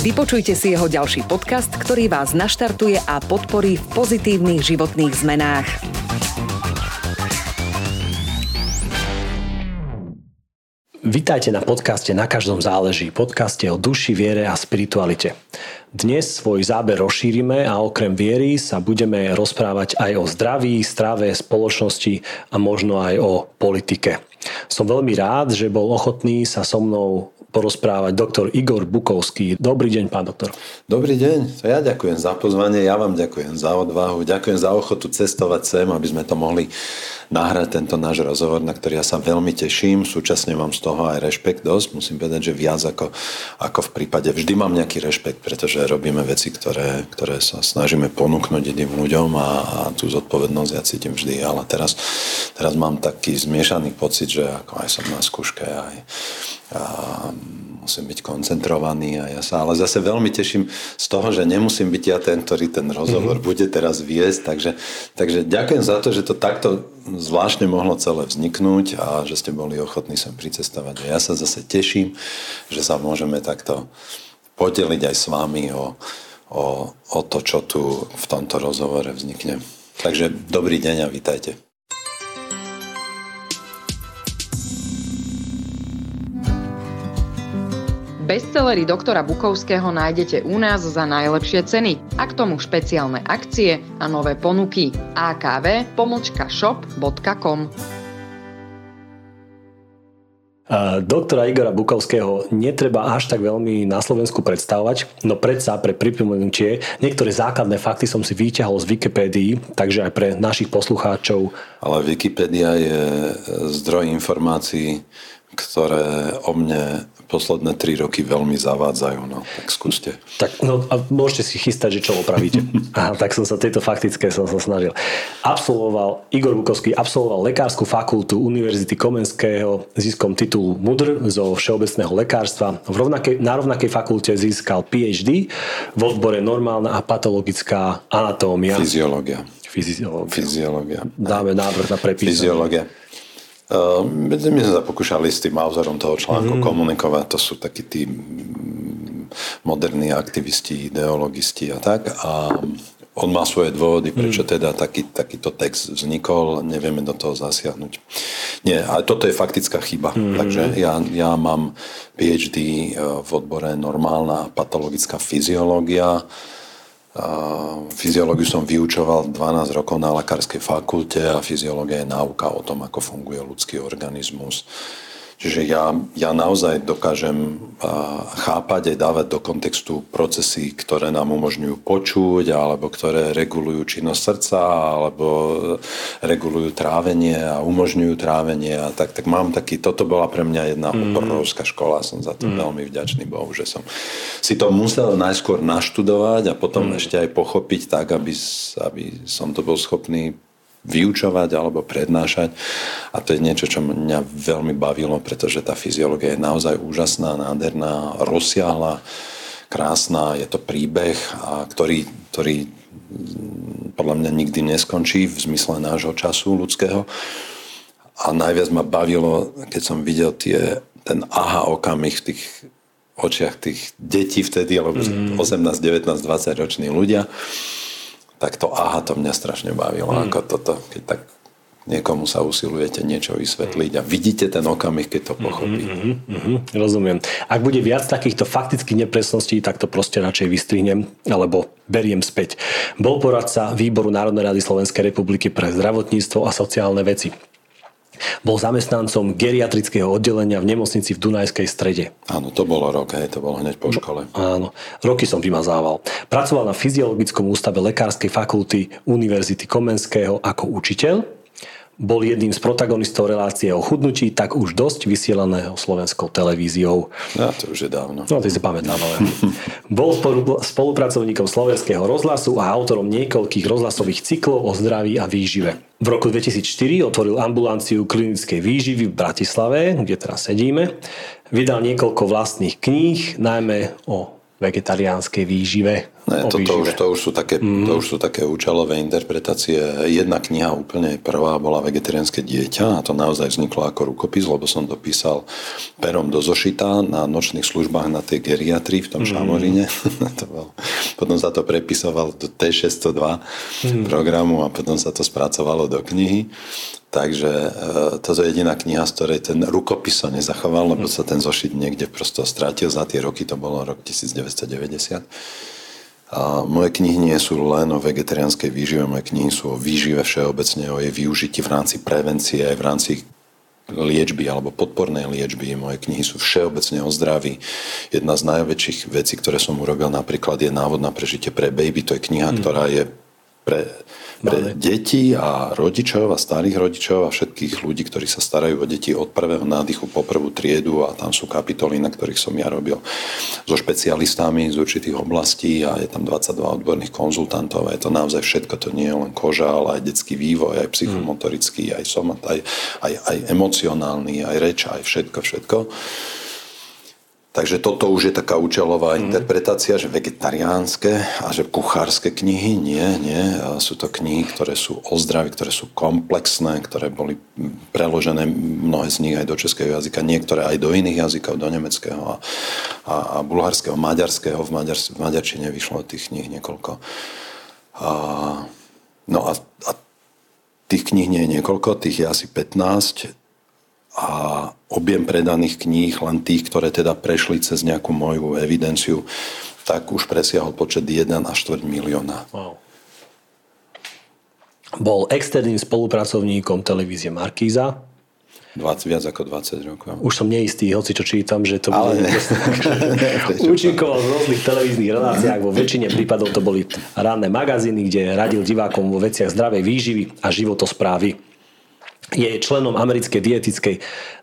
Vypočujte si jeho ďalší podcast, ktorý vás naštartuje a podporí v pozitívnych životných zmenách. Vítajte na podcaste Na každom záleží, podcaste o duši, viere a spiritualite. Dnes svoj záber rozšírime a okrem viery sa budeme rozprávať aj o zdraví, strave, spoločnosti a možno aj o politike. Som veľmi rád, že bol ochotný sa so mnou porozprávať doktor Igor Bukovský. Dobrý deň, pán doktor. Dobrý deň, ja ďakujem za pozvanie, ja vám ďakujem za odvahu, ďakujem za ochotu cestovať sem, aby sme to mohli nahrať tento náš rozhovor, na ktorý ja sa veľmi teším. Súčasne mám z toho aj rešpekt dosť. Musím povedať, že viac ako, ako v prípade. Vždy mám nejaký rešpekt, pretože robíme veci, ktoré, ktoré sa snažíme ponúknuť iným ľuďom a, a tú zodpovednosť ja cítim vždy. Ale teraz, teraz mám taký zmiešaný pocit, že ako aj som na skúške aj a musím byť koncentrovaný a ja sa ale zase veľmi teším z toho, že nemusím byť ja ten, ktorý ten rozhovor mm-hmm. bude teraz viesť, takže, takže ďakujem za to, že to takto zvláštne mohlo celé vzniknúť a že ste boli ochotní sem pricestovať. A ja sa zase teším, že sa môžeme takto podeliť aj s vami o, o, o to, čo tu v tomto rozhovore vznikne. Takže dobrý deň a vítajte. Bestsellery doktora Bukovského nájdete u nás za najlepšie ceny a k tomu špeciálne akcie a nové ponuky. akv.shop.com Doktora Igora Bukovského netreba až tak veľmi na Slovensku predstavovať, no predsa pre pripomenutie niektoré základné fakty som si vyťahol z Wikipédii, takže aj pre našich poslucháčov. Ale Wikipédia je zdroj informácií, ktoré o mne posledné tri roky veľmi zavádzajú, no, tak skúste. Tak, no a môžete si chystať, že čo opravíte. Aha, tak som sa tejto faktické som sa snažil. Absolvoval, Igor Bukovský absolvoval lekárskú fakultu Univerzity Komenského, získom titulu MUDR zo všeobecného lekárstva. V rovnakej, na rovnakej fakulte získal PhD v odbore normálna a patologická anatómia. Fyziológia. Fyziológia. Fyziológia. Dáme návrh na prepísanie. Fyziológia. Ehm, my sme sa pokúšali s tým autorom toho článku mm. komunikovať, to sú takí tí moderní aktivisti, ideologisti a tak. A on má svoje dôvody, prečo mm. teda taký, takýto text vznikol, nevieme do toho zasiahnuť. Nie, ale toto je faktická chyba. Mm. Takže ja, ja mám PhD eh, v odbore normálna patologická fyziológia, Fyziológiu som vyučoval 12 rokov na lekárskej fakulte a fyziológia je náuka o tom, ako funguje ľudský organizmus. Čiže ja, ja naozaj dokážem chápať aj dávať do kontextu procesy, ktoré nám umožňujú počuť, alebo ktoré regulujú činnosť srdca, alebo regulujú trávenie a umožňujú trávenie. A tak, tak mám taký, toto bola pre mňa jedna mm. obrovská škola, som za to mm. veľmi vďačný Bohu, že som si to musel najskôr naštudovať a potom mm. ešte aj pochopiť tak, aby, aby som to bol schopný vyučovať alebo prednášať. A to je niečo, čo mňa veľmi bavilo, pretože tá fyziológia je naozaj úžasná, nádherná, rozsiahla, krásna. Je to príbeh, a ktorý, ktorý mm, podľa mňa nikdy neskončí v zmysle nášho času ľudského. A najviac ma bavilo, keď som videl tie, ten aha okamih v tých očiach tých detí vtedy, alebo mm. 18, 19, 20 roční ľudia, tak to aha, to mňa strašne bavilo. Mm. Ako toto, keď tak niekomu sa usilujete niečo vysvetliť a vidíte ten okamih, keď to pochopí. Mm-hmm, mm-hmm, rozumiem. Ak bude viac takýchto faktických nepresností, tak to proste radšej vystrihnem alebo beriem späť. Bol poradca Výboru Národnej rady Slovenskej republiky pre zdravotníctvo a sociálne veci. Bol zamestnancom geriatrického oddelenia v nemocnici v Dunajskej strede. Áno, to bolo rok, hej, to bolo hneď po škole. Áno, roky som vymazával. Pracoval na fyziologickom ústave Lekárskej fakulty Univerzity Komenského ako učiteľ bol jedným z protagonistov relácie o chudnutí, tak už dosť vysielaného slovenskou televíziou. No, to už je dávno. No, to si pamätám. Ale... bol spolupracovníkom slovenského rozhlasu a autorom niekoľkých rozhlasových cyklov o zdraví a výžive. V roku 2004 otvoril ambulanciu klinickej výživy v Bratislave, kde teraz sedíme. Vydal niekoľko vlastných kníh, najmä o vegetariánskej výžive. Ne, to, to, už, to, už sú také, mm. to už sú také účelové interpretácie. Jedna kniha úplne prvá bola Vegetariánske dieťa a to naozaj vzniklo ako rukopis, lebo som to písal perom do zošita na nočných službách na tej geriatrii v tom mm. šamoríne. to bol, potom sa to prepisoval do T602 mm. programu a potom sa to spracovalo do knihy. Takže e, toto je jediná kniha, z ktorej ten rukopis sa nezachoval, lebo sa ten zošit niekde prosto strátil za tie roky, to bolo rok 1990. A moje knihy nie sú len o vegetariánskej výžive, moje knihy sú o výžive všeobecne, o jej využití v rámci prevencie, aj v rámci liečby alebo podpornej liečby. Moje knihy sú všeobecne o zdraví. Jedna z najväčších vecí, ktoré som urobil napríklad je návod na prežitie pre baby. To je kniha, mm. ktorá je pre pre deti a rodičov a starých rodičov a všetkých ľudí, ktorí sa starajú o deti od prvého nádychu po prvú triedu a tam sú kapitoly, na ktorých som ja robil so špecialistami z určitých oblastí a je tam 22 odborných konzultantov a je to naozaj všetko, to nie je len koža, ale aj detský vývoj, aj psychomotorický, aj somat, aj, aj, aj emocionálny, aj reč, aj všetko, všetko. Takže toto už je taká účelová mm. interpretácia, že vegetariánske a že kuchárske knihy. Nie, nie. Sú to knihy, ktoré sú o zdraví, ktoré sú komplexné, ktoré boli preložené mnohé z nich aj do českého jazyka, niektoré aj do iných jazykov, do nemeckého a, a, a bulharského, maďarského. V, maďar, v maďarčine vyšlo tých kníh niekoľko. A, no a, a tých kníh nie je niekoľko, tých je asi 15 a objem predaných kníh, len tých, ktoré teda prešli cez nejakú moju evidenciu, tak už presiahol počet 1 až 4 milióna. Wow. Bol externým spolupracovníkom televízie Markíza. 20, viac ako 20 rokov. Už som neistý, hoci čo čítam, že to Ale ne. účinkoval v rôznych televíznych reláciách. Vo väčšine prípadov to boli ranné magazíny, kde radil divákom vo veciach zdravej výživy a životosprávy je členom americkej dietickej,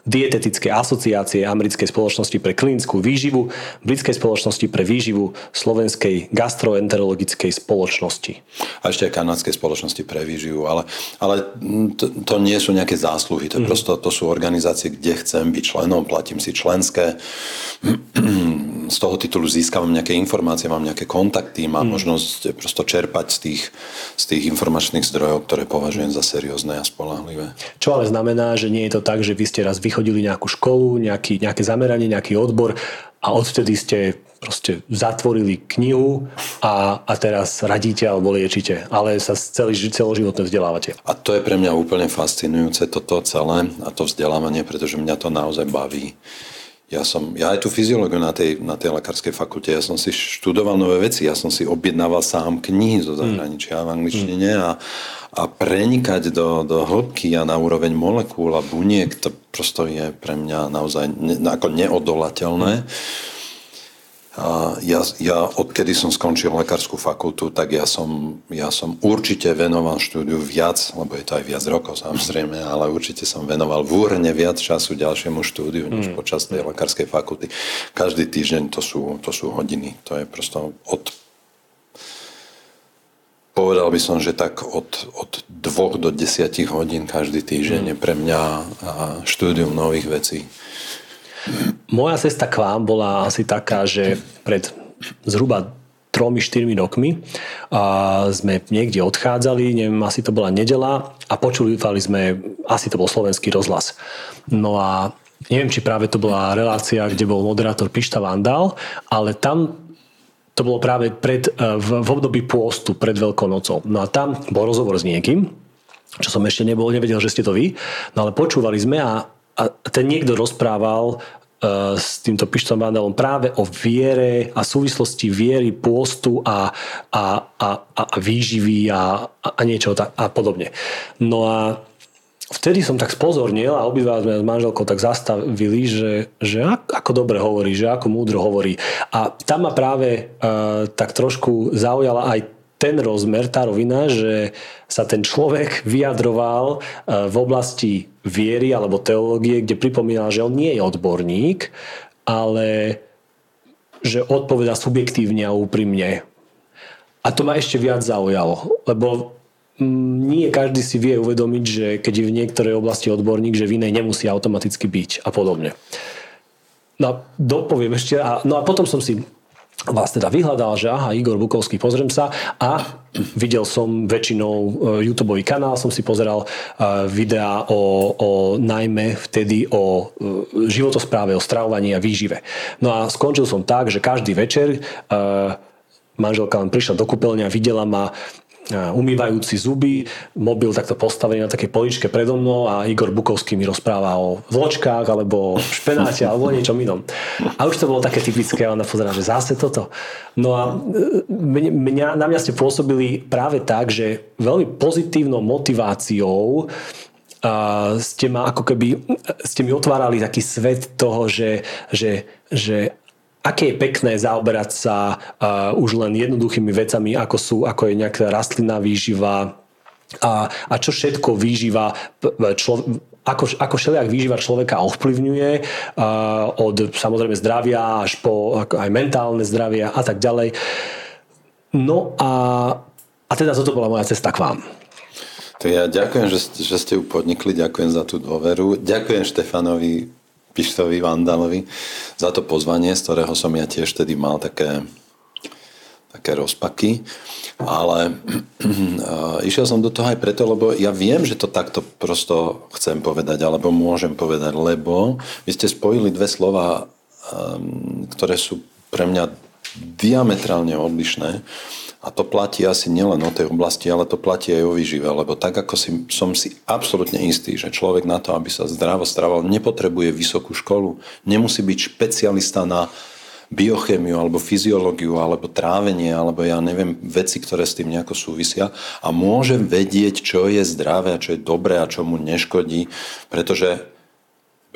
dietetickej asociácie americkej spoločnosti pre klinickú výživu, britskej spoločnosti pre výživu, slovenskej gastroenterologickej spoločnosti. A ešte aj kanadskej spoločnosti pre výživu, ale, ale to, to nie sú nejaké zásluhy, to, mm. prosto, to sú organizácie, kde chcem byť členom, platím si členské, z toho titulu získavam nejaké informácie, mám nejaké kontakty, mám mm. možnosť prosto čerpať z tých, z tých informačných zdrojov, ktoré považujem za seriózne a spolahlivé. Čo ale znamená, že nie je to tak, že vy ste raz vychodili nejakú školu, nejaký, nejaké zameranie, nejaký odbor a odvtedy ste proste zatvorili knihu a, a teraz radíte alebo liečite, ale sa celý, celoživotne vzdelávate. A to je pre mňa úplne fascinujúce toto celé a to vzdelávanie, pretože mňa to naozaj baví. Ja som, ja aj tu fyziológiu na tej, na tej lekárskej fakulte, ja som si študoval nové veci, ja som si objednával sám knihy zo zahraničia v angličtine a, a prenikať do, do hĺbky a na úroveň molekúl a buniek, to prosto je pre mňa naozaj ne, ako neodolateľné. Mm ja, ja odkedy som skončil lekárskú fakultu, tak ja som, ja som určite venoval štúdiu viac, lebo je to aj viac rokov samozrejme, ale určite som venoval v úrne viac času ďalšiemu štúdiu, než mm. počas tej lekárskej fakulty. Každý týždeň to sú, to sú hodiny. To je prosto od Povedal by som, že tak od, od dvoch do desiatich hodín každý týždeň mm. je pre mňa štúdium nových vecí. Moja cesta k vám bola asi taká, že pred zhruba tromi, štyrmi rokmi a sme niekde odchádzali, neviem, asi to bola nedela a počuli sme, asi to bol slovenský rozhlas. No a neviem, či práve to bola relácia, kde bol moderátor Pišta Vandal, ale tam to bolo práve pred, e, v, v období pôstu, pred Veľkou nocou. No a tam bol rozhovor s niekým, čo som ešte nebol, nevedel, že ste to vy, no ale počúvali sme a a ten niekto rozprával uh, s týmto Pištom Vandalom práve o viere a súvislosti viery, pôstu a, a, a, a výživy a, a niečo tak, a podobne. No a vtedy som tak spozornil a obidva sme s manželkou tak zastavili, že, že ako dobre hovorí, že ako múdro hovorí. A tam ma práve uh, tak trošku zaujala aj ten rozmer, tá rovina, že sa ten človek vyjadroval v oblasti viery alebo teológie, kde pripomínal, že on nie je odborník, ale že odpoveda subjektívne a úprimne. A to ma ešte viac zaujalo, lebo mm, nie každý si vie uvedomiť, že keď je v niektorej oblasti odborník, že v inej nemusí automaticky byť a podobne. No dopoviem ešte, a, no a potom som si vás teda vyhľadal, že aha, Igor Bukovský, pozriem sa a videl som väčšinou e, YouTube kanál, som si pozeral e, videá o, o najmä vtedy o e, životospráve, o stravovaní a výžive. No a skončil som tak, že každý večer manželka len prišla do kúpeľne a videla ma umývajúci zuby, mobil takto postavený na takej poličke predo mnou a Igor Bukovský mi rozpráva o vločkách alebo špenáte alebo o niečom inom. A už to bolo také typické a ona pozerá, že zase toto. No a e, mňa, na mňa ste pôsobili práve tak, že veľmi pozitívnou motiváciou ste ma ako keby, ste mi otvárali taký svet toho, že, že, že aké je pekné zaoberať sa uh, už len jednoduchými vecami, ako sú, ako je nejaká rastlinná výživa, a, a čo všetko výživa člo, ako, ako všelijak výživa človeka ovplyvňuje uh, od samozrejme zdravia až po ako aj mentálne zdravie a tak ďalej. No a, a teda toto bola moja cesta k vám. Tak ja ďakujem, že, že ste ju podnikli, ďakujem za tú dôveru. Ďakujem Štefanovi Pištovi Vandalovi za to pozvanie, z ktorého som ja tiež tedy mal také, také rozpaky. Ale išiel som do toho aj preto, lebo ja viem, že to takto prosto chcem povedať, alebo môžem povedať, lebo vy ste spojili dve slova, ehm, ktoré sú pre mňa diametrálne odlišné. A to platí asi nielen o tej oblasti, ale to platí aj o výžive, lebo tak ako si, som si absolútne istý, že človek na to, aby sa zdravo strával, nepotrebuje vysokú školu, nemusí byť špecialista na biochémiu alebo fyziológiu alebo trávenie alebo ja neviem veci, ktoré s tým nejako súvisia a môže vedieť, čo je zdravé a čo je dobré a čo mu neškodí, pretože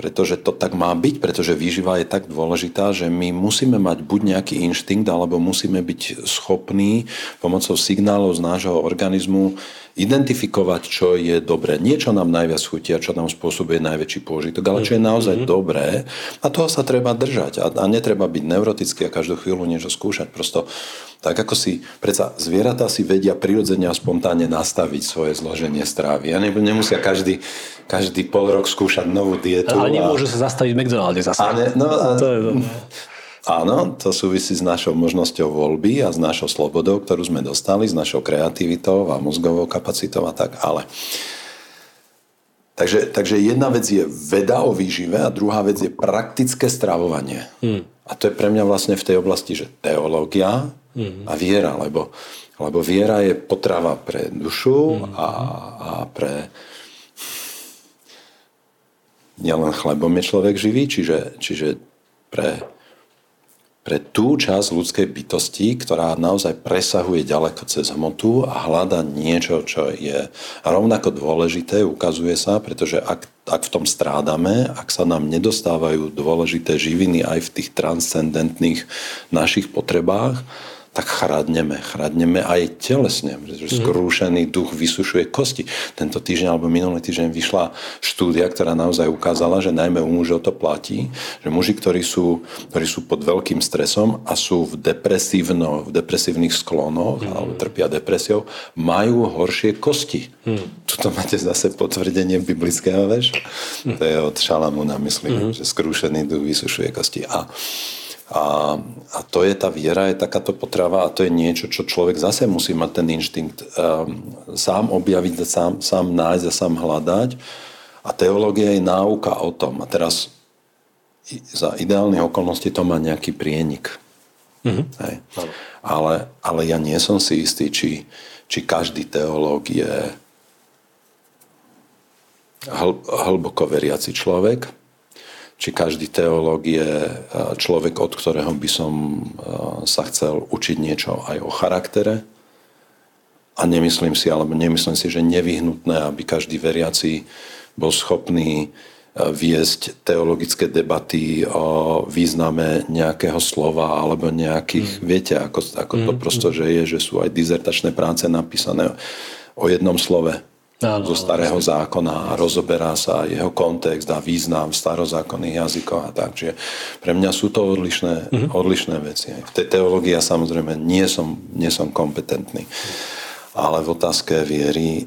pretože to tak má byť, pretože výživa je tak dôležitá, že my musíme mať buď nejaký inštinkt, alebo musíme byť schopní pomocou signálov z nášho organizmu identifikovať, čo je dobré. Nie, čo nám najviac chutí a čo nám spôsobuje najväčší pôžitok, ale čo je naozaj mm-hmm. dobré a toho sa treba držať a, a netreba byť neurotický a každú chvíľu niečo skúšať. Prosto tak ako si, predsa zvieratá si vedia prirodzene a spontánne nastaviť svoje zloženie strávy. A nemusia každý, každý pol rok skúšať novú dietu. Ale nemôže a... sa zastaviť v McDonalde zase. A ne, no, a... to je to. Áno, to súvisí s našou možnosťou voľby a s našou slobodou, ktorú sme dostali, s našou kreativitou a mozgovou kapacitou a tak, ale... Takže, takže jedna vec je veda o výžive a druhá vec je praktické stravovanie. Hmm. A to je pre mňa vlastne v tej oblasti, že teológia hmm. a viera, lebo, lebo viera je potrava pre dušu hmm. a, a pre... Nielen chlebom je človek živý, čiže, čiže pre pre tú časť ľudskej bytosti, ktorá naozaj presahuje ďaleko cez hmotu a hľada niečo, čo je rovnako dôležité, ukazuje sa, pretože ak, ak v tom strádame, ak sa nám nedostávajú dôležité živiny aj v tých transcendentných našich potrebách, tak chradneme. Chradneme aj telesne, pretože mhm. skrúšený duch vysušuje kosti. Tento týždeň alebo minulý týždeň vyšla štúdia, ktorá naozaj ukázala, že najmä u mužov to platí, že muži, ktorí sú, ktorí sú pod veľkým stresom a sú v, depresívno, v depresívnych sklonoch mm. alebo trpia depresiou, majú horšie kosti. Mm. Tuto máte zase potvrdenie biblického, veš? Mm. To je od Šalamúna, myslím, mm. že skrúšený duch vysušuje kosti. A a, a to je tá viera, je takáto potrava a to je niečo, čo človek zase musí mať ten inštinkt um, sám objaviť, sám, sám nájsť a sám hľadať. A teológia je náuka o tom. A teraz za ideálnych okolností to má nejaký prienik. Mm-hmm. Hej. Ale, ale ja nie som si istý, či, či každý teológ je hl, hlboko veriaci človek či každý teológ je e, človek, od ktorého by som e, sa chcel učiť niečo aj o charaktere. A nemyslím si, alebo nemyslím si, že nevyhnutné, aby každý veriaci bol schopný viesť teologické debaty o význame nejakého slova alebo nejakých, mm. viete, ako, ako mm. to prosto, že je, že sú aj dizertačné práce napísané o jednom slove Áno, zo starého vlastne. zákona a rozoberá sa jeho kontext a význam v starozákonných jazykoch a tak. Čiže pre mňa sú to odlišné, mm-hmm. odlišné veci. V tej teológii ja samozrejme nie som, nie som kompetentný. Ale v otázke viery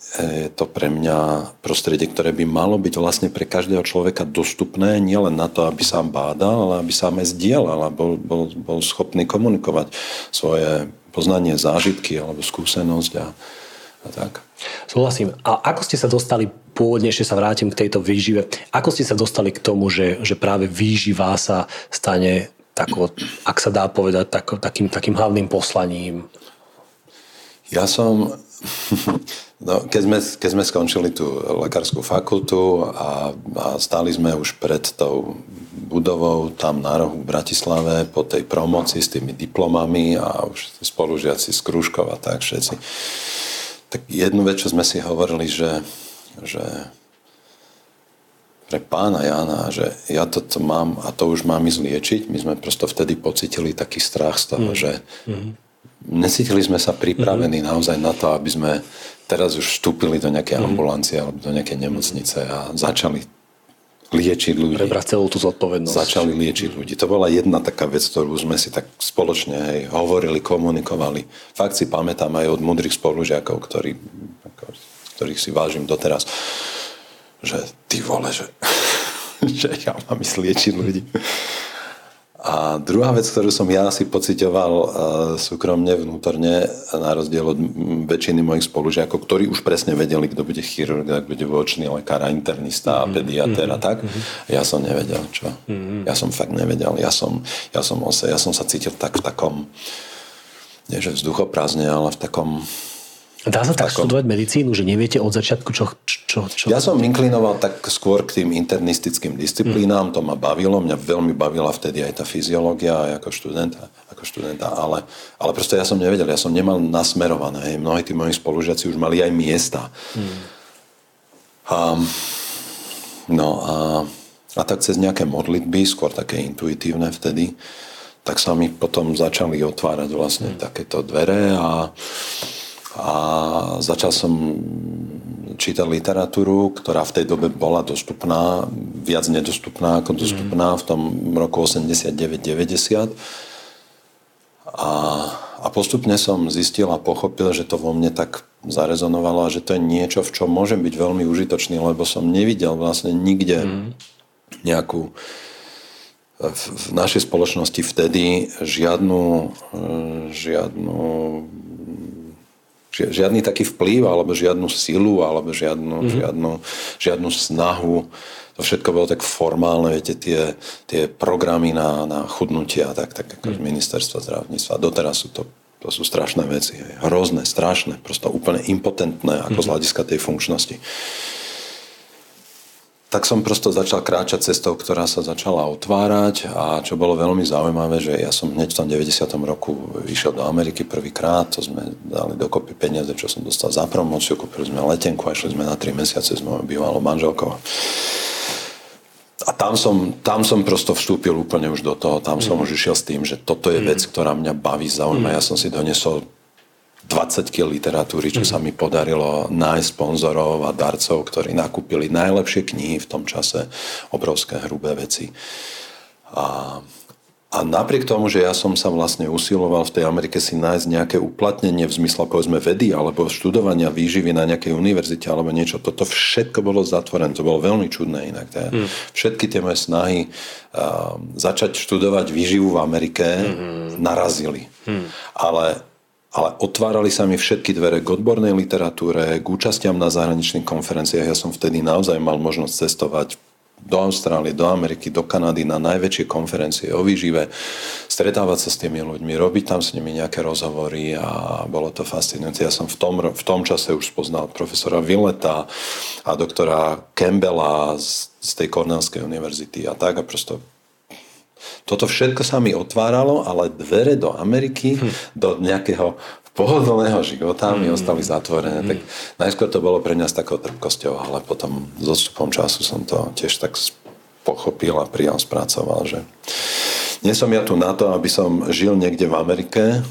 je to pre mňa prostredie, ktoré by malo byť vlastne pre každého človeka dostupné, nielen na to, aby sa bádal, ale aby sa aj zdieľal a bol, bol, bol schopný komunikovať svoje poznanie, zážitky alebo skúsenosť a, a tak. Súhlasím. A ako ste sa dostali, pôvodne ešte sa vrátim k tejto výžive, ako ste sa dostali k tomu, že, že práve výživa sa stane tako, ak sa dá povedať, tak, takým, takým hlavným poslaním? Ja som No, keď, sme, keď sme skončili tú lekárskú fakultu a, a stáli sme už pred tou budovou tam na rohu v Bratislave po tej promocii s tými diplomami a už spolužiaci z a tak všetci. Tak jednu vec, čo sme si hovorili, že, že pre pána Jana, že ja toto mám a to už mám ísť liečiť. My sme prosto vtedy pocitili taký strach z toho, mm. že mm. necítili sme sa pripravení mm. naozaj na to, aby sme teraz už vstúpili do nejakej mm. ambulancie alebo do nejakej nemocnice a začali liečiť ľudí. Prebrať celú tú zodpovednosť. Začali liečiť ľudí. To bola jedna taká vec, ktorú sme si tak spoločne hej, hovorili, komunikovali. Fakt si pamätám aj od mudrých spolužiakov, ktorí, ktorých si vážim doteraz, že ty vole, že, že ja mám ísť liečiť ľudí. A druhá vec, ktorú som ja si pocitoval uh, súkromne, vnútorne, na rozdiel od väčšiny mojich spolužiakov, ktorí už presne vedeli, kto bude chirurg, kto bude vočný lekár, internista, mm-hmm. pediatér a mhm, tak, mm-hmm. ja som nevedel, čo. Mm-hmm. Ja som fakt nevedel. Ja som, ja som, ja som sa cítil tak v takom, nie že vzduchoprázdne, ale v takom Dá sa tak študovať medicínu, že neviete od začiatku, čo... čo, čo ja som inklinoval tak skôr k tým internistickým disciplínám, mm. to ma bavilo, mňa veľmi bavila vtedy aj tá fyziológia ako študenta, ako študenta ale, ale proste ja som nevedel, ja som nemal nasmerované, hej. mnohí tí moji spolužiaci už mali aj miesta. Mm. A, no a, a tak cez nejaké modlitby, skôr také intuitívne vtedy, tak sa mi potom začali otvárať vlastne mm. takéto dvere a a začal som čítať literatúru, ktorá v tej dobe bola dostupná, viac nedostupná ako dostupná v tom roku 89-90. A, a postupne som zistil a pochopil, že to vo mne tak zarezonovalo a že to je niečo, v čom môžem byť veľmi užitočný, lebo som nevidel vlastne nikde mm. nejakú v, v našej spoločnosti vtedy žiadnu, žiadnu žiadny taký vplyv, alebo žiadnu silu, alebo žiadnu, mm-hmm. žiadnu, žiadnu snahu. To všetko bolo tak formálne, viete, tie, tie programy na, na chudnutie a tak, tak ako mm. ministerstva zdravotníctva. Doteraz sú to, to sú strašné veci. Hrozné, strašné, prosto úplne impotentné ako mm-hmm. z mhm. hľadiska tej funkčnosti tak som prosto začal kráčať cestou, ktorá sa začala otvárať a čo bolo veľmi zaujímavé, že ja som hneď v tom 90. roku vyšiel do Ameriky prvýkrát, to sme dali dokopy peniaze, čo som dostal za promociu, kúpili sme letenku a išli sme na 3 mesiace s mojou bývalou manželkou. A tam som, tam som prosto vstúpil úplne už do toho, tam som mm. už išiel s tým, že toto je mm. vec, ktorá mňa baví, zaujíma. Mm. Ja som si donesol 20 kg literatúry, čo sa mi podarilo nájsť sponzorov a darcov, ktorí nakúpili najlepšie knihy v tom čase, obrovské hrubé veci. A, a napriek tomu, že ja som sa vlastne usiloval v tej Amerike si nájsť nejaké uplatnenie v zmysle povedzme vedy alebo študovania výživy na nejakej univerzite alebo niečo, toto všetko bolo zatvorené. To bolo veľmi čudné inak. Hmm. Všetky tie moje snahy uh, začať študovať výživu v Amerike hmm. narazili. Hmm. Ale ale otvárali sa mi všetky dvere k odbornej literatúre, k účastiam na zahraničných konferenciách. Ja som vtedy naozaj mal možnosť cestovať do Austrálie, do Ameriky, do Kanady na najväčšie konferencie o výžive, stretávať sa s tými ľuďmi, robiť tam s nimi nejaké rozhovory a bolo to fascinujúce. Ja som v tom, v tom čase už spoznal profesora Villeta a doktora Campbella z, z tej Cornellskej univerzity a tak a prosto toto všetko sa mi otváralo, ale dvere do Ameriky, hm. do nejakého pohodlného života mi mm. ostali zatvorené. Mm. Tak najskôr to bolo pre mňa s takou trpkosťou, ale potom s odstupom času som to tiež tak pochopil a prijal, spracoval, že nie som ja tu na to, aby som žil niekde v Amerike,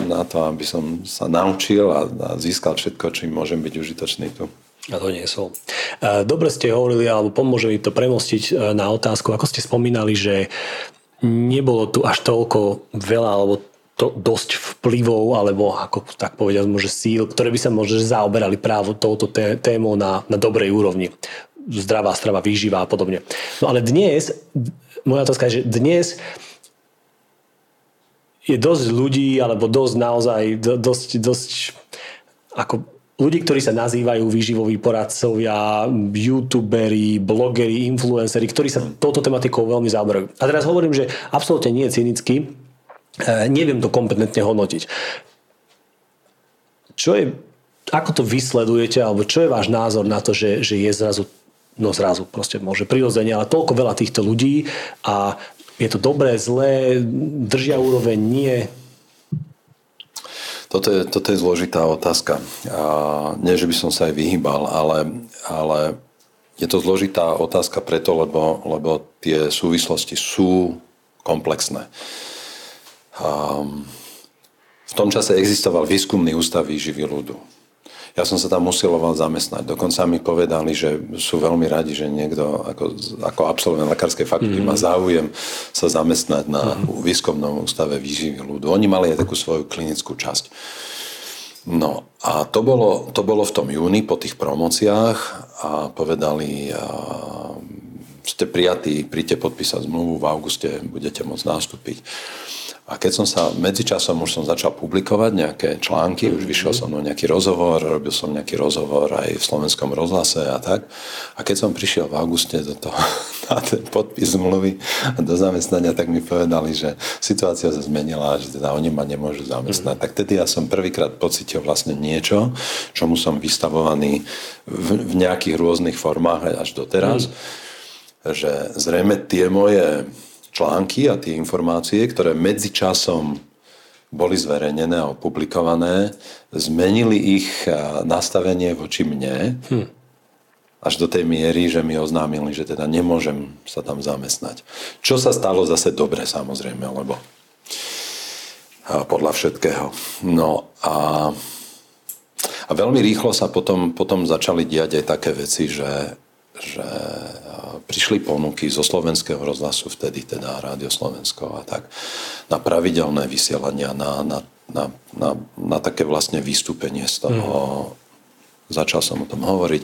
na to, aby som sa naučil a, a získal všetko, čím môžem byť užitočný tu. A to nie som. E, dobre ste hovorili, alebo pomôže mi to premostiť e, na otázku, ako ste spomínali, že nebolo tu až toľko veľa, alebo to dosť vplyvov, alebo ako tak povedať, môže síl, ktoré by sa možno zaoberali právo touto témou na, na dobrej úrovni. Zdravá strava, výživa a podobne. No ale dnes, moja otázka je, že dnes je dosť ľudí, alebo dosť naozaj, dosť, dosť ako ľudí, ktorí sa nazývajú výživoví poradcovia, youtuberi, blogeri, influenceri, ktorí sa touto tematikou veľmi zaoberajú. A teraz hovorím, že absolútne nie je cynicky, e, neviem to kompetentne hodnotiť. Čo je, ako to vysledujete, alebo čo je váš názor na to, že, že je zrazu no zrazu proste môže prirodzene, ale toľko veľa týchto ľudí a je to dobré, zlé, držia úroveň, nie. Toto je, toto je zložitá otázka. A nie, že by som sa aj vyhýbal, ale, ale je to zložitá otázka preto, lebo, lebo tie súvislosti sú komplexné. A v tom čase existoval výskumný ústav výživy ľudu ja som sa tam usiloval zamestnať. Dokonca mi povedali, že sú veľmi radi, že niekto ako, ako absolvent lekárskej fakulty mm-hmm. má záujem sa zamestnať na mm-hmm. výskumnom ústave výživy ľudu. Oni mali aj takú svoju klinickú časť. No a to bolo, to bolo v tom júni po tých promociách a povedali, a, ste prijatí, príďte podpísať zmluvu, v auguste budete môcť nastúpiť. A keď som sa, medzičasom už som začal publikovať nejaké články, už vyšiel som mnou nejaký rozhovor, robil som nejaký rozhovor aj v slovenskom rozhlase a tak. A keď som prišiel v auguste do toho, na ten podpis zmluvy a do zamestnania, tak mi povedali, že situácia sa zmenila, že teda oni ma nemôžu zamestnať. Mm. Tak tedy ja som prvýkrát pocitil vlastne niečo, čomu som vystavovaný v, v nejakých rôznych formách až doteraz, mm. že zrejme tie moje články a tie informácie, ktoré medzičasom boli zverejnené a opublikované, zmenili ich nastavenie voči mne hm. až do tej miery, že mi oznámili, že teda nemôžem sa tam zamestnať. Čo sa stalo zase dobre samozrejme, lebo podľa všetkého. No a, a veľmi rýchlo sa potom, potom začali diať aj také veci, že, že prišli ponuky zo slovenského rozhlasu, vtedy teda Rádio Slovensko a tak, na pravidelné vysielania, na, na, na, na, na také vlastne vystúpenie z toho. Mm. Začal som o tom hovoriť.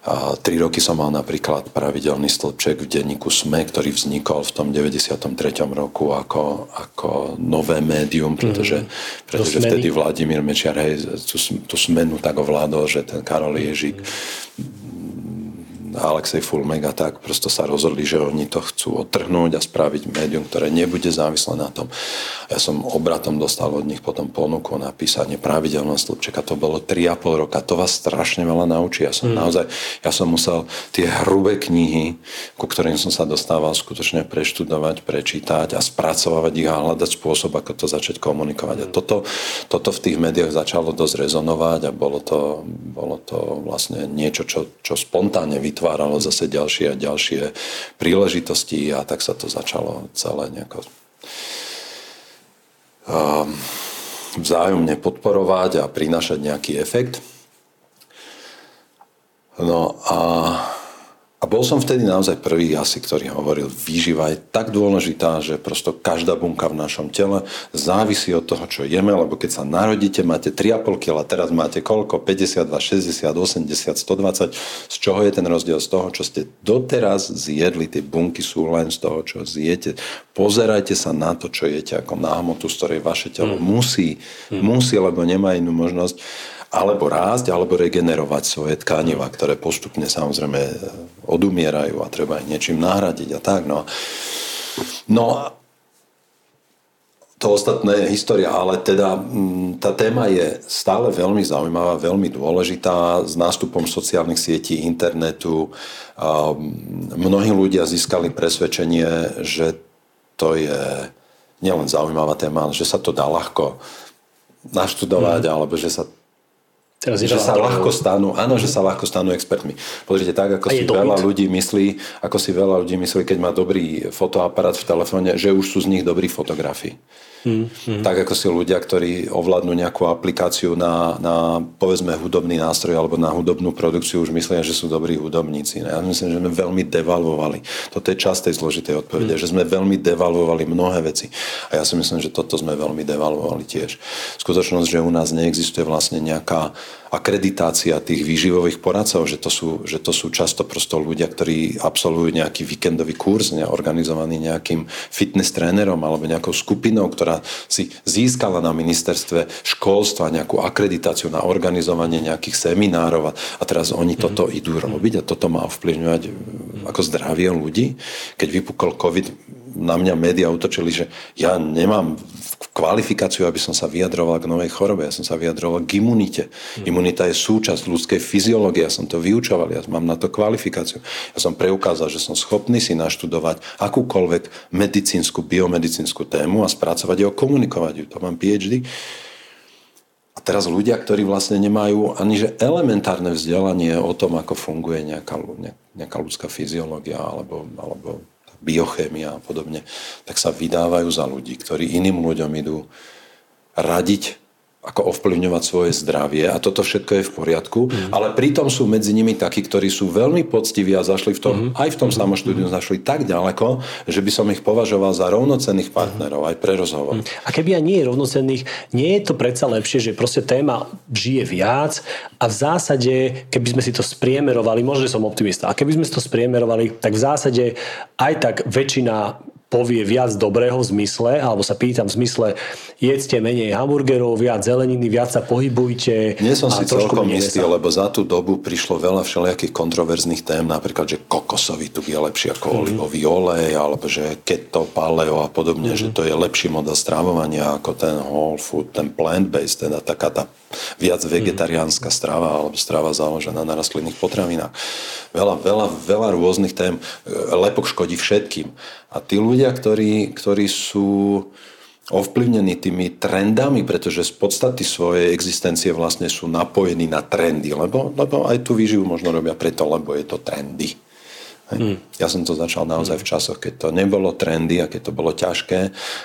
A tri roky som mal napríklad pravidelný stĺpček v denníku SME, ktorý vznikol v tom 93. roku ako, ako nové médium, pretože, mm. pretože vtedy Vladimír Mečiar hej, tú, tú smenu tak ovládol, že ten Karol Ježík mm Alexej Fulmek a tak prosto sa rozhodli, že oni to chcú odtrhnúť a spraviť médium, ktoré nebude závislé na tom. Ja som obratom dostal od nich potom ponuku na písanie pravidelného slupčeka. To bolo 3,5 roka. To vás strašne veľa naučí. Ja som mm. naozaj, ja som musel tie hrubé knihy, ku ktorým som sa dostával, skutočne preštudovať, prečítať a spracovať ich a hľadať spôsob, ako to začať komunikovať. A mm. toto, toto v tých médiách začalo dosť rezonovať a bolo to, bolo to vlastne niečo, čo, čo spontánne vytvorilo vytváralo zase ďalšie a ďalšie príležitosti a tak sa to začalo celé nejako um, vzájomne podporovať a prinášať nejaký efekt. No a a bol som vtedy naozaj prvý asi, ktorý hovoril, výživa je tak dôležitá, že prosto každá bunka v našom tele závisí od toho, čo jeme, lebo keď sa narodíte, máte 3,5 kg, teraz máte koľko? 52, 60, 80, 120. Z čoho je ten rozdiel? Z toho, čo ste doteraz zjedli. Tie bunky sú len z toho, čo zjete. Pozerajte sa na to, čo jete ako na hmotu, z ktorej vaše telo mm. musí, mm. musí, lebo nemá inú možnosť alebo rásť, alebo regenerovať svoje tkaniva, ktoré postupne samozrejme odumierajú a treba ich niečím nahradiť a tak. No, no to ostatné je história, ale teda mm, tá téma je stále veľmi zaujímavá, veľmi dôležitá. S nástupom sociálnych sietí, internetu mnohí ľudia získali presvedčenie, že to je nielen zaujímavá téma, ale že sa to dá ľahko naštudovať, mm. alebo že sa Teraz že sa ľahko stanú, áno, že sa ľahko stanú expertmi. Pozrite, tak ako si veľa byt. ľudí myslí, ako si veľa ľudí myslí, keď má dobrý fotoaparát v telefóne, že už sú z nich dobrí fotografi. Hmm, hmm. Tak ako si ľudia, ktorí ovládnu nejakú aplikáciu na, na povedzme hudobný nástroj alebo na hudobnú produkciu, už myslia, že sú dobrí hudobníci. Ja myslím, že sme veľmi devalvovali. Toto je časť tej zložitej odpovede, hmm. že sme veľmi devalvovali mnohé veci. A ja si myslím, že toto sme veľmi devalvovali tiež. Skutočnosť, že u nás neexistuje vlastne nejaká akreditácia tých výživových poradcov, že to sú, že to sú často prosto ľudia, ktorí absolvujú nejaký víkendový kurz, ne, organizovaný nejakým fitness trénerom alebo nejakou skupinou, ktorá si získala na ministerstve školstva nejakú akreditáciu na organizovanie nejakých seminárov a, a teraz oni mm-hmm. toto idú robiť a toto má ovplyvňovať ako zdravie ľudí. Keď vypukol COVID, na mňa médiá utočili, že ja nemám kvalifikáciu, aby som sa vyjadroval k novej chorobe. Ja som sa vyjadroval k imunite. Mm. Imunita je súčasť ľudskej fyziológie. Ja som to vyučoval, ja mám na to kvalifikáciu. Ja som preukázal, že som schopný si naštudovať akúkoľvek medicínsku, biomedicínsku tému a spracovať ju, komunikovať ju. To mám PhD. A teraz ľudia, ktorí vlastne nemajú ani že elementárne vzdelanie o tom, ako funguje nejaká, nejaká ľudská fyziológia alebo, alebo biochémia a podobne, tak sa vydávajú za ľudí, ktorí iným ľuďom idú radiť ako ovplyvňovať svoje zdravie a toto všetko je v poriadku, mm. ale pritom sú medzi nimi takí, ktorí sú veľmi poctiví a zašli v tom, mm. aj v tom mm. samoštúdiu mm. zašli tak ďaleko, že by som ich považoval za rovnocenných partnerov mm. aj pre rozhovor. Mm. A keby aj nie je rovnocenných, nie je to predsa lepšie, že proste téma žije viac a v zásade, keby sme si to spriemerovali, možno, že som optimista, a keby sme si to spriemerovali, tak v zásade aj tak väčšina povie viac dobrého v zmysle, alebo sa pýtam v zmysle, jedzte menej hamburgerov, viac zeleniny, viac sa pohybujte. Nie som si celkom istý, lebo za tú dobu prišlo veľa všelijakých kontroverzných tém, napríklad, že kokosový tuk je lepší ako mm-hmm. olivový olej, alebo že keto, paleo a podobne, mm-hmm. že to je lepší model strávovania ako ten whole food, ten plant-based, teda taká tá viac vegetariánska strava alebo strava založená na rastlinných potravinách. Veľa, veľa, veľa rôznych tém. Lepok škodí všetkým. A tí ľudia, ktorí, ktorí sú ovplyvnení tými trendami, pretože z podstaty svojej existencie vlastne sú napojení na trendy, lebo, lebo aj tú výživu možno robia preto, lebo je to trendy. Hmm. Ja som to začal naozaj v časoch, keď to nebolo trendy a keď to bolo ťažké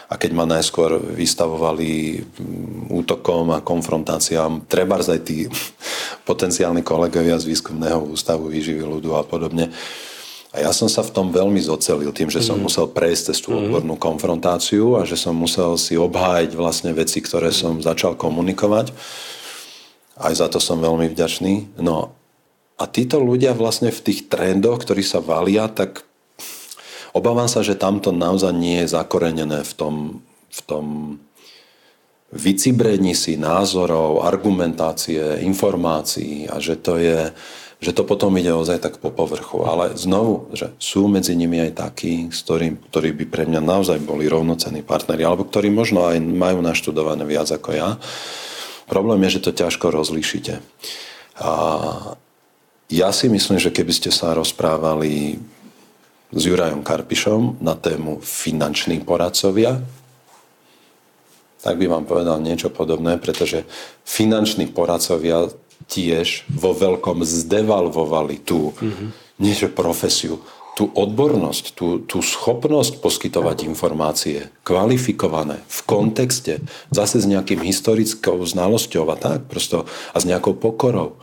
a keď ma najskôr vystavovali mm, útokom a konfrontáciám treba aj tí potenciálni kolegovia z výskumného ústavu výživy ľudu a podobne. A ja som sa v tom veľmi zocelil tým, že som mm. musel prejsť cez tú odbornú konfrontáciu a že som musel si obhájiť vlastne veci, ktoré som začal komunikovať. Aj za to som veľmi vďačný. No a títo ľudia vlastne v tých trendoch, ktorí sa valia, tak obávam sa, že tamto naozaj nie je zakorenené v tom, v tom vycibrení si názorov, argumentácie, informácií a že to je, že to potom ide ozaj tak po povrchu. Ale znovu, že sú medzi nimi aj takí, s ktorým, ktorí by pre mňa naozaj boli rovnocenní partneri, alebo ktorí možno aj majú naštudované viac ako ja. Problém je, že to ťažko rozlíšite. A ja si myslím, že keby ste sa rozprávali s Jurajom Karpišom na tému finanční poradcovia, tak by vám povedal niečo podobné, pretože finanční poradcovia tiež vo veľkom zdevalvovali tú mm-hmm. niečo profesiu, tú odbornosť, tú, tú schopnosť poskytovať informácie kvalifikované v kontexte, zase s nejakým historickou znalosťou a tak, prosto, a s nejakou pokorou.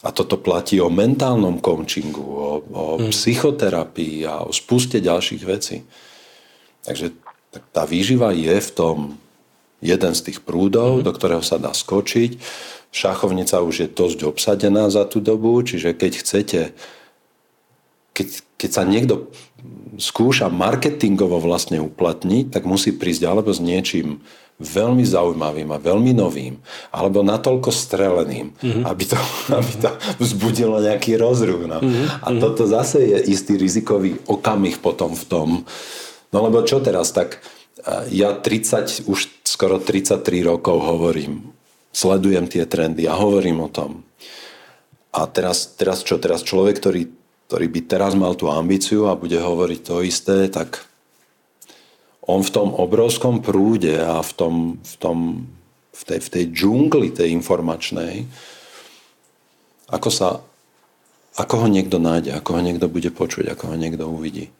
A toto platí o mentálnom coachingu, o, o mm. psychoterapii a o spuste ďalších vecí. Takže tá výživa je v tom jeden z tých prúdov, mm. do ktorého sa dá skočiť. Šachovnica už je dosť obsadená za tú dobu, čiže keď chcete, keď, keď sa niekto skúša marketingovo vlastne uplatniť, tak musí prísť alebo s niečím veľmi zaujímavým a veľmi novým, alebo natoľko streleným, mm-hmm. aby, to, aby to vzbudilo nejaký rozruch. No. Mm-hmm. A mhm. toto zase je istý rizikový okamih potom v tom. No lebo čo teraz, tak ja 30, už skoro 33 rokov hovorím, sledujem tie trendy a hovorím o tom. A teraz, teraz čo? Teraz človek, ktorý, ktorý by teraz mal tú ambíciu a bude hovoriť to isté, tak on v tom obrovskom prúde a v tom, v tom, v tej, v tej džungli tej informačnej, ako sa, ako ho niekto nájde, ako ho niekto bude počuť, ako ho niekto uvidí.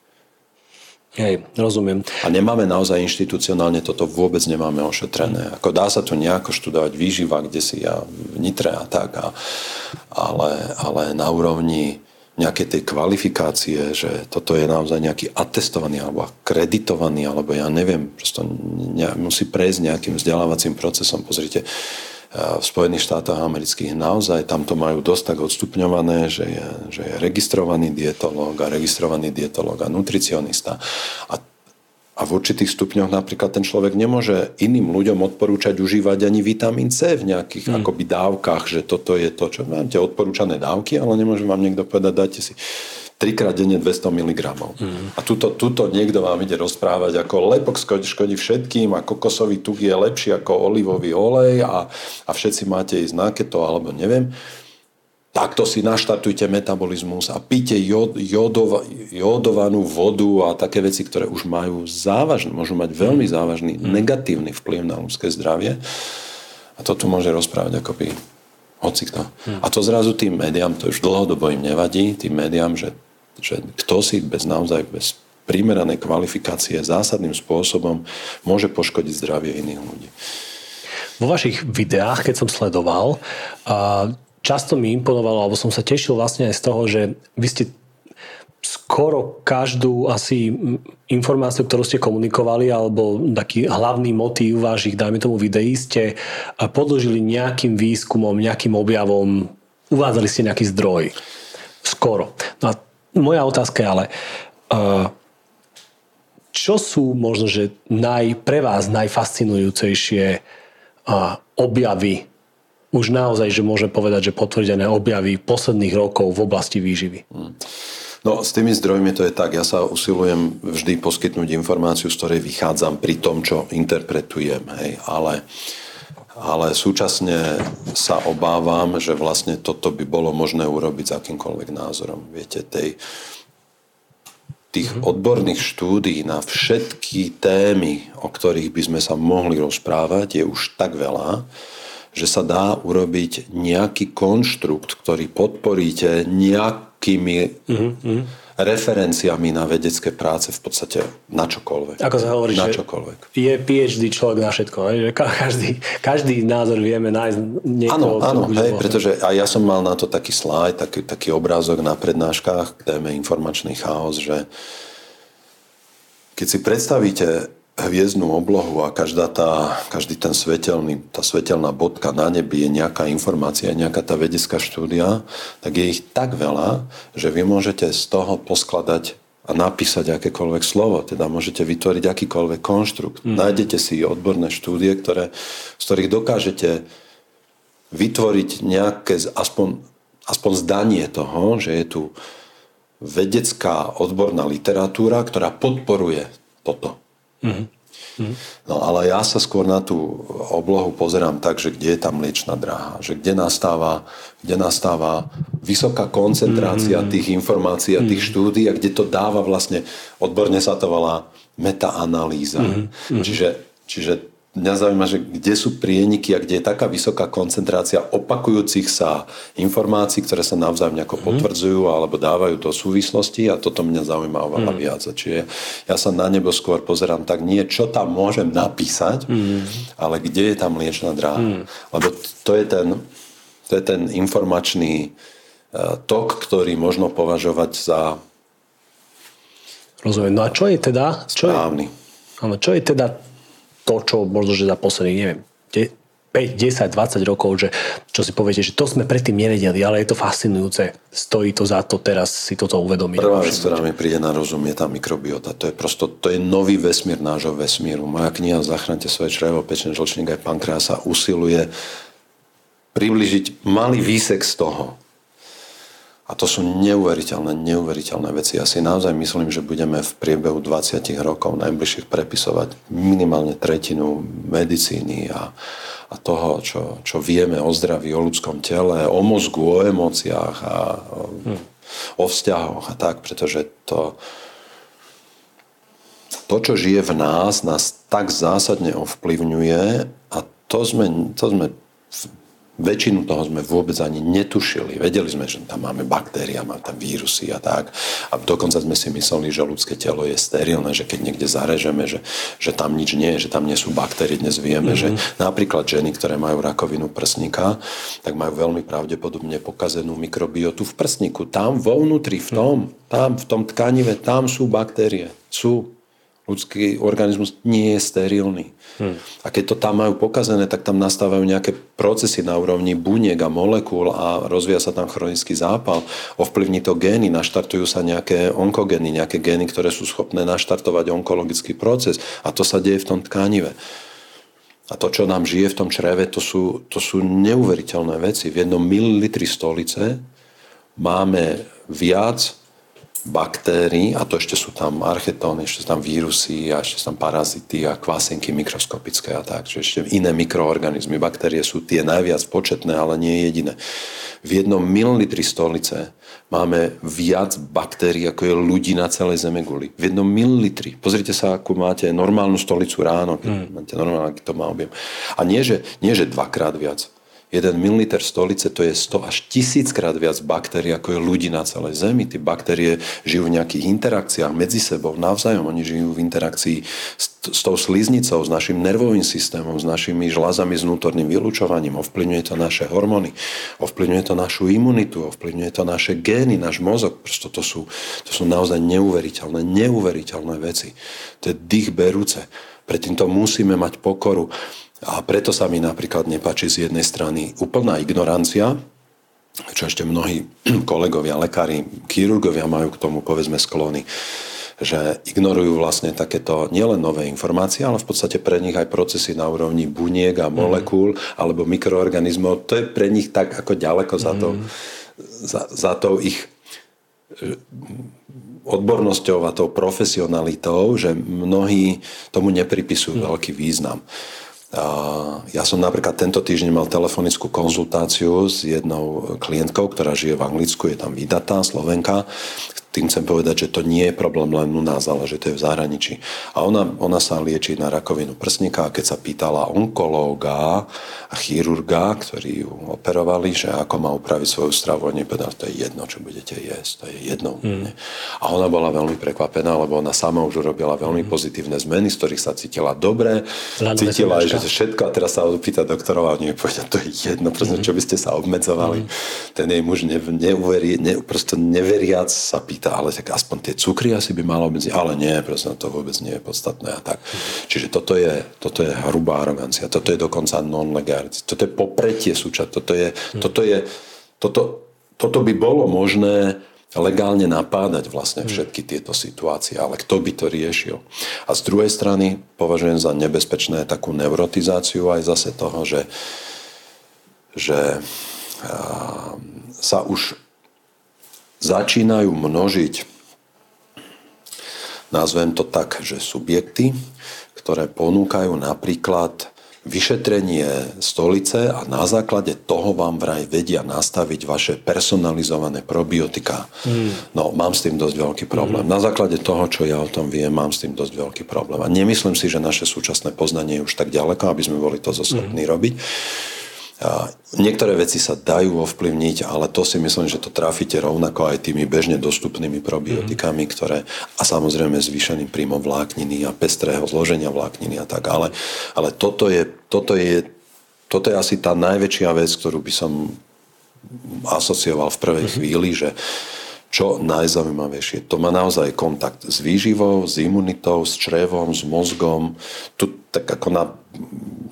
Hej, rozumiem. A nemáme naozaj inštitucionálne toto vôbec nemáme ošetrené. Ako dá sa tu nejako študovať výživa, kde si ja v Nitre a tak, a, ale, ale na úrovni nejakej tej kvalifikácie, že toto je naozaj nejaký atestovaný alebo akreditovaný, alebo ja neviem, prosto ne, musí prejsť nejakým vzdelávacím procesom. Pozrite, v Spojených štátoch amerických naozaj tam to majú dosť tak odstupňované, že je, že je registrovaný dietolog a registrovaný dietolog a nutricionista. A a v určitých stupňoch napríklad ten človek nemôže iným ľuďom odporúčať užívať ani vitamín C v nejakých hmm. akoby dávkach, že toto je to, čo máte odporúčané dávky, ale nemôže vám niekto povedať, dajte si trikrát denne 200 mg. Mm. A tuto, tuto niekto vám ide rozprávať, ako lepok škodí všetkým a kokosový tuk je lepší ako olivový olej a, a všetci máte ísť na keto alebo neviem. Takto si naštartujte metabolizmus a píte jod, jodova, jodovanú vodu a také veci, ktoré už majú závažný, môžu mať veľmi mm. závažný mm. negatívny vplyv na ľudské zdravie. A to tu môže rozprávať akoby hocikto. Mm. A to zrazu tým médiám, to už dlhodobo im nevadí, tým médiám, že že kto si bez naozaj bez primeranej kvalifikácie zásadným spôsobom môže poškodiť zdravie iných ľudí. Vo vašich videách, keď som sledoval, často mi imponovalo, alebo som sa tešil vlastne aj z toho, že vy ste skoro každú asi informáciu, ktorú ste komunikovali, alebo taký hlavný motív vašich, dajme tomu videí, ste podložili nejakým výskumom, nejakým objavom, uvádzali ste nejaký zdroj. Skoro. No a moja otázka je ale, uh, čo sú možno, že naj, pre vás najfascinujúcejšie uh, objavy, už naozaj, že môže povedať, že potvrdené objavy posledných rokov v oblasti výživy? Hmm. No s tými zdrojmi to je tak, ja sa usilujem vždy poskytnúť informáciu, z ktorej vychádzam pri tom, čo interpretujem, hej, ale ale súčasne sa obávam, že vlastne toto by bolo možné urobiť s akýmkoľvek názorom. Viete, tej, tých mm-hmm. odborných štúdí na všetky témy, o ktorých by sme sa mohli rozprávať, je už tak veľa, že sa dá urobiť nejaký konštrukt, ktorý podporíte nejakými mm-hmm referenciami na vedecké práce v podstate na čokoľvek. Ako sa hovorí, na čokoľvek. je PhD človek na všetko. Že každý, každý názor vieme nájsť niekoho. Áno, áno hej, pretože aj ja som mal na to taký slajd, taký, taký obrázok na prednáškach k téme informačný chaos, že keď si predstavíte hviezdnnu oblohu a každá tá, každý ten svetelný, tá svetelná bodka na nebi je nejaká informácia, nejaká tá vedecká štúdia, tak je ich tak veľa, že vy môžete z toho poskladať a napísať akékoľvek slovo, teda môžete vytvoriť akýkoľvek konštrukt. Mm. Nájdete si odborné štúdie, ktoré, z ktorých dokážete vytvoriť nejaké aspoň, aspoň zdanie toho, že je tu vedecká odborná literatúra, ktorá podporuje toto. Mm-hmm. No ale ja sa skôr na tú oblohu pozerám tak, že kde je tá mliečna dráha, že kde nastáva, kde nastáva vysoká koncentrácia mm-hmm. tých informácií a tých mm-hmm. štúdí a kde to dáva vlastne, odborne sa to volá metaanalýza. Mm-hmm. Čiže, čiže mňa zaujíma, že kde sú prieniky a kde je taká vysoká koncentrácia opakujúcich sa informácií, ktoré sa navzájom nejako mm. potvrdzujú alebo dávajú do súvislosti a toto mňa zaujíma oveľa mm. viac. Čiže ja sa na nebo skôr pozerám tak nie, čo tam môžem napísať, mm. ale kde je tam mliečna dráha. Mm. Lebo to je ten, to je ten informačný uh, tok, ktorý možno považovať za Rozumiem. No a čo je teda... Čo správny. Je, áno, čo je teda to, čo možno, že za posledných, neviem, 5, 10, 20 rokov, že čo si poviete, že to sme predtým nevedeli, ale je to fascinujúce. Stojí to za to teraz si toto uvedomiť. Prvá vec, ktorá mi príde na rozum, je tá mikrobiota. To je prosto, to je nový vesmír nášho vesmíru. Moja kniha Zachránte svoje črevo, pečen žlčník aj pankreasa usiluje približiť malý výsek z toho, a to sú neuveriteľné, neuveriteľné veci. Ja si naozaj myslím, že budeme v priebehu 20 rokov najbližších prepisovať minimálne tretinu medicíny a, a toho, čo, čo vieme o zdraví, o ľudskom tele, o mozgu, o emóciách a o, hmm. o vzťahoch a tak, pretože to, to, čo žije v nás, nás tak zásadne ovplyvňuje a to sme, to sme Väčšinu toho sme vôbec ani netušili. Vedeli sme, že tam máme baktérie, máme tam vírusy a tak. A dokonca sme si mysleli, že ľudské telo je sterilné, že keď niekde zarežeme, že, že tam nič nie je, že tam nie sú baktérie. Dnes vieme, mm-hmm. že mhm. napríklad ženy, ktoré majú rakovinu prsníka, tak majú veľmi pravdepodobne pokazenú mikrobiotu v prsníku. Tam vo vnútri, v tom, tam, v tom tkanive, tam sú baktérie. Sú ľudský organizmus nie je sterilný. Hmm. A keď to tam majú pokazené, tak tam nastávajú nejaké procesy na úrovni buniek a molekúl a rozvíja sa tam chronický zápal, ovplyvní to gény, naštartujú sa nejaké onkogény, nejaké gény, ktoré sú schopné naštartovať onkologický proces a to sa deje v tom tkanive. A to, čo nám žije v tom čreve, to sú, to sú neuveriteľné veci. V jednom mililitri stolice máme viac baktérií, a to ešte sú tam archetóny, ešte sú tam vírusy a ešte sú tam parazity a kvasenky mikroskopické a tak. Čiže ešte iné mikroorganizmy. Baktérie sú tie najviac početné, ale nie jediné. V jednom mililitri stolice máme viac baktérií, ako je ľudí na celej Zemeguli. V jednom mililitri. Pozrite sa, ako máte normálnu stolicu ráno, keď mm. máte normálne, to má objem. A nie, že, nie, že dvakrát viac 1 ml stolice to je 100 až 1000 krát viac baktérií, ako je ľudí na celej Zemi. Tie baktérie žijú v nejakých interakciách medzi sebou, navzájom. Oni žijú v interakcii s, s tou sliznicou, s našim nervovým systémom, s našimi žlázami, s vnútorným vylúčovaním. Ovplyvňuje to naše hormóny, ovplyvňuje to našu imunitu, ovplyvňuje to naše gény, náš mozog. Prosto to sú, to sú naozaj neuveriteľné, neuveriteľné veci. To je dých berúce. Predtým to musíme mať pokoru. A preto sa mi napríklad nepáči z jednej strany úplná ignorancia, čo ešte mnohí kolegovia, lekári, chirurgovia majú k tomu povedzme sklony, že ignorujú vlastne takéto nielen nové informácie, ale v podstate pre nich aj procesy na úrovni buniek a molekúl mm. alebo mikroorganizmov. To je pre nich tak ako ďaleko mm. za, to, mhm. za, za to ich odbornosťou a tou profesionalitou, že mnohí tomu nepripisujú mm. veľký význam. Ja som napríklad tento týždeň mal telefonickú konzultáciu s jednou klientkou, ktorá žije v Anglicku, je tam vydatá, Slovenka, tým chcem povedať, že to nie je problém len u nás, ale že to je v zahraničí. A ona, ona sa lieči na rakovinu prsníka a keď sa pýtala onkológa a chirurga, ktorí ju operovali, že ako má upraviť svoju stravu, oni povedali, to je jedno, čo budete jesť, to je jedno. Mm. A ona bola veľmi prekvapená, lebo ona sama už urobila veľmi mm. pozitívne zmeny, z ktorých sa cítila dobre, Zladne cítila že všetko a teraz sa opýta doktorov a oni povedia, to je jedno, proste, mm. čo by ste sa obmedzovali. Mm. Ten jej muž ne, ne, proste neveriac sa pýta, pýta, ale tak aspoň tie cukry asi by malo medzi, ale nie, proste to vôbec nie je podstatné a tak. Čiže toto je, toto je hrubá arogancia, toto je dokonca non-legality, toto je popretie súčasť, toto je, toto je, toto, toto by bolo možné legálne napádať vlastne všetky tieto situácie, ale kto by to riešil? A z druhej strany považujem za nebezpečné takú neurotizáciu aj zase toho, že, že sa už začínajú množiť, nazvem to tak, že subjekty, ktoré ponúkajú napríklad vyšetrenie stolice a na základe toho vám vraj vedia nastaviť vaše personalizované probiotika. Mm. No, mám s tým dosť veľký problém. Mm. Na základe toho, čo ja o tom viem, mám s tým dosť veľký problém. A nemyslím si, že naše súčasné poznanie je už tak ďaleko, aby sme boli to zoschopní mm. robiť. Niektoré veci sa dajú ovplyvniť, ale to si myslím, že to trafíte rovnako aj tými bežne dostupnými probiotikami, mm. ktoré a samozrejme zvýšeným príjmom vlákniny a pestrého zloženia vlákniny a tak. Ale, ale toto, je, toto, je, toto je asi tá najväčšia vec, ktorú by som asocioval v prvej mm-hmm. chvíli, že čo najzaujímavejšie. To má naozaj kontakt s výživou, s imunitou, s črevom, s mozgom. Tu tak ako na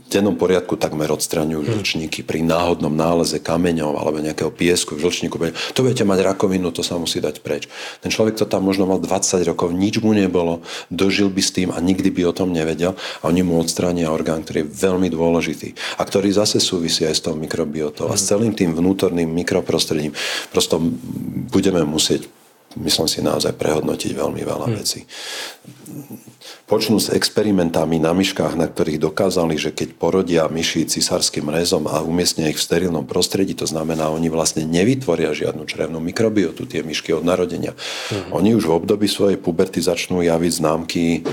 dennom poriadku takmer odstraňujú hmm. žlčníky pri náhodnom náleze kameňov alebo nejakého piesku v žlčníku. Tu budete mať rakovinu, to sa musí dať preč. Ten človek to tam možno mal 20 rokov, nič mu nebolo, dožil by s tým a nikdy by o tom nevedel a oni mu odstránia orgán, ktorý je veľmi dôležitý a ktorý zase súvisí aj s tou mikrobiotou a s celým tým vnútorným mikroprostredím. Prosto budeme musieť myslím si, naozaj prehodnotiť veľmi veľa hmm. vecí. Počnú s experimentami na myškách, na ktorých dokázali, že keď porodia myši cisárským rezom a umiestnia ich v sterilnom prostredí, to znamená, oni vlastne nevytvoria žiadnu črevnú mikrobiotu, tie myšky od narodenia. Hmm. Oni už v období svojej puberty začnú javiť známky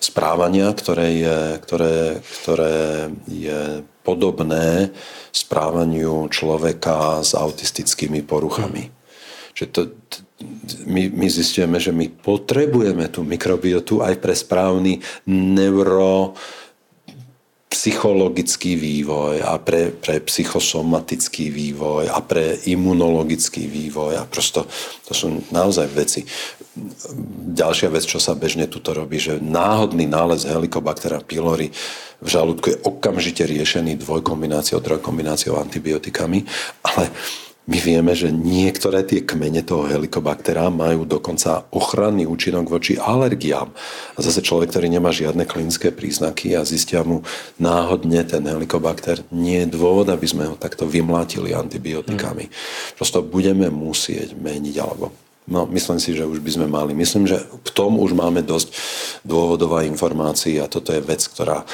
správania, ktoré je, ktoré, ktoré je podobné správaniu človeka s autistickými poruchami. Hmm. Že to, my, my zistujeme, že my potrebujeme tú mikrobiotu aj pre správny neuro psychologický vývoj a pre, pre psychosomatický vývoj a pre imunologický vývoj a prosto to sú naozaj veci. Ďalšia vec, čo sa bežne tuto robí, že náhodný nález Helicobacter pylori v žalúdku je okamžite riešený dvojkombináciou, trojkombináciou antibiotikami, ale my vieme, že niektoré tie kmene toho helikobaktera majú dokonca ochranný účinok voči alergiám. A zase človek, ktorý nemá žiadne klinické príznaky a zistia mu náhodne ten helikobakter, nie je dôvod, aby sme ho takto vymlátili antibiotikami. Hmm. Prosto budeme musieť meniť alebo No, myslím si, že už by sme mali. Myslím, že v tom už máme dosť dôvodová informácií a toto je vec, ktorá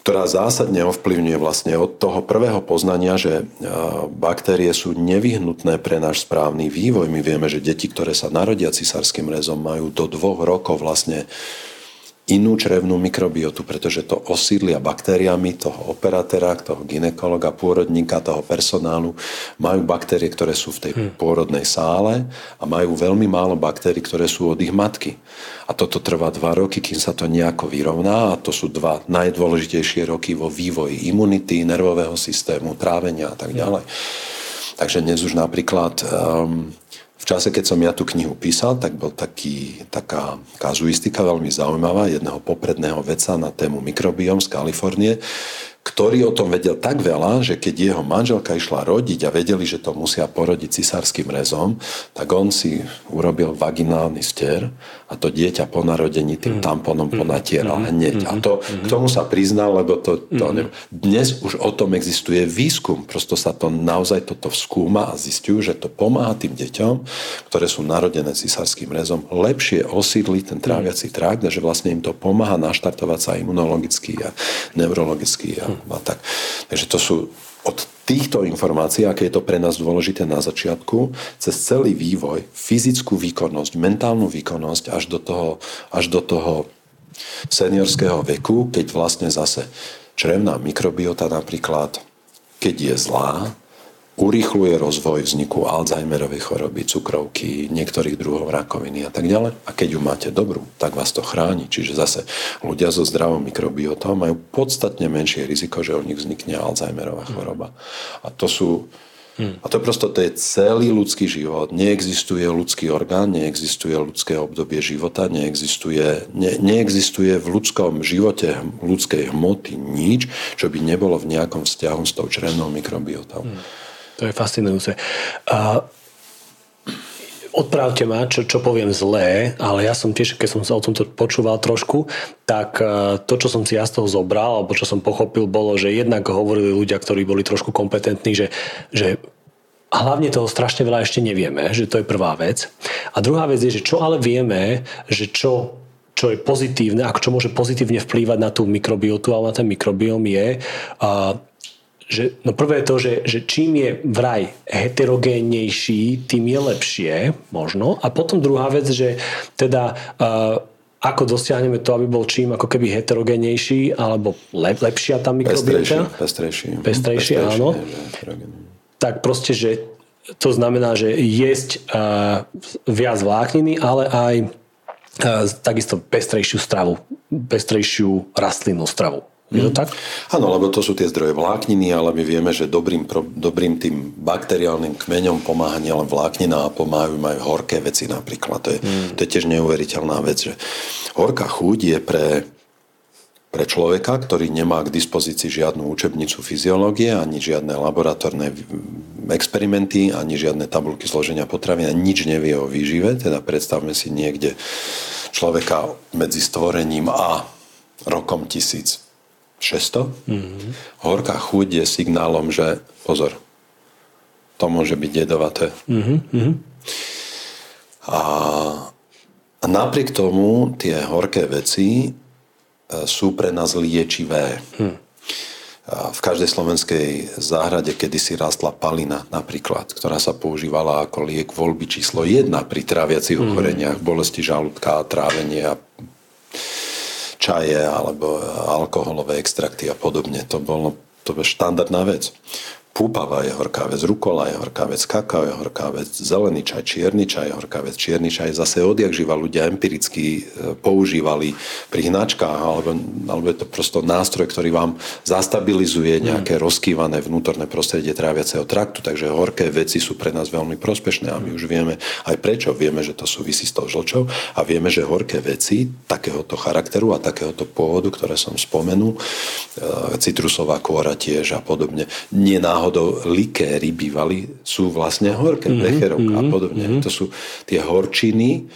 ktorá zásadne ovplyvňuje vlastne od toho prvého poznania, že baktérie sú nevyhnutné pre náš správny vývoj. My vieme, že deti, ktoré sa narodia cisárským rezom, majú do dvoch rokov vlastne inú črevnú mikrobiotu, pretože to osídlia baktériami toho operatéra, toho ginekologa, pôrodníka, toho personálu. Majú baktérie, ktoré sú v tej hmm. pôrodnej sále a majú veľmi málo baktérií, ktoré sú od ich matky. A toto trvá dva roky, kým sa to nejako vyrovná a to sú dva najdôležitejšie roky vo vývoji imunity, nervového systému, trávenia a tak ďalej. Takže dnes už napríklad um, v čase, keď som ja tú knihu písal, tak bol taký, taká kazuistika veľmi zaujímavá jedného popredného veca na tému mikrobiom z Kalifornie, ktorý o tom vedel tak veľa, že keď jeho manželka išla rodiť a vedeli, že to musia porodiť cisárským rezom, tak on si urobil vaginálny ster a to dieťa po narodení tým mm. tamponom mm. ponatieral mm. hneď. A to, k tomu sa priznal, lebo to, to ne... dnes už o tom existuje výskum. Prosto sa to naozaj toto skúma a zistujú, že to pomáha tým deťom, ktoré sú narodené cisárským rezom, lepšie osídliť ten tráviaci trakt, že vlastne im to pomáha naštartovať sa imunologicky a neurologicky a a tak. Takže to sú od týchto informácií, aké je to pre nás dôležité na začiatku, cez celý vývoj, fyzickú výkonnosť, mentálnu výkonnosť až do toho, až do toho seniorského veku, keď vlastne zase črevná mikrobiota napríklad, keď je zlá, urýchluje rozvoj vzniku Alzheimerovej choroby, cukrovky, niektorých druhov rakoviny a tak ďalej. A keď ju máte dobrú, tak vás to chráni. Čiže zase ľudia so zdravou mikrobiotou majú podstatne menšie riziko, že u nich vznikne Alzheimerová hm. choroba. A to sú a to prosto to je celý ľudský život. Neexistuje ľudský orgán, neexistuje ľudské obdobie života, neexistuje, ne, neexistuje v ľudskom živote ľudskej hmoty nič, čo by nebolo v nejakom vzťahu s tou črevnou mikrobiotou. Hmm. To je fascinujúce. A odprávte ma, čo, čo poviem zlé, ale ja som tiež, keď som sa o tomto počúval trošku, tak e, to, čo som si ja z toho zobral, alebo čo som pochopil, bolo, že jednak hovorili ľudia, ktorí boli trošku kompetentní, že, že a hlavne toho strašne veľa ešte nevieme, že to je prvá vec. A druhá vec je, že čo ale vieme, že čo čo je pozitívne, ako čo môže pozitívne vplývať na tú mikrobiotu alebo na ten mikrobióm je, že no prvé je to, že, že čím je vraj heterogénnejší, tým je lepšie, možno. A potom druhá vec, že teda uh, ako dosiahneme to, aby bol čím ako keby heterogénejší, alebo lep, lepšia tá mikrobiota. Pestrejší. Pestrejší, pestrejší áno. Tak proste, že to znamená, že jesť uh, viac vlákniny, ale aj uh, takisto pestrejšiu stravu, pestrejšiu rastlinnú stravu. Je to mhm. tak? Áno, lebo to sú tie zdroje vlákniny, ale my vieme, že dobrým, dobrým tým bakteriálnym kmeňom pomáha nielen vláknina a pomáhajú aj horké veci napríklad. To je, mm. to je tiež neuveriteľná vec, že horká chuť je pre, pre človeka, ktorý nemá k dispozícii žiadnu učebnicu fyziológie, ani žiadne laboratórne experimenty, ani žiadne tabulky zloženia potravín, nič nevie o výžive. Teda predstavme si niekde človeka medzi stvorením a rokom tisíc 600. Mm-hmm. Horká chuť je signálom, že pozor, to môže byť jedovaté. Mm-hmm. A napriek tomu tie horké veci e, sú pre nás liečivé. Hm. V každej slovenskej záhrade kedysi rastla palina napríklad, ktorá sa používala ako liek voľby číslo 1 pri tráviacich ochoreniach, bolesti žalúdka, trávenie a čaje alebo alkoholové extrakty a podobne. To bolo to bolo štandardná vec. Púpava je horká vec, rukola je horká vec, kakao je horká vec, zelený čaj, čierny čaj je horká vec. Čierny čaj zase odjak živa ľudia empiricky e, používali pri hnačkách, alebo, alebo je to prosto nástroj, ktorý vám zastabilizuje mm. nejaké mm. rozkývané vnútorné prostredie tráviaceho traktu, takže horké veci sú pre nás veľmi prospešné a my už vieme aj prečo. Vieme, že to súvisí s tou žlčou a vieme, že horké veci takéhoto charakteru a takéhoto pôvodu, ktoré som spomenul, e, citrusová kôra tiež a podobne, nie náhodou likéry bývali, sú vlastne horké, mm-hmm. becherovka a mhm, podobne. Mm-hmm. To sú tie horčiny,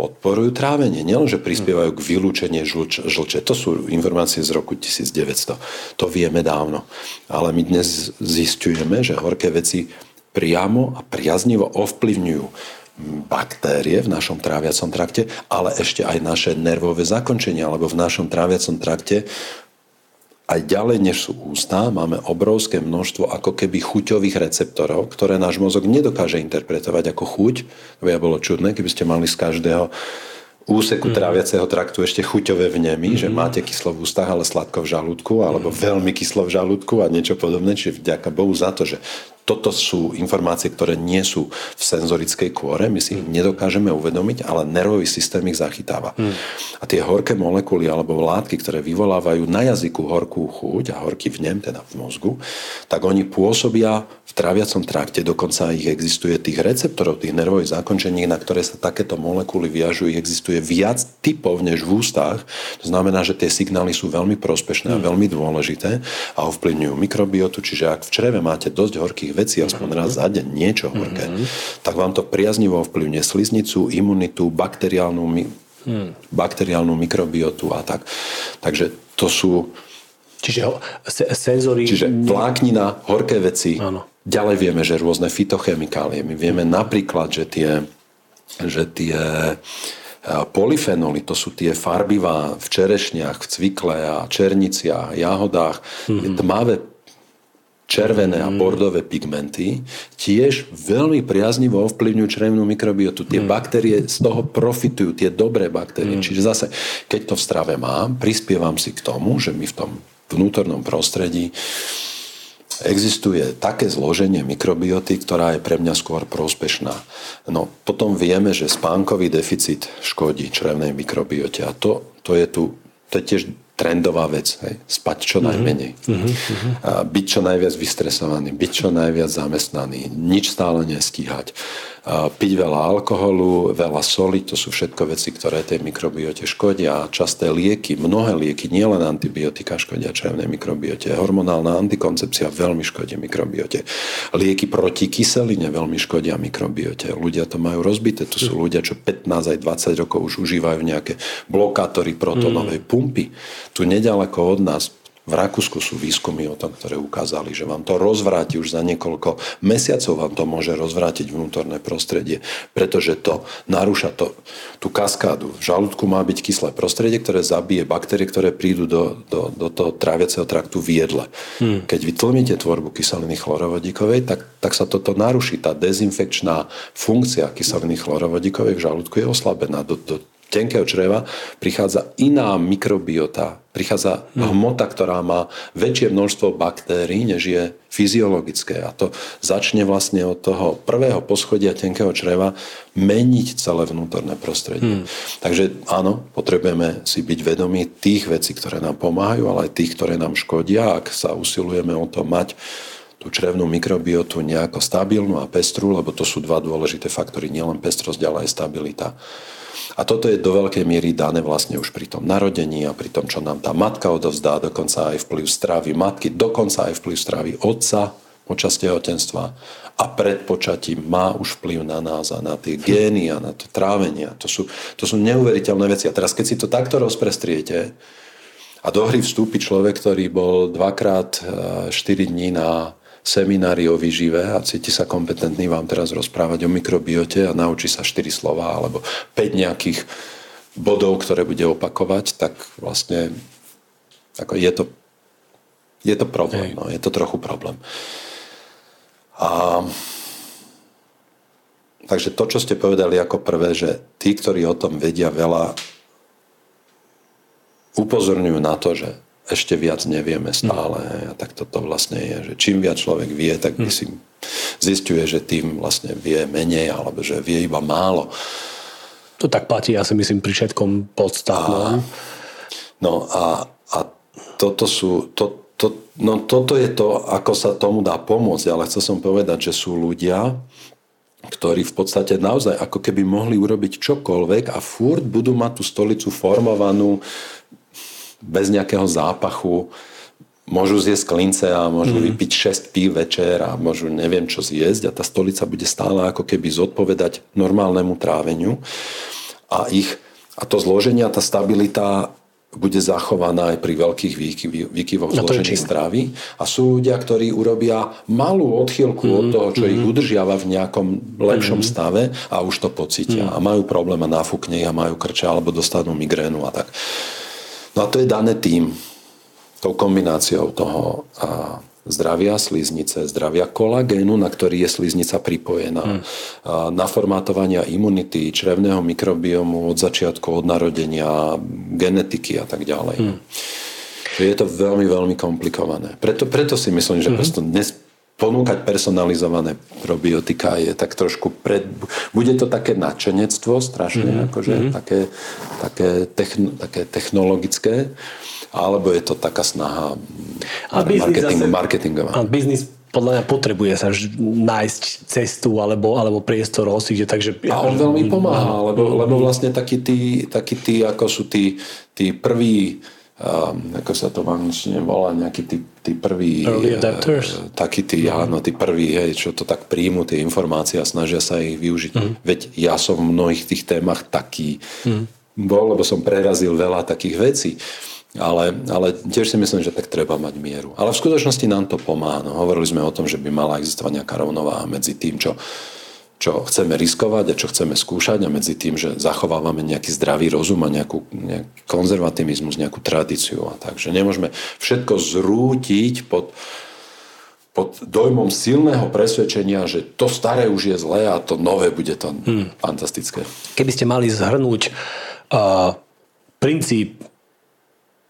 podporujú trávenie. Nielenže prispievajú k vylúčeniu žlč, žlče. To sú informácie z roku 1900. To vieme dávno. Ale my dnes zistujeme, že horké veci priamo a priaznivo ovplyvňujú baktérie v našom tráviacom trakte, ale ešte aj naše nervové zakončenia, alebo v našom tráviacom trakte aj ďalej, než sú ústa, máme obrovské množstvo ako keby chuťových receptorov, ktoré náš mozog nedokáže interpretovať ako chuť. To by bolo čudné, keby ste mali z každého úseku mm. tráviaceho traktu ešte chuťové vnemy, mm. že máte kyslo v ústach, ale sladko v žalúdku, alebo mm. veľmi kyslo v žalúdku a niečo podobné. Čiže vďaka Bohu za to, že toto sú informácie, ktoré nie sú v senzorickej kôre, my si ich nedokážeme uvedomiť, ale nervový systém ich zachytáva. Hmm. A tie horké molekuly alebo látky, ktoré vyvolávajú na jazyku horkú chuť a horký vnem, teda v mozgu, tak oni pôsobia v tráviacom trakte, dokonca ich existuje tých receptorov, tých nervových zákončení, na ktoré sa takéto molekuly viažujú, ich existuje viac typov než v ústach. To znamená, že tie signály sú veľmi prospešné a hmm. veľmi dôležité a ovplyvňujú mikrobiotu, čiže ak v čreve máte dosť horkých veci, aspoň raz za deň niečo horké, mm-hmm. tak vám to priaznivo ovplyvne sliznicu, imunitu, bakteriálnu, mm. bakteriálnu mikrobiotu a tak. Takže to sú... Čiže senzory... Čiže vláknina, horké veci. Áno. Ďalej vieme, že rôzne fitochemikálie. My vieme napríklad, že tie, že tie polyfenoly, to sú tie farbivá v čerešniach, v cvikle a černiciach, jahodách, mm-hmm. tmavé červené a mm. bordové pigmenty tiež veľmi priaznivo ovplyvňujú črevnú mikrobiotu. Tie mm. baktérie z toho profitujú, tie dobré baktérie. Mm. Čiže zase, keď to v strave mám, prispievam si k tomu, že my v tom vnútornom prostredí existuje také zloženie mikrobioty, ktorá je pre mňa skôr prospešná. No potom vieme, že spánkový deficit škodí črevnej mikrobiote a to, to je tu to je tiež trendová vec. Hej. Spať čo mhm. najmenej. Mm-hmm. A byť čo najviac vystresovaný, byť čo najviac zamestnaný, nič stále nestíhať piť veľa alkoholu, veľa soli, to sú všetko veci, ktoré tej mikrobiote škodia. Časté lieky, mnohé lieky, nielen antibiotika škodia črevnej mikrobiote. Hormonálna antikoncepcia veľmi škodí mikrobiote. Lieky proti kyseline veľmi škodia mikrobiote. Ľudia to majú rozbité. To sú ľudia, čo 15 aj 20 rokov už užívajú nejaké blokátory protonovej mm. pumpy. Tu nedaleko od nás v Rakúsku sú výskumy o tom, ktoré ukázali, že vám to rozvráti už za niekoľko mesiacov, vám to môže rozvrátiť vnútorné prostredie, pretože to narúša to, tú kaskádu. V žalúdku má byť kyslé prostredie, ktoré zabije baktérie, ktoré prídu do, do, do toho tráviaceho traktu v jedle. Hmm. Keď vy tlmíte tvorbu kyseliny chlorovodíkovej, tak, tak sa toto naruší. Tá dezinfekčná funkcia kyseliny chlorovodíkovej v žalúdku je oslabená. Do, do tenkého čreva prichádza iná mikrobiota, prichádza hmota, ktorá má väčšie množstvo baktérií, než je fyziologické. A to začne vlastne od toho prvého poschodia tenkého čreva meniť celé vnútorné prostredie. Hmm. Takže áno, potrebujeme si byť vedomí tých vecí, ktoré nám pomáhajú, ale aj tých, ktoré nám škodia, ak sa usilujeme o to mať tú črevnú mikrobiotu nejako stabilnú a pestru, lebo to sú dva dôležité faktory, nielen pestrosť, ale aj stabilita. A toto je do veľkej miery dané vlastne už pri tom narodení a pri tom, čo nám tá matka odovzdá, dokonca aj vplyv stravy matky, dokonca aj vplyv stravy otca počas tehotenstva a pred počatím má už vplyv na nás a na tie gény a na to trávenie. To sú, to sú neuveriteľné veci. A teraz, keď si to takto rozprestriete a do hry vstúpi človek, ktorý bol dvakrát 4 e, dní na seminári o výžive a cíti sa kompetentný vám teraz rozprávať o mikrobiote a naučí sa 4 slova alebo 5 nejakých bodov, ktoré bude opakovať, tak vlastne ako je to, je to problém. No, je to trochu problém. A Takže to, čo ste povedali ako prvé, že tí, ktorí o tom vedia veľa, upozorňujú na to, že ešte viac nevieme stále. A tak toto vlastne je, že čím viac človek vie, tak by si zistuje, že tým vlastne vie menej, alebo že vie iba málo. To tak platí, ja si myslím, pri všetkom podstatnom. No a, a toto sú, to, to, no toto je to, ako sa tomu dá pomôcť, ale chcel som povedať, že sú ľudia, ktorí v podstate naozaj ako keby mohli urobiť čokoľvek a furt budú mať tú stolicu formovanú bez nejakého zápachu. Môžu zjesť klince a môžu mm. vypiť 6 pí večer a môžu neviem čo zjesť a tá stolica bude stále ako keby zodpovedať normálnemu tráveniu. A ich a to zloženie a tá stabilita bude zachovaná aj pri veľkých výkyvoch zložení stravy. A sú ľudia, ktorí urobia malú odchýlku mm, od mhm, toho, čo mm. ich mhm. udržiava v nejakom lepšom mm. stave a už to pocítia. Mm. A majú problém a náfukne a majú krče alebo dostanú migrénu a tak. No a to je dané tým, tou kombináciou toho a zdravia sliznice, zdravia kolagénu, na ktorý je sliznica pripojená, hmm. naformátovania imunity, črevného mikrobiomu od začiatku, od narodenia, genetiky a tak ďalej. Hmm. Je to veľmi, veľmi komplikované. Preto, preto si myslím, že hmm. dnes ponúkať personalizované probiotika je tak trošku pred... Bude to také nadšenectvo strašne, mm-hmm. akože mm-hmm. také, také, techn, také technologické alebo je to taká snaha a marketing, zase, marketingová? A biznis podľa mňa potrebuje sa nájsť cestu alebo, alebo priestor hosiť, takže... A on veľmi pomáha, lebo, lebo vlastne takí tí, takí tí, ako sú tí, tí prví um, ako sa to v angličtine volá, nejakí tí, tí prví... Early adapters? Uh, takí tí, mm-hmm. áno, tí prví, hej, čo to tak príjmu, tie informácie a snažia sa ich využiť. Mm-hmm. Veď ja som v mnohých tých témach taký mm-hmm. bol, lebo som prerazil veľa takých vecí. Ale, ale tiež si myslím, že tak treba mať mieru. Ale v skutočnosti nám to pomáha. No, hovorili sme o tom, že by mala existovať nejaká rovnováha medzi tým, čo, čo chceme riskovať a čo chceme skúšať a medzi tým, že zachovávame nejaký zdravý rozum a nejakú, nejaký konzervativizmus, nejakú tradíciu. A takže nemôžeme všetko zrútiť pod, pod dojmom silného presvedčenia, že to staré už je zlé a to nové bude to hmm. fantastické. Keby ste mali zhrnúť uh, princíp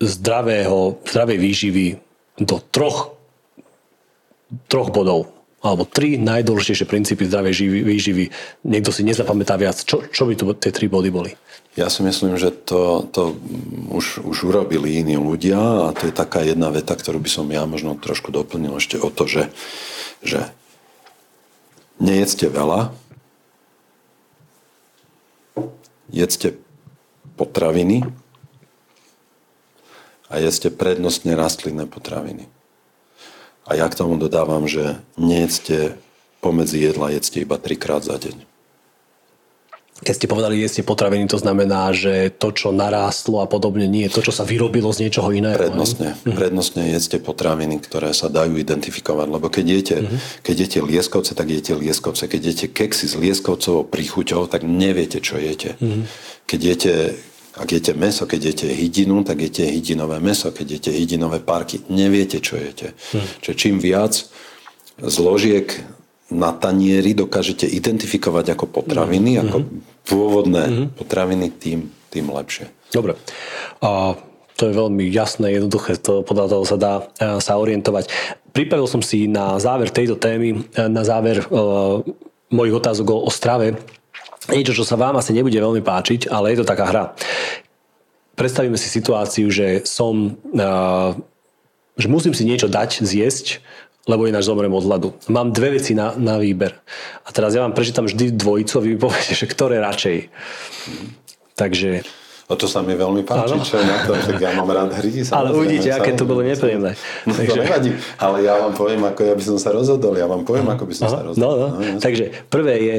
zdravého, zdravej výživy do troch, troch bodov alebo tri najdôležitejšie princípy zdravej výživy. Niekto si nezapamätá viac. Čo, čo by to tie tri body boli? Ja si myslím, že to, to už, už urobili iní ľudia a to je taká jedna veta, ktorú by som ja možno trošku doplnil ešte o to, že, že nejedzte veľa, jedzte potraviny, a jeste prednostne rastlinné potraviny. A ja k tomu dodávam, že nejedzte pomedzi jedla, jedzte iba trikrát za deň. Keď ste povedali jeste potraviny, to znamená, že to, čo narástlo a podobne, nie je to, čo sa vyrobilo z niečoho iného. Prednostne. Mhm. Prednostne jedzte potraviny, ktoré sa dajú identifikovať. Lebo keď jete, mm-hmm. keď jete lieskovce, tak jete lieskovce. Keď jete keksy s lieskovcovou príchuťou, tak neviete, čo jete. Mm-hmm. Keď jete ak jete meso, keď jete hydinu, tak jete hydinové meso. Keď jete hydinové parky, neviete, čo jete. Hmm. Čiže čím viac zložiek na tanieri dokážete identifikovať ako potraviny, hmm. ako pôvodné hmm. potraviny, tým, tým lepšie. Dobre. A to je veľmi jasné, jednoduché, to, podľa toho sa dá e, sa orientovať. Pripravil som si na záver tejto témy, e, na záver uh, mojich otázok o, o strave, niečo, čo sa vám asi nebude veľmi páčiť, ale je to taká hra. Predstavíme si situáciu, že som, uh, že musím si niečo dať, zjesť, lebo ináč zomrem od hladu. Mám dve veci na, na výber. A teraz ja vám prečítam vždy dvojicu a vy mi poviete, že ktoré radšej. Takže No to sa mi veľmi páči, ano. čo na to, že ja mám rád hry. Ale uvidíte, aké to bolo nepríjemné. No Takže... to nevadí, ale ja vám poviem, ako ja by som sa rozhodol. Ja vám poviem, ako by som Aha. sa rozhodol. No, no. No, Takže prvé je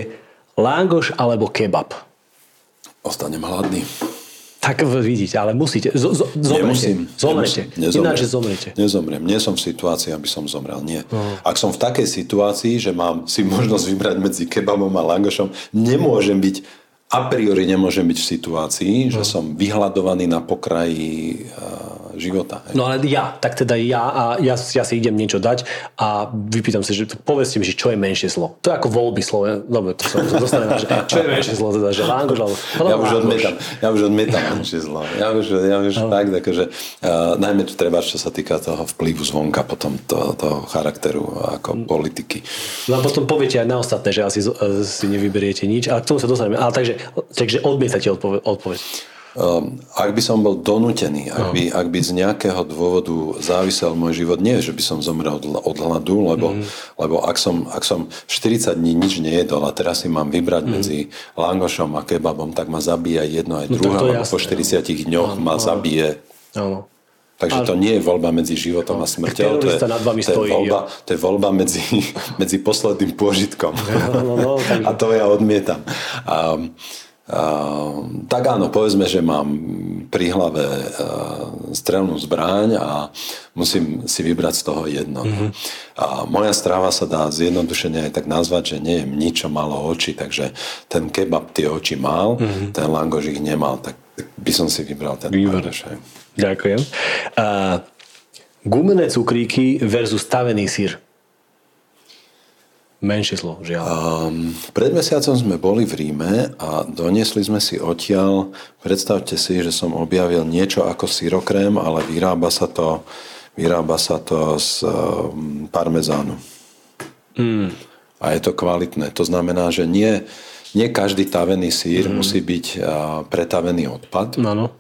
Langoš alebo kebab? Ostanem hladný. Tak vidíte, ale musíte. Z, z, zomrete. Nemusím. Zomrete. Nemusím. Ináč zomrete. Nezomriem. Nie som v situácii, aby som zomrel. Nie. Uh-huh. Ak som v takej situácii, že mám si možnosť vybrať medzi kebabom a langošom, nemôžem byť a priori nemôžem byť v situácii, že uh-huh. som vyhľadovaný na pokraji uh, života. Hej. No ale ja, tak teda ja a ja, ja si idem niečo dať a vypýtam si, že povedzte mi, že čo je menšie zlo. To je ako voľby slovo. Dobre, to som dostanem, že čo je menšie zlo, teda, že langoš, alebo... Ja už odmietam, ja už odmietam menšie zlo. Ja už, ja už no. tak, akože, uh, najmä tu treba, čo sa týka toho vplyvu zvonka, potom to, toho charakteru ako politiky. No a potom poviete aj na ostatné, že asi si nevyberiete nič, ale k tomu sa dostaneme. Ale takže, takže odmietate odpoveď. odpoveď. Um, ak by som bol donútený, ak by, ak by z nejakého dôvodu závisel môj život, nie, že by som zomrel od hladu, lebo, mm. lebo ak, som, ak som 40 dní nič nejedol a teraz si mám vybrať mm. medzi langošom a kebabom, tak ma zabíja jedno aj no, druhé, lebo po 40 dňoch no, ma no. zabije. No. Takže to nie je voľba medzi životom no, a smrťou, to je, nad vami to, je voľba, to je voľba medzi, medzi posledným pôžitkom. No, no, no, takže... A to ja odmietam. Um, Ehm, tak áno, povedzme, že mám pri hlave uh, strelnú zbraň a musím si vybrať z toho jedno. Mm-hmm. A moja strava sa dá zjednodušene aj tak nazvať, že nie je nič, čo malo oči, takže ten kebab tie oči mal, mm-hmm. ten langož ich nemal, tak by som si vybral ten langož. Ďakujem. Uh, gumené cukríky versus stavený sír. Menšie zlo, žiaľ. Um, pred mesiacom sme boli v Ríme a doniesli sme si odtiaľ, predstavte si, že som objavil niečo ako syrokrém, ale vyrába sa to, vyrába sa to z um, parmezánu. Mm. A je to kvalitné. To znamená, že nie, nie každý tavený sír mm. musí byť uh, pretavený odpad. No, no.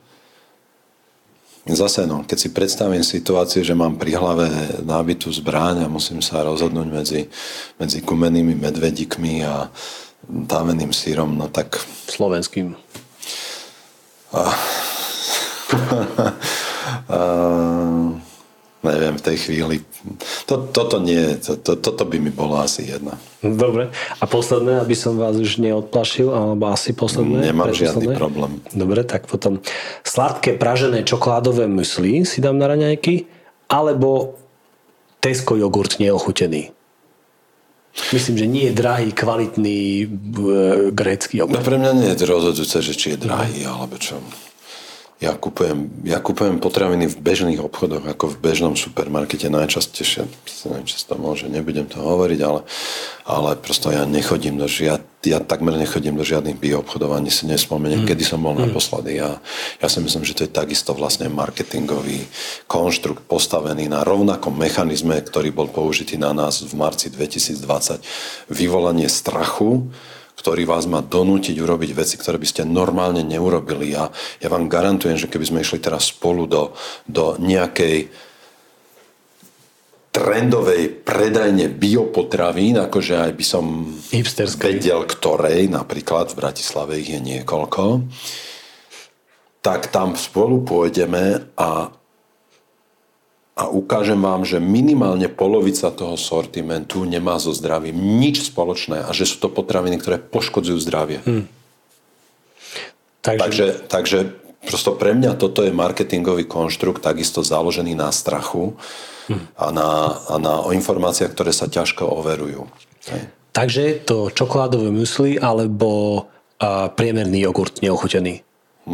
Zase no, keď si predstavím situáciu, že mám pri hlave nábytú zbráň a musím sa rozhodnúť medzi, medzi kumenými medvedikmi a táveným sírom, no tak... Slovenským. A... a... Neviem, v tej chvíli to, toto nie, to, to, toto by mi bolo asi jedna. Dobre. A posledné, aby som vás už neodplašil, alebo asi posledné? Nemám žiadny problém. Dobre, tak potom sladké pražené čokoládové mysli si dám na raňajky, alebo Tesco jogurt neochutený. Myslím, že nie je drahý, kvalitný e, grécky jogurt. No pre mňa nie je rozhodujúce, že či je drahý, alebo čo. Ja kupujem, ja kupujem potraviny v bežných obchodoch, ako v bežnom supermarkete najčastejšie. Najčasto môže, nebudem to hovoriť, ale, ale prosto ja nechodím do žiad, ja takmer nechodím do žiadnych bioobchodov, ani si nespomeniem, mm. kedy som bol mm. naposledy. Ja, ja si myslím, že to je takisto vlastne marketingový konštrukt postavený na rovnakom mechanizme, ktorý bol použitý na nás v marci 2020. Vyvolanie strachu, ktorý vás má donútiť urobiť veci, ktoré by ste normálne neurobili. Ja, ja vám garantujem, že keby sme išli teraz spolu do, do nejakej trendovej predajne biopotravín, akože aj by som Hipsterskej. vedel, ktorej, napríklad v Bratislave ich je niekoľko, tak tam spolu pôjdeme a a ukážem vám, že minimálne polovica toho sortimentu nemá so zdravím nič spoločné a že sú to potraviny, ktoré poškodzujú zdravie. Hmm. Takže... takže, takže prosto pre mňa toto je marketingový konštrukt takisto založený na strachu hmm. a, na, a na o informáciách, ktoré sa ťažko overujú. Hej. Takže to čokoládové musli alebo a priemerný jogurt neochutený?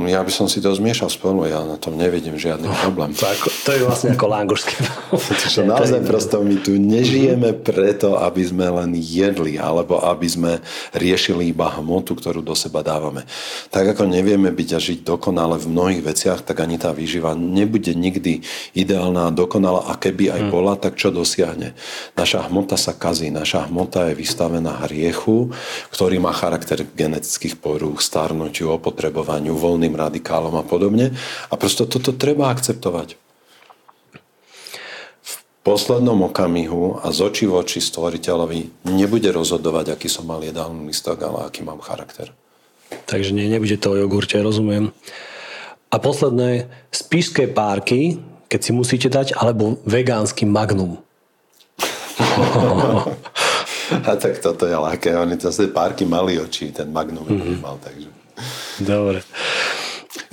Ja by som si to zmiešal spolu, ja na tom nevidím žiadny oh, problém. To, ako, to je vlastne ako langošské. Čo naozaj prosto my tu nežijeme preto, aby sme len jedli, alebo aby sme riešili iba hmotu, ktorú do seba dávame. Tak ako nevieme byť a žiť dokonale v mnohých veciach, tak ani tá výživa nebude nikdy ideálna a dokonalá. A keby aj hmm. bola, tak čo dosiahne? Naša hmota sa kazí, naša hmota je vystavená hriechu, ktorý má charakter genetických porúch, starnutiu, opotrebovaniu, voľný extrémnym radikálom a podobne. A prosto toto treba akceptovať. V poslednom okamihu a z očí v oči stvoriteľovi nebude rozhodovať, aký som mal jedálny listok, ale aký mám charakter. Takže nie, nebude to o jogurte, rozumiem. A posledné, spíšské párky, keď si musíte dať, alebo vegánsky magnum. a tak toto je ľahké. Oni zase párky mali oči, ten magnum mm-hmm. mal, takže... Dobre.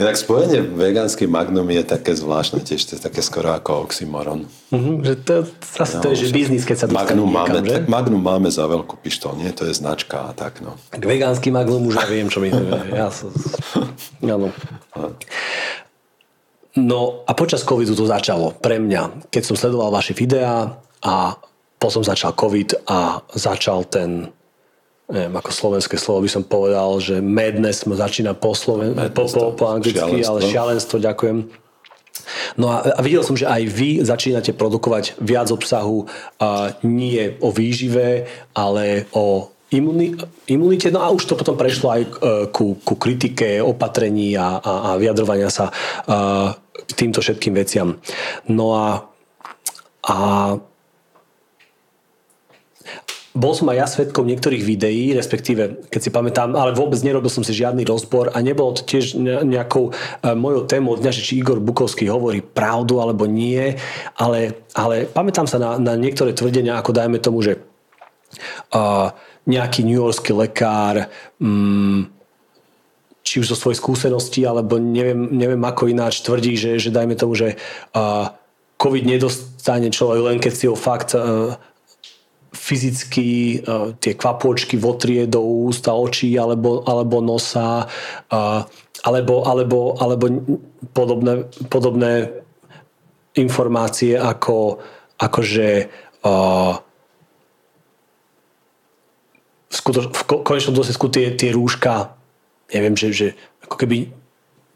Tak spojenie vegánsky magnum je také zvláštne, tiež to je také skoro ako oxymoron. Mm-hmm, že to, zase no, to je, že biznis, keď sa magnum niekam, máme, že? Tak magnum máme za veľkú pištol, nie? To je značka a tak, no. Tak vegánsky magnum už ja viem, čo mi to je. Ja som, áno. No a počas covidu to začalo pre mňa, keď som sledoval vaše videá a potom začal covid a začal ten neviem, ako slovenské slovo by som povedal, že madness začína po, Sloven- po, po, po anglicky, šialenstvo. ale šialenstvo, ďakujem. No a, a videl som, že aj vy začínate produkovať viac obsahu a nie o výžive, ale o imuni- imunite. No a už to potom prešlo aj ku, ku kritike, opatrení a, a, a vyjadrovania sa a, k týmto všetkým veciam. No a, a bol som aj ja svetkom niektorých videí, respektíve, keď si pamätám, ale vôbec nerobil som si žiadny rozbor a nebolo to tiež nejakou uh, mojou témou dňa, že či Igor Bukovský hovorí pravdu alebo nie, ale, ale pamätám sa na, na niektoré tvrdenia, ako dajme tomu, že uh, nejaký Yorkský lekár um, či už zo svojej skúsenosti, alebo neviem, neviem ako ináč tvrdí, že, že dajme tomu, že uh, COVID nedostane človek len keď si ho fakt uh, fyzicky uh, tie kvapôčky votrie do úst a očí alebo, alebo nosa alebo, alebo, alebo podobné, podobné informácie ako akože uh, v, skutoč, v konečnom dôsledku tie, tie rúška neviem, že, že ako keby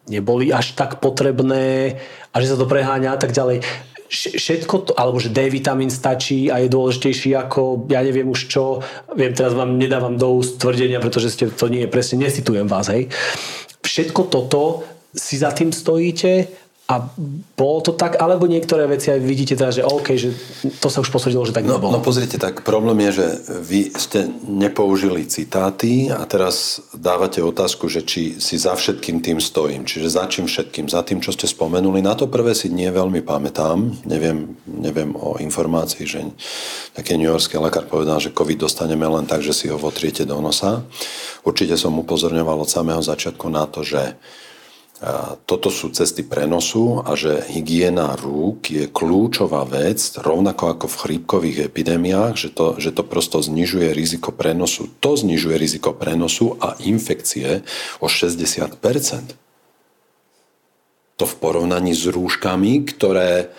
neboli až tak potrebné a že sa to preháňa a tak ďalej všetko to, alebo že D vitamín stačí a je dôležitejší ako, ja neviem už čo, viem, teraz vám nedávam do úst tvrdenia, pretože ste, to nie je presne, nesitujem vás, hej. Všetko toto si za tým stojíte a bolo to tak, alebo niektoré veci aj vidíte teda, že OK, že to sa už posvedilo, že tak no, nebolo. No pozrite, tak problém je, že vy ste nepoužili citáty a teraz dávate otázku, že či si za všetkým tým stojím. Čiže za čím všetkým? Za tým, čo ste spomenuli. Na to prvé si nie veľmi pamätám. Neviem, neviem o informácii, že taký New Yorkský lekár povedal, že COVID dostaneme len tak, že si ho votriete do nosa. Určite som upozorňoval od samého začiatku na to, že toto sú cesty prenosu a že hygiena rúk je kľúčová vec, rovnako ako v chrípkových epidémiách, že to, že to prosto znižuje riziko prenosu. To znižuje riziko prenosu a infekcie o 60% To v porovnaní s rúškami, ktoré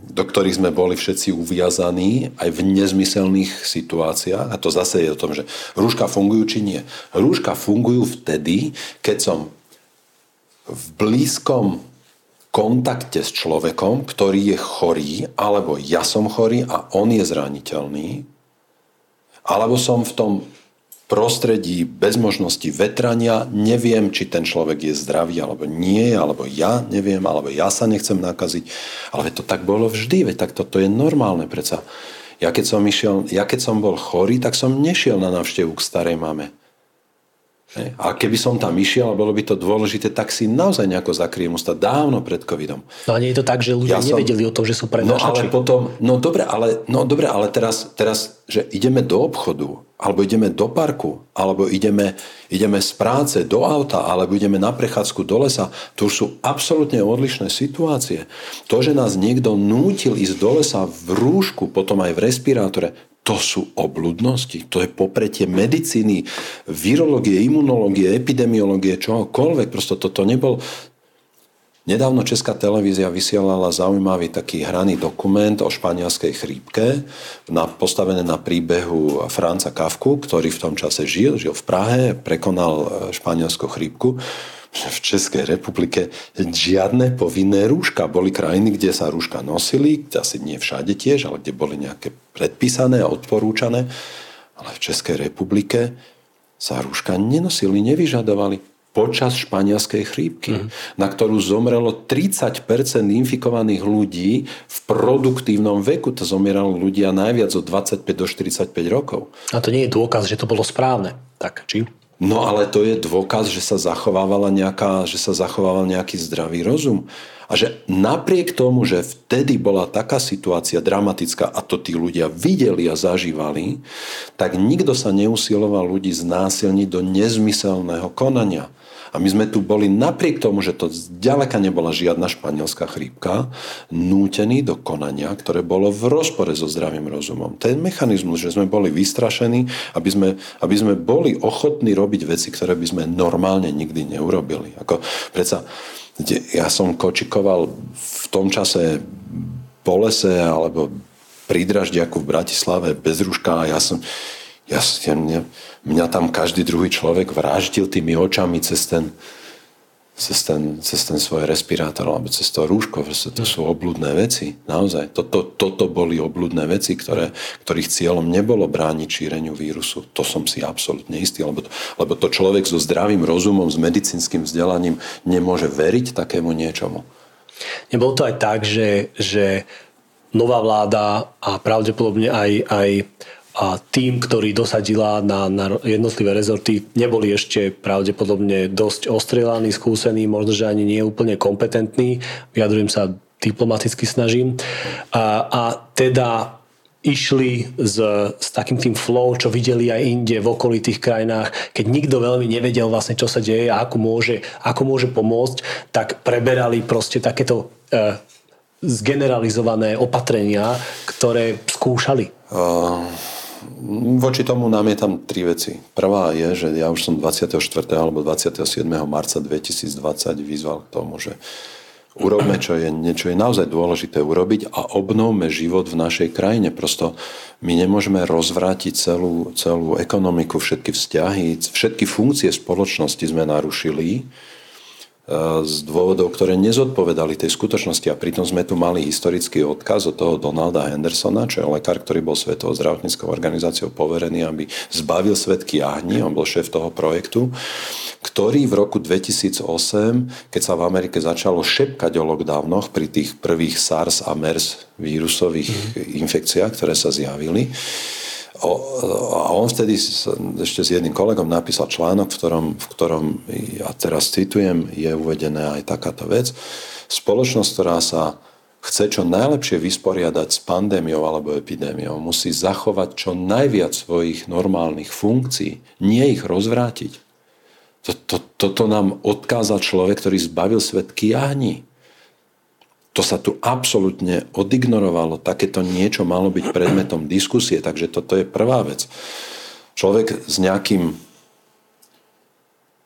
do ktorých sme boli všetci uviazaní aj v nezmyselných situáciách. A to zase je o tom, že rúška fungujú či nie. Rúška fungujú vtedy, keď som v blízkom kontakte s človekom, ktorý je chorý, alebo ja som chorý a on je zraniteľný, alebo som v tom prostredí bez možnosti vetrania, neviem, či ten človek je zdravý alebo nie, alebo ja neviem, alebo ja sa nechcem nakaziť. Ale to tak bolo vždy, veď tak toto je normálne predsa. Ja keď, som išiel, ja keď som bol chorý, tak som nešiel na návštevu k starej mame. A keby som tam išiel bolo by to dôležité, tak si naozaj nejako zakriem ústa dávno pred covidom. No a nie je to tak, že ľudia ja nevedeli som... o tom, že sú prenášači? No ale potom, no dobre, ale, no dobre, ale teraz, teraz, že ideme do obchodu, alebo ideme do parku, alebo ideme, ideme z práce do auta, alebo ideme na prechádzku do lesa, to už sú absolútne odlišné situácie. To, že nás niekto nútil ísť do lesa v rúšku, potom aj v respirátore, to sú obludnosti, to je popretie medicíny, virológie, imunológie, epidemiológie, čohokoľvek. Prosto toto nebol... Nedávno Česká televízia vysielala zaujímavý taký hraný dokument o španielskej chrípke, na, postavené na príbehu Franca Kafku, ktorý v tom čase žil, žil v Prahe, prekonal španielskú chrípku v Českej republike žiadne povinné rúška. Boli krajiny, kde sa rúška nosili, asi nie všade tiež, ale kde boli nejaké predpísané a odporúčané. Ale v Českej republike sa rúška nenosili, nevyžadovali počas španielskej chrípky, mm. na ktorú zomrelo 30% infikovaných ľudí v produktívnom veku. To zomieralo ľudia najviac od 25 do 45 rokov. A to nie je dôkaz, že to bolo správne. Tak, či? No ale to je dôkaz, že sa zachovávala nejaká, že sa zachovával nejaký zdravý rozum. A že napriek tomu, že vtedy bola taká situácia dramatická a to tí ľudia videli a zažívali, tak nikto sa neusiloval ľudí znásilniť do nezmyselného konania. A my sme tu boli napriek tomu, že to zďaleka nebola žiadna španielská chrípka, nútení do konania, ktoré bolo v rozpore so zdravým rozumom. Ten mechanizmus, že sme boli vystrašení, aby sme, aby sme boli ochotní robiť veci, ktoré by sme normálne nikdy neurobili. Ako, predsa, ja som kočikoval v tom čase po lese alebo pri Draždiaku v Bratislave bez ruška a ja som, ja, mňa, mňa tam každý druhý človek vraždil tými očami cez ten, cez ten, cez ten svoj respirátor alebo cez to rúško. To sú oblúdne veci. Naozaj. Toto, toto boli oblúdne veci, ktoré, ktorých cieľom nebolo brániť šíreniu vírusu. To som si absolútne istý, lebo to, lebo to človek so zdravým rozumom, s medicínskym vzdelaním nemôže veriť takému niečomu. Nebolo to aj tak, že, že nová vláda a pravdepodobne aj, aj a tým, ktorý dosadila na, na jednotlivé rezorty, neboli ešte pravdepodobne dosť ostrelaní, skúsení, možno, že ani nie úplne kompetentní. Vyjadrujem sa diplomaticky snažím. A, a teda išli s, s takým tým flow, čo videli aj inde v okolitých krajinách, keď nikto veľmi nevedel vlastne, čo sa deje a ako môže, ako môže pomôcť, tak preberali proste takéto e, zgeneralizované opatrenia, ktoré skúšali. Uh Voči tomu namietam tri veci. Prvá je, že ja už som 24. alebo 27. marca 2020 vyzval k tomu, že urobme, čo je, niečo je naozaj dôležité urobiť a obnovme život v našej krajine. Prosto my nemôžeme rozvrátiť celú, celú ekonomiku, všetky vzťahy, všetky funkcie spoločnosti sme narušili z dôvodov, ktoré nezodpovedali tej skutočnosti. A pritom sme tu mali historický odkaz od toho Donalda Hendersona, čo je lekár, ktorý bol Svetovou zdravotníckou organizáciou poverený, aby zbavil svetky jahni, on bol šéf toho projektu, ktorý v roku 2008, keď sa v Amerike začalo šepkať o lockdownoch pri tých prvých SARS a MERS vírusových mm. infekciách, ktoré sa zjavili, a on vtedy ešte s jedným kolegom napísal článok, v ktorom, v ktorom ja teraz citujem, je uvedená aj takáto vec. Spoločnosť, ktorá sa chce čo najlepšie vysporiadať s pandémiou alebo epidémiou, musí zachovať čo najviac svojich normálnych funkcií, nie ich rozvrátiť. Toto, toto nám odkázal človek, ktorý zbavil svet kiahni. To sa tu absolútne odignorovalo. Takéto niečo malo byť predmetom diskusie, takže toto je prvá vec. Človek s nejakým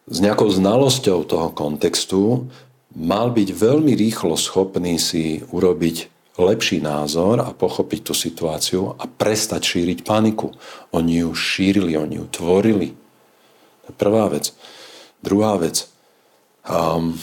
s nejakou znalosťou toho kontextu mal byť veľmi rýchlo schopný si urobiť lepší názor a pochopiť tú situáciu a prestať šíriť paniku. Oni ju šírili, oni ju tvorili. To je prvá vec. Druhá vec. Um,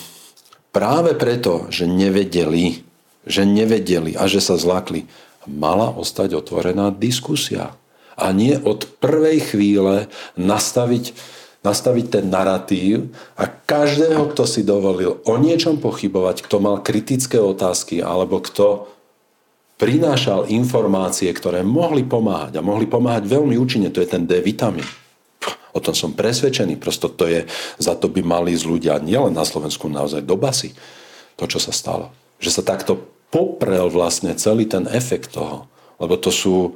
práve preto, že nevedeli, že nevedeli a že sa zlakli, mala ostať otvorená diskusia. A nie od prvej chvíle nastaviť, nastaviť ten narratív a každého, kto si dovolil o niečom pochybovať, kto mal kritické otázky alebo kto prinášal informácie, ktoré mohli pomáhať a mohli pomáhať veľmi účinne, to je ten D vitamín O tom som presvedčený. Prosto to je, za to by mali z ľudia nielen na Slovensku naozaj do basy. To, čo sa stalo. Že sa takto poprel vlastne celý ten efekt toho. Lebo to sú,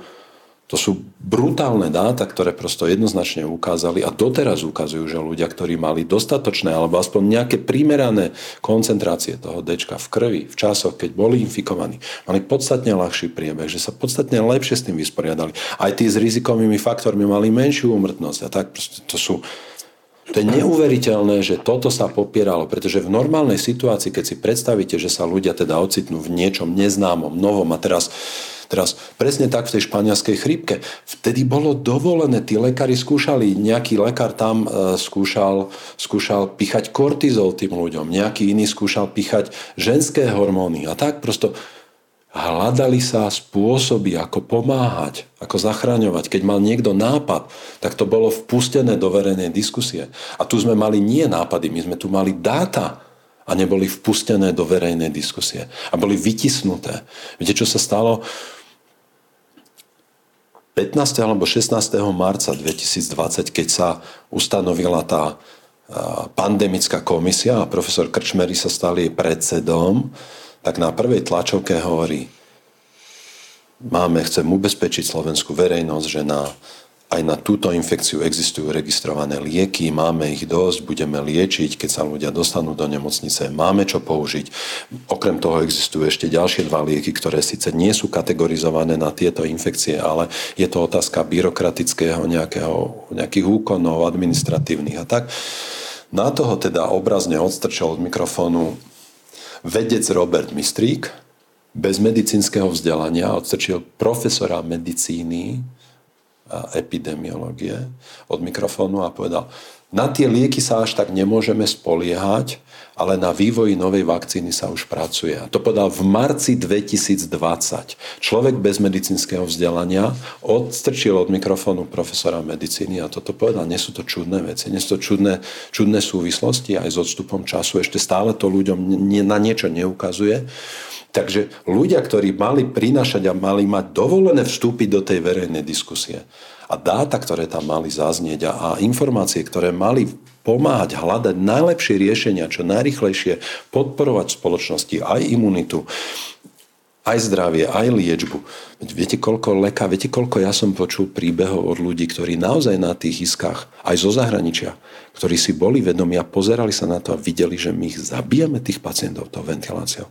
to sú brutálne dáta, ktoré prosto jednoznačne ukázali a doteraz ukazujú, že ľudia, ktorí mali dostatočné alebo aspoň nejaké primerané koncentrácie toho dečka v krvi v časoch, keď boli infikovaní, mali podstatne ľahší priebeh, že sa podstatne lepšie s tým vysporiadali. Aj tí s rizikovými faktormi mali menšiu úmrtnosť a tak to sú to je neuveriteľné, že toto sa popieralo, pretože v normálnej situácii, keď si predstavíte, že sa ľudia teda ocitnú v niečom neznámom, novom a teraz Teraz presne tak v tej španielskej chrípke. Vtedy bolo dovolené, tí lekári skúšali, nejaký lekár tam e, skúšal, skúšal píchať kortizol tým ľuďom, nejaký iný skúšal píchať ženské hormóny a tak prosto hľadali sa spôsoby, ako pomáhať, ako zachraňovať. Keď mal niekto nápad, tak to bolo vpustené do verejnej diskusie. A tu sme mali nie nápady, my sme tu mali dáta a neboli vpustené do verejnej diskusie. A boli vytisnuté. Viete, čo sa stalo? 15. alebo 16. marca 2020, keď sa ustanovila tá pandemická komisia a profesor Krčmery sa stal jej predsedom, tak na prvej tlačovke hovorí, máme, chcem ubezpečiť slovenskú verejnosť, že na aj na túto infekciu existujú registrované lieky, máme ich dosť, budeme liečiť, keď sa ľudia dostanú do nemocnice, máme čo použiť. Okrem toho existujú ešte ďalšie dva lieky, ktoré síce nie sú kategorizované na tieto infekcie, ale je to otázka byrokratického nejakého, nejakých úkonov administratívnych a tak. Na toho teda obrazne odstrčil od mikrofónu vedec Robert Mistrík, bez medicínskeho vzdelania, odstrčil profesora medicíny epidemiológie od mikrofónu a povedal, na tie lieky sa až tak nemôžeme spoliehať, ale na vývoji novej vakcíny sa už pracuje. A to povedal v marci 2020. Človek bez medicínskeho vzdelania odstrčil od mikrofónu profesora medicíny a toto povedal. Nie sú to čudné veci, nie sú to čudné, čudné súvislosti aj s odstupom času. Ešte stále to ľuďom na niečo neukazuje. Takže ľudia, ktorí mali prinašať a mali mať dovolené vstúpiť do tej verejnej diskusie a dáta, ktoré tam mali zaznieť a, a informácie, ktoré mali pomáhať hľadať najlepšie riešenia, čo najrychlejšie podporovať spoločnosti aj imunitu, aj zdravie, aj liečbu. Viete, koľko leka, viete, koľko ja som počul príbehov od ľudí, ktorí naozaj na tých iskách, aj zo zahraničia, ktorí si boli vedomí a pozerali sa na to a videli, že my ich zabijame tých pacientov tou ventiláciou.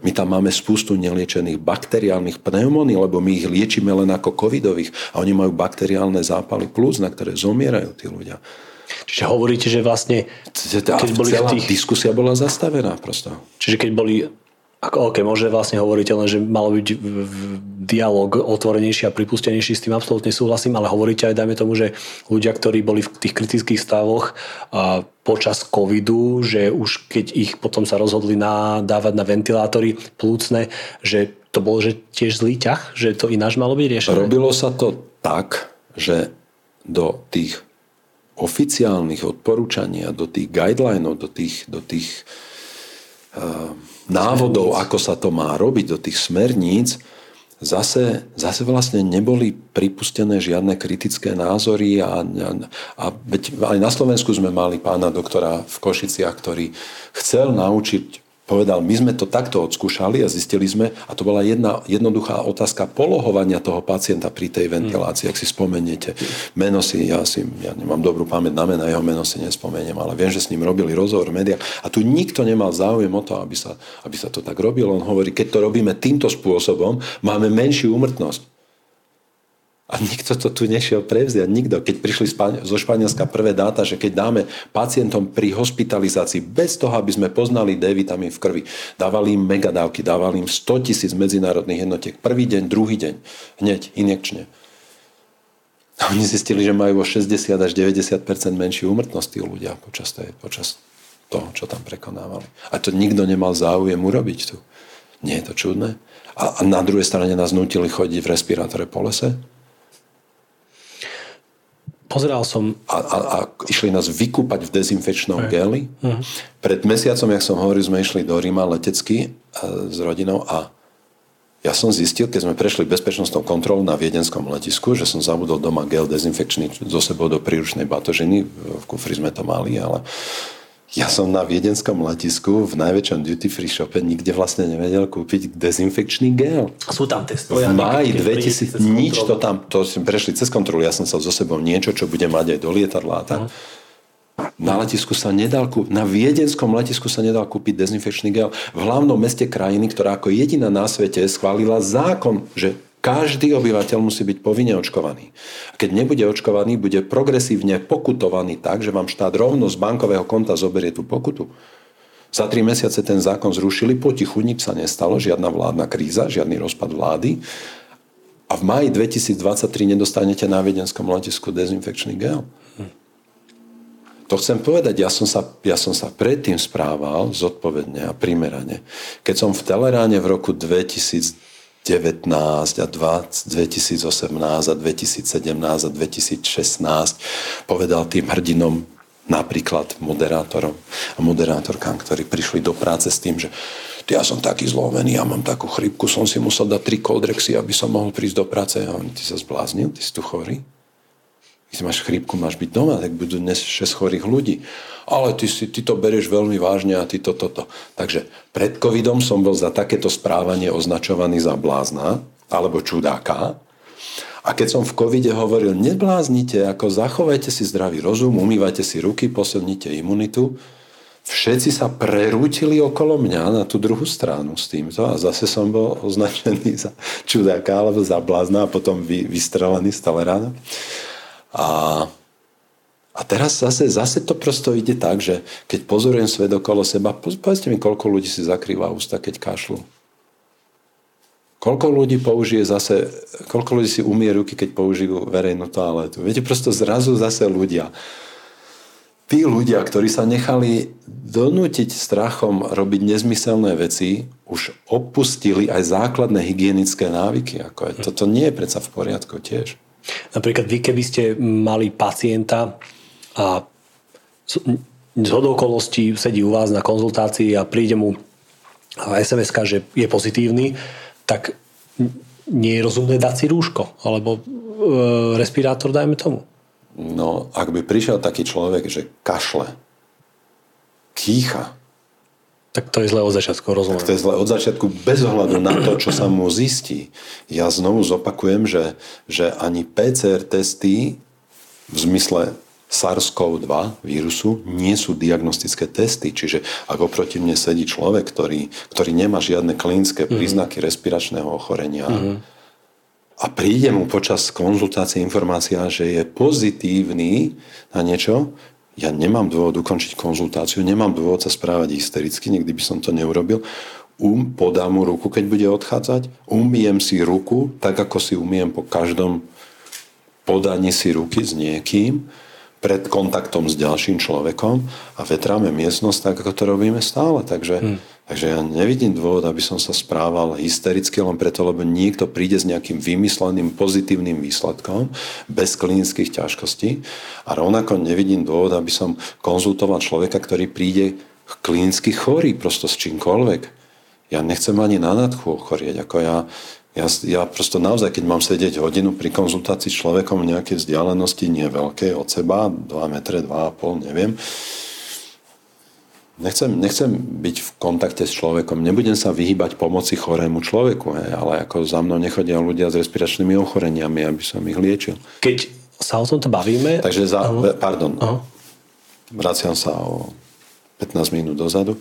My tam máme spustu neliečených bakteriálnych pneumónií, lebo my ich liečíme len ako covidových a oni majú bakteriálne zápaly plus, na ktoré zomierajú tí ľudia. Čiže hovoríte, že vlastne... Keď boli celá tých... diskusia bola zastavená prosto. Čiže keď boli ako, OK, môže vlastne hovoríte len, že malo byť dialog otvorenejší a pripustenejší, s tým absolútne súhlasím, ale hovoríte aj, dajme tomu, že ľudia, ktorí boli v tých kritických stavoch a počas covidu, že už keď ich potom sa rozhodli na, dávať na ventilátory plúcne, že to bol že tiež zlý ťah, že to ináč malo byť riešené? Robilo sa to tak, že do tých oficiálnych odporúčaní a do tých guidelinov, do tých, do tých uh, návodov, ako sa to má robiť, do tých smerníc, zase, zase vlastne neboli pripustené žiadne kritické názory a, a, a aj na Slovensku sme mali pána doktora v Košiciach, ktorý chcel naučiť povedal, my sme to takto odskúšali a zistili sme, a to bola jedna jednoduchá otázka polohovania toho pacienta pri tej ventilácii, ak si spomeniete. Meno si, ja si, ja nemám dobrú pamäť na mena, jeho meno si nespomeniem, ale viem, že s ním robili rozhovor v médiách a tu nikto nemal záujem o to, aby sa, aby sa to tak robilo. On hovorí, keď to robíme týmto spôsobom, máme menšiu úmrtnosť. A nikto to tu nešiel prevziať, nikto. Keď prišli zo Španielska prvé dáta, že keď dáme pacientom pri hospitalizácii, bez toho, aby sme poznali D vitamín v krvi, dávali im megadávky, dávali im 100 tisíc medzinárodných jednotiek. Prvý deň, druhý deň, hneď, injekčne. A oni zistili, že majú o 60 až 90 menšiu úmrtnosť tí ľudia počas, tej, počas toho, čo tam prekonávali. A to nikto nemal záujem urobiť tu. Nie je to čudné? A, a na druhej strane nás nutili chodiť v respirátore po lese? Pozeral som... A, a, a išli nás vykúpať v dezinfekčnom okay. geli. Uh-huh. Pred mesiacom, jak som hovoril, sme išli do Ríma letecky s rodinou a ja som zistil, keď sme prešli bezpečnostnou kontrolu na viedenskom letisku, že som zabudol doma gel dezinfekčný zo sebou do príručnej batožiny. V kufri sme to mali, ale ja som na viedenskom letisku v najväčšom duty free shope nikde vlastne nevedel kúpiť dezinfekčný gel. Sú tam testy. V máji 2000, nič to tam, to sme prešli cez kontrolu, ja som sa so sebou niečo, čo bude mať aj do lietadla a tak. Uh-huh. Na letisku sa nedal kúpiť, na viedenskom letisku sa nedal kúpiť dezinfekčný gel. V hlavnom meste krajiny, ktorá ako jediná na svete schválila zákon, že každý obyvateľ musí byť povinne očkovaný. A keď nebude očkovaný, bude progresívne pokutovaný tak, že vám štát rovno z bankového konta zoberie tú pokutu. Za tri mesiace ten zákon zrušili, potichu nič sa nestalo, žiadna vládna kríza, žiadny rozpad vlády. A v maji 2023 nedostanete na viedenskom letisku dezinfekčný gel. To chcem povedať, ja som, sa, ja som sa predtým správal zodpovedne a primerane. Keď som v Teleráne v roku 2000 19 a 20, 2018 a 2017 a 2016 povedal tým hrdinom, napríklad moderátorom a moderátorkám, ktorí prišli do práce s tým, že ja som taký zlomený, ja mám takú chrypku, som si musel dať tri koldrexy, aby som mohol prísť do práce. A oni, ty sa zbláznil, ty si tu chorý? Keď máš chrípku, máš byť doma, tak budú dnes 6 chorých ľudí. Ale ty, si, ty to berieš veľmi vážne a ty to, toto. Takže pred covidom som bol za takéto správanie označovaný za blázna alebo čudáka. A keď som v covide hovoril, nebláznite, ako zachovajte si zdravý rozum, umývajte si ruky, posilnite imunitu, všetci sa prerútili okolo mňa na tú druhú stranu s týmto a zase som bol označený za čudáka alebo za blázna a potom vy, vystrelený z Talerána. A, a teraz zase, zase to prosto ide tak, že keď pozorujem svet okolo seba, povedzte mi, koľko ľudí si zakrýva ústa, keď kašľú. Koľko ľudí použije zase, koľko ľudí si umie ruky, keď použijú verejnú toaletu. Viete, prosto zrazu zase ľudia. Tí ľudia, ktorí sa nechali donútiť strachom robiť nezmyselné veci, už opustili aj základné hygienické návyky. Ako je. Toto nie je predsa v poriadku tiež. Napríklad vy, keby ste mali pacienta a z okolností sedí u vás na konzultácii a príde mu sms že je pozitívny, tak nie je rozumné dať si rúško alebo e, respirátor, dajme tomu. No, ak by prišiel taký človek, že kašle, kýcha, tak to je zle od začiatku, rozumiem. Tak to je zle od začiatku, bez ohľadu na to, čo sa mu zistí. Ja znovu zopakujem, že, že ani PCR testy v zmysle SARS-CoV-2 vírusu nie sú diagnostické testy. Čiže ak oproti mne sedí človek, ktorý, ktorý nemá žiadne klinické mhm. príznaky mm. respiračného ochorenia mm. a príde mu počas konzultácie informácia, že je pozitívny na niečo, ja nemám dôvod ukončiť konzultáciu, nemám dôvod sa správať hystericky, nikdy by som to neurobil. Um, podám mu ruku, keď bude odchádzať, umiem si ruku, tak ako si umiem po každom podaní si ruky s niekým pred kontaktom s ďalším človekom a vetráme miestnosť tak, ako to robíme stále. Takže, hmm. Takže ja nevidím dôvod, aby som sa správal hystericky len preto, lebo niekto príde s nejakým vymysleným pozitívnym výsledkom bez klinických ťažkostí a rovnako nevidím dôvod, aby som konzultoval človeka, ktorý príde klinicky chorý prosto s čímkoľvek. Ja nechcem ani na nadchu ochorieť. Ako ja, ja, ja prosto naozaj, keď mám sedieť hodinu pri konzultácii s človekom v nejakej vzdialenosti, nie veľké od seba, 2 metre, 2,5, neviem, nechcem, nechcem byť v kontakte s človekom, nebudem sa vyhýbať pomoci chorému človeku, hej, ale ako za mnou nechodia ľudia s respiračnými ochoreniami, aby som ich liečil. Keď sa o tomto bavíme... Takže za, uh-huh. pardon, uh-huh. vraciam sa o 15 minút dozadu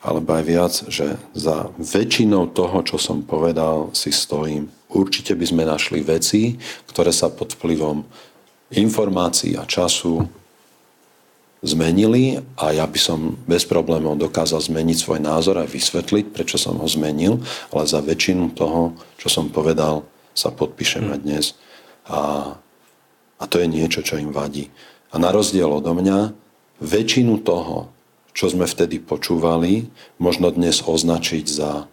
alebo aj viac, že za väčšinou toho, čo som povedal, si stojím. Určite by sme našli veci, ktoré sa pod vplyvom informácií a času zmenili a ja by som bez problémov dokázal zmeniť svoj názor a vysvetliť, prečo som ho zmenil, ale za väčšinu toho, čo som povedal, sa podpíšeme hmm. dnes. A, a to je niečo, čo im vadí. A na rozdiel odo mňa, väčšinu toho, čo sme vtedy počúvali, možno dnes označiť za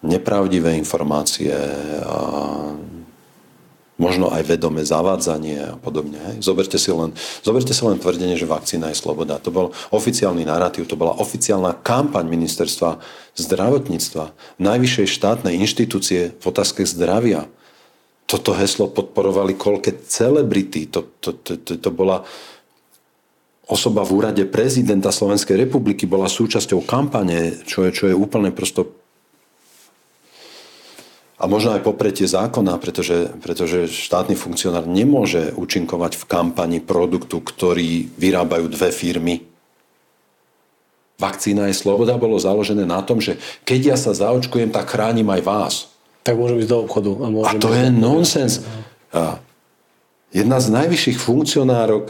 nepravdivé informácie a možno aj vedomé zavádzanie a podobne. Hej. Zoberte, si len, zoberte si len tvrdenie, že vakcína je sloboda. To bol oficiálny narratív, to bola oficiálna kampaň ministerstva zdravotníctva, najvyššej štátnej inštitúcie v otázke zdravia. Toto heslo podporovali koľké celebrity. To, to, to, to, to bola osoba v úrade prezidenta Slovenskej republiky bola súčasťou kampane, čo je, čo je úplne prosto a možno aj popretie zákona, pretože, pretože štátny funkcionár nemôže účinkovať v kampani produktu, ktorý vyrábajú dve firmy. Vakcína je sloboda bolo založené na tom, že keď ja sa zaočkujem, tak chránim aj vás. Tak môžem ísť do obchodu. A, môžem a to je nonsens. Jedna z najvyšších funkcionárov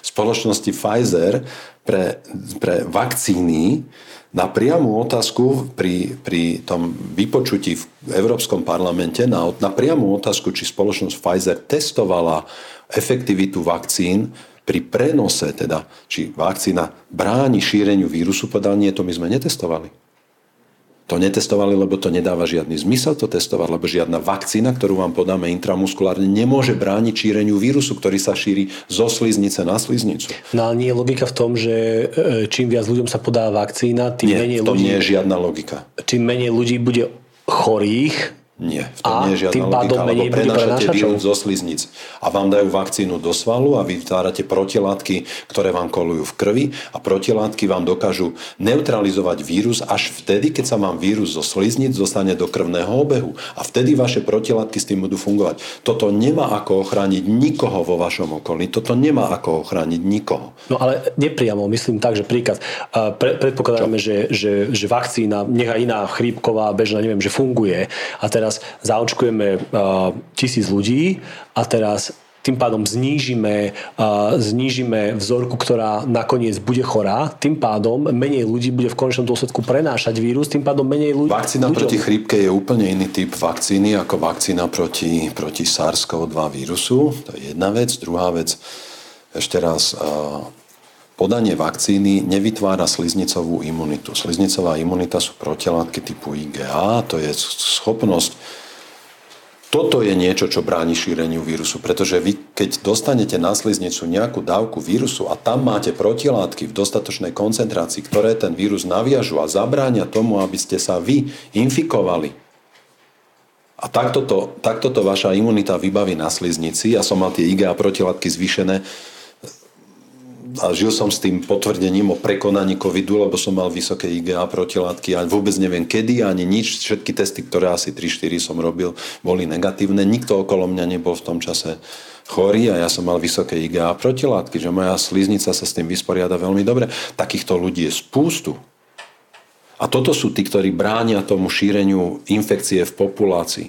spoločnosti Pfizer pre, pre vakcíny na priamu otázku pri, pri tom vypočutí v Európskom parlamente, na, na priamu otázku, či spoločnosť Pfizer testovala efektivitu vakcín pri prenose, teda či vakcína bráni šíreniu vírusu, povedal, nie, to my sme netestovali. To netestovali, lebo to nedáva žiadny zmysel to testovať, lebo žiadna vakcína, ktorú vám podáme intramuskulárne, nemôže brániť šíreniu vírusu, ktorý sa šíri zo sliznice na sliznicu. No ale nie je logika v tom, že e, čím viac ľuďom sa podá vakcína, tým nie, menej to ľudí... nie je žiadna logika. Čím menej ľudí bude chorých, Nie, v tom A nie je žiadna tým pádom logika, menej lebo prenášate vírus zo sliznic a vám dajú vakcínu do svalu a vy vytvárate protilátky, ktoré vám kolujú v krvi a protilátky vám dokážu neutralizovať vírus až vtedy, keď sa vám vírus zo sliznic dostane do krvného obehu. A vtedy vaše protilátky s tým budú fungovať. Toto nemá ako ochrániť nikoho vo vašom okolí, toto nemá ako ochrániť nikoho. No ale nepriamo, myslím tak, že príklad, pre, predpokladáme, že, že, že vakcína, nechá iná chrípková, bežná, neviem, že funguje. A teraz zaočkujeme uh, tisíc ľudí a teraz tým pádom znížime, uh, znížime vzorku, ktorá nakoniec bude chorá, tým pádom menej ľudí bude v konečnom dôsledku prenášať vírus, tým pádom menej ľudí. Vakcína proti chrípke je úplne iný typ vakcíny ako vakcína proti, proti SARS-CoV-2 vírusu. To je jedna vec. Druhá vec, ešte raz, uh, podanie vakcíny nevytvára sliznicovú imunitu. Sliznicová imunita sú protilátky typu IgA, to je schopnosť toto je niečo, čo bráni šíreniu vírusu, pretože vy, keď dostanete na sliznicu nejakú dávku vírusu a tam máte protilátky v dostatočnej koncentrácii, ktoré ten vírus naviažu a zabránia tomu, aby ste sa vy infikovali, a takto to, takto to vaša imunita vybaví na sliznici. Ja som mal tie IgA protilátky zvýšené a žil som s tým potvrdením o prekonaní covidu, lebo som mal vysoké IgA protilátky a vôbec neviem kedy ani nič. Všetky testy, ktoré asi 3-4 som robil, boli negatívne. Nikto okolo mňa nebol v tom čase chorý a ja som mal vysoké IgA protilátky, že moja sliznica sa s tým vysporiada veľmi dobre. Takýchto ľudí je spústu. A toto sú tí, ktorí bránia tomu šíreniu infekcie v populácii.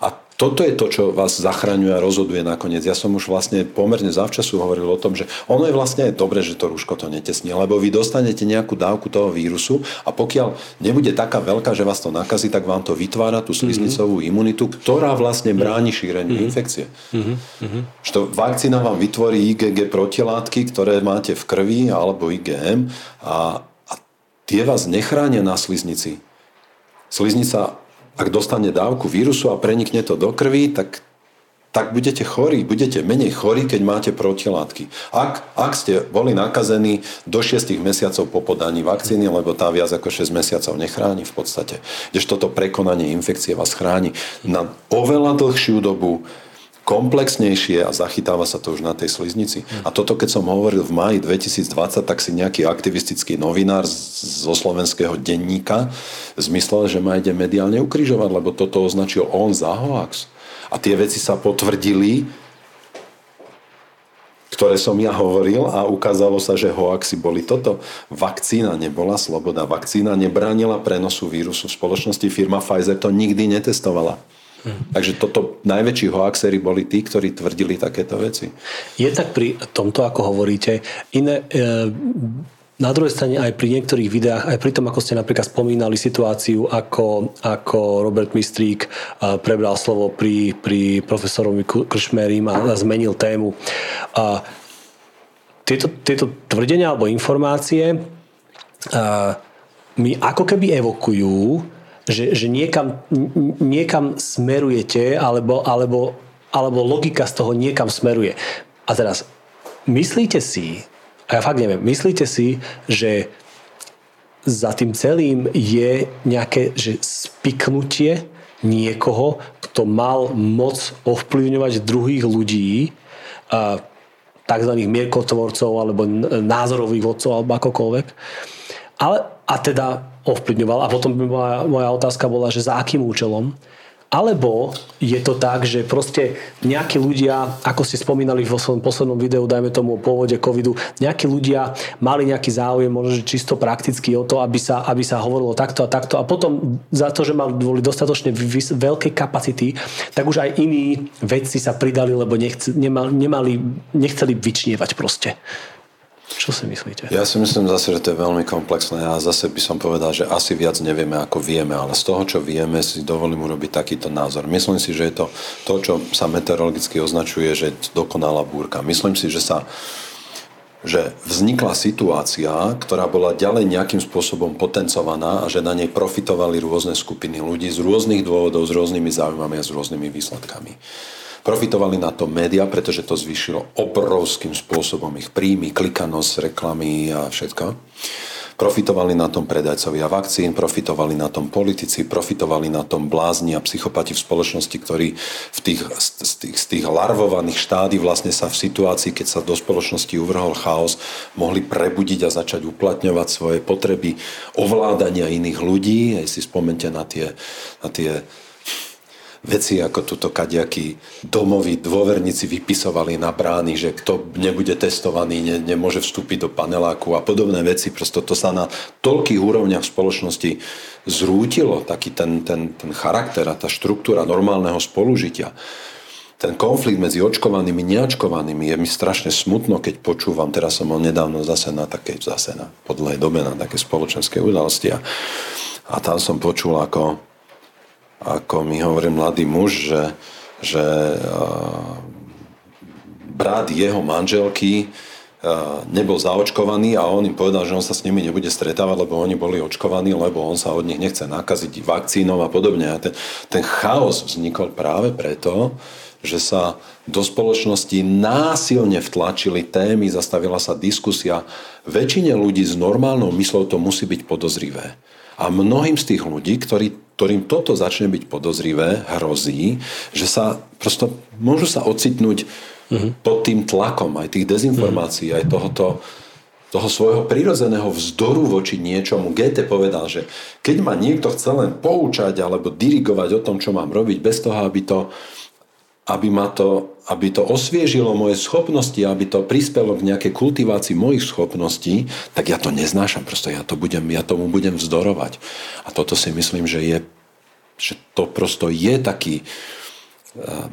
A toto je to, čo vás zachraňuje a rozhoduje nakoniec. Ja som už vlastne pomerne zavčasu hovoril o tom, že ono je vlastne aj dobre, že to rúško to netesní, lebo vy dostanete nejakú dávku toho vírusu a pokiaľ nebude taká veľká, že vás to nakazí, tak vám to vytvára tú sliznicovú imunitu, ktorá vlastne bráni šíreniu mm-hmm. infekcie. Mm-hmm. Što vakcína vám vytvorí IgG protilátky, ktoré máte v krvi alebo IgM a, a tie vás nechránia na sliznici. Sliznica ak dostane dávku vírusu a prenikne to do krvi, tak, tak budete chorí, budete menej chorí, keď máte protilátky. Ak, ak ste boli nakazení do 6 mesiacov po podaní vakcíny, lebo tá viac ako 6 mesiacov nechráni v podstate, kdežto toto prekonanie infekcie vás chráni na oveľa dlhšiu dobu, komplexnejšie a zachytáva sa to už na tej sliznici. A toto, keď som hovoril v maji 2020, tak si nejaký aktivistický novinár zo slovenského denníka zmyslel, že ma ide mediálne ukrižovať, lebo toto označil on za hoax. A tie veci sa potvrdili, ktoré som ja hovoril a ukázalo sa, že hoaxy boli toto. Vakcína nebola sloboda. Vakcína nebránila prenosu vírusu v spoločnosti. Firma Pfizer to nikdy netestovala. Takže toto najväčší hoaxery boli tí, ktorí tvrdili takéto veci. Je tak pri tomto, ako hovoríte, iné, e, na druhej strane aj pri niektorých videách, aj pri tom, ako ste napríklad spomínali situáciu, ako, ako Robert Mistrík e, prebral slovo pri, pri profesorovi Kršmerim a, a zmenil tému. A tieto, tieto tvrdenia alebo informácie a, mi ako keby evokujú že, že niekam, niekam smerujete, alebo, alebo, alebo logika z toho niekam smeruje. A teraz, myslíte si, a ja fakt neviem, myslíte si, že za tým celým je nejaké že spiknutie niekoho, kto mal moc ovplyvňovať druhých ľudí, tzv. mierkotvorcov alebo názorových vodcov alebo akokoľvek. Ale, a teda ovplyvňoval. A potom by moja, moja otázka bola, že za akým účelom? Alebo je to tak, že proste nejakí ľudia, ako ste spomínali vo svojom poslednom videu, dajme tomu o pôvode covidu, nejakí ľudia mali nejaký záujem, možno čisto prakticky o to, aby sa, aby sa hovorilo takto a takto. A potom za to, že mali boli dostatočne vys- veľké kapacity, tak už aj iní vedci sa pridali, lebo nechce, nemali, nemali, nechceli vyčnievať proste. Čo si myslíte? Ja si myslím zase, že to je veľmi komplexné a zase by som povedal, že asi viac nevieme, ako vieme, ale z toho, čo vieme, si dovolím urobiť takýto názor. Myslím si, že je to to, čo sa meteorologicky označuje, že dokonalá búrka. Myslím si, že sa že vznikla situácia, ktorá bola ďalej nejakým spôsobom potencovaná a že na nej profitovali rôzne skupiny ľudí z rôznych dôvodov, s rôznymi záujmami a s rôznymi výsledkami. Profitovali na to média, pretože to zvýšilo obrovským spôsobom ich príjmy, klikanosť, reklamy a všetko. Profitovali na tom predajcovia vakcín, profitovali na tom politici, profitovali na tom blázni a psychopati v spoločnosti, ktorí v tých, z, tých, z tých larvovaných štády vlastne sa v situácii, keď sa do spoločnosti uvrhol chaos, mohli prebudiť a začať uplatňovať svoje potreby ovládania iných ľudí. Aj si spomente na tie, na tie veci ako tuto kadiaky domoví dôverníci vypisovali na brány, že kto nebude testovaný, ne, nemôže vstúpiť do paneláku a podobné veci. Prosto to sa na toľkých úrovniach spoločnosti zrútilo, taký ten, ten, ten charakter a tá štruktúra normálneho spolužitia. Ten konflikt medzi očkovanými a neočkovanými je mi strašne smutno, keď počúvam, teraz som ho nedávno zase na takej, zase na podlej dobe, na také spoločenské udalosti a, a tam som počul, ako ako mi hovorí mladý muž, že, že brat jeho manželky nebol zaočkovaný a on im povedal, že on sa s nimi nebude stretávať, lebo oni boli očkovaní, lebo on sa od nich nechce nakaziť vakcínou a podobne. A ten, ten chaos vznikol práve preto, že sa do spoločnosti násilne vtlačili témy, zastavila sa diskusia. Väčšine ľudí s normálnou myslou to musí byť podozrivé. A mnohým z tých ľudí, ktorí, ktorým toto začne byť podozrivé, hrozí, že sa prosto môžu sa ocitnúť uh-huh. pod tým tlakom aj tých dezinformácií, uh-huh. aj tohoto, toho svojho prirodzeného vzdoru voči niečomu. Goethe povedal, že keď ma niekto chce len poučať alebo dirigovať o tom, čo mám robiť, bez toho, aby to aby, ma to, aby to osviežilo moje schopnosti, aby to prispelo k nejakej kultivácii mojich schopností, tak ja to neznášam. Prosto ja, to budem, ja tomu budem vzdorovať. A toto si myslím, že je že to prosto je taký um,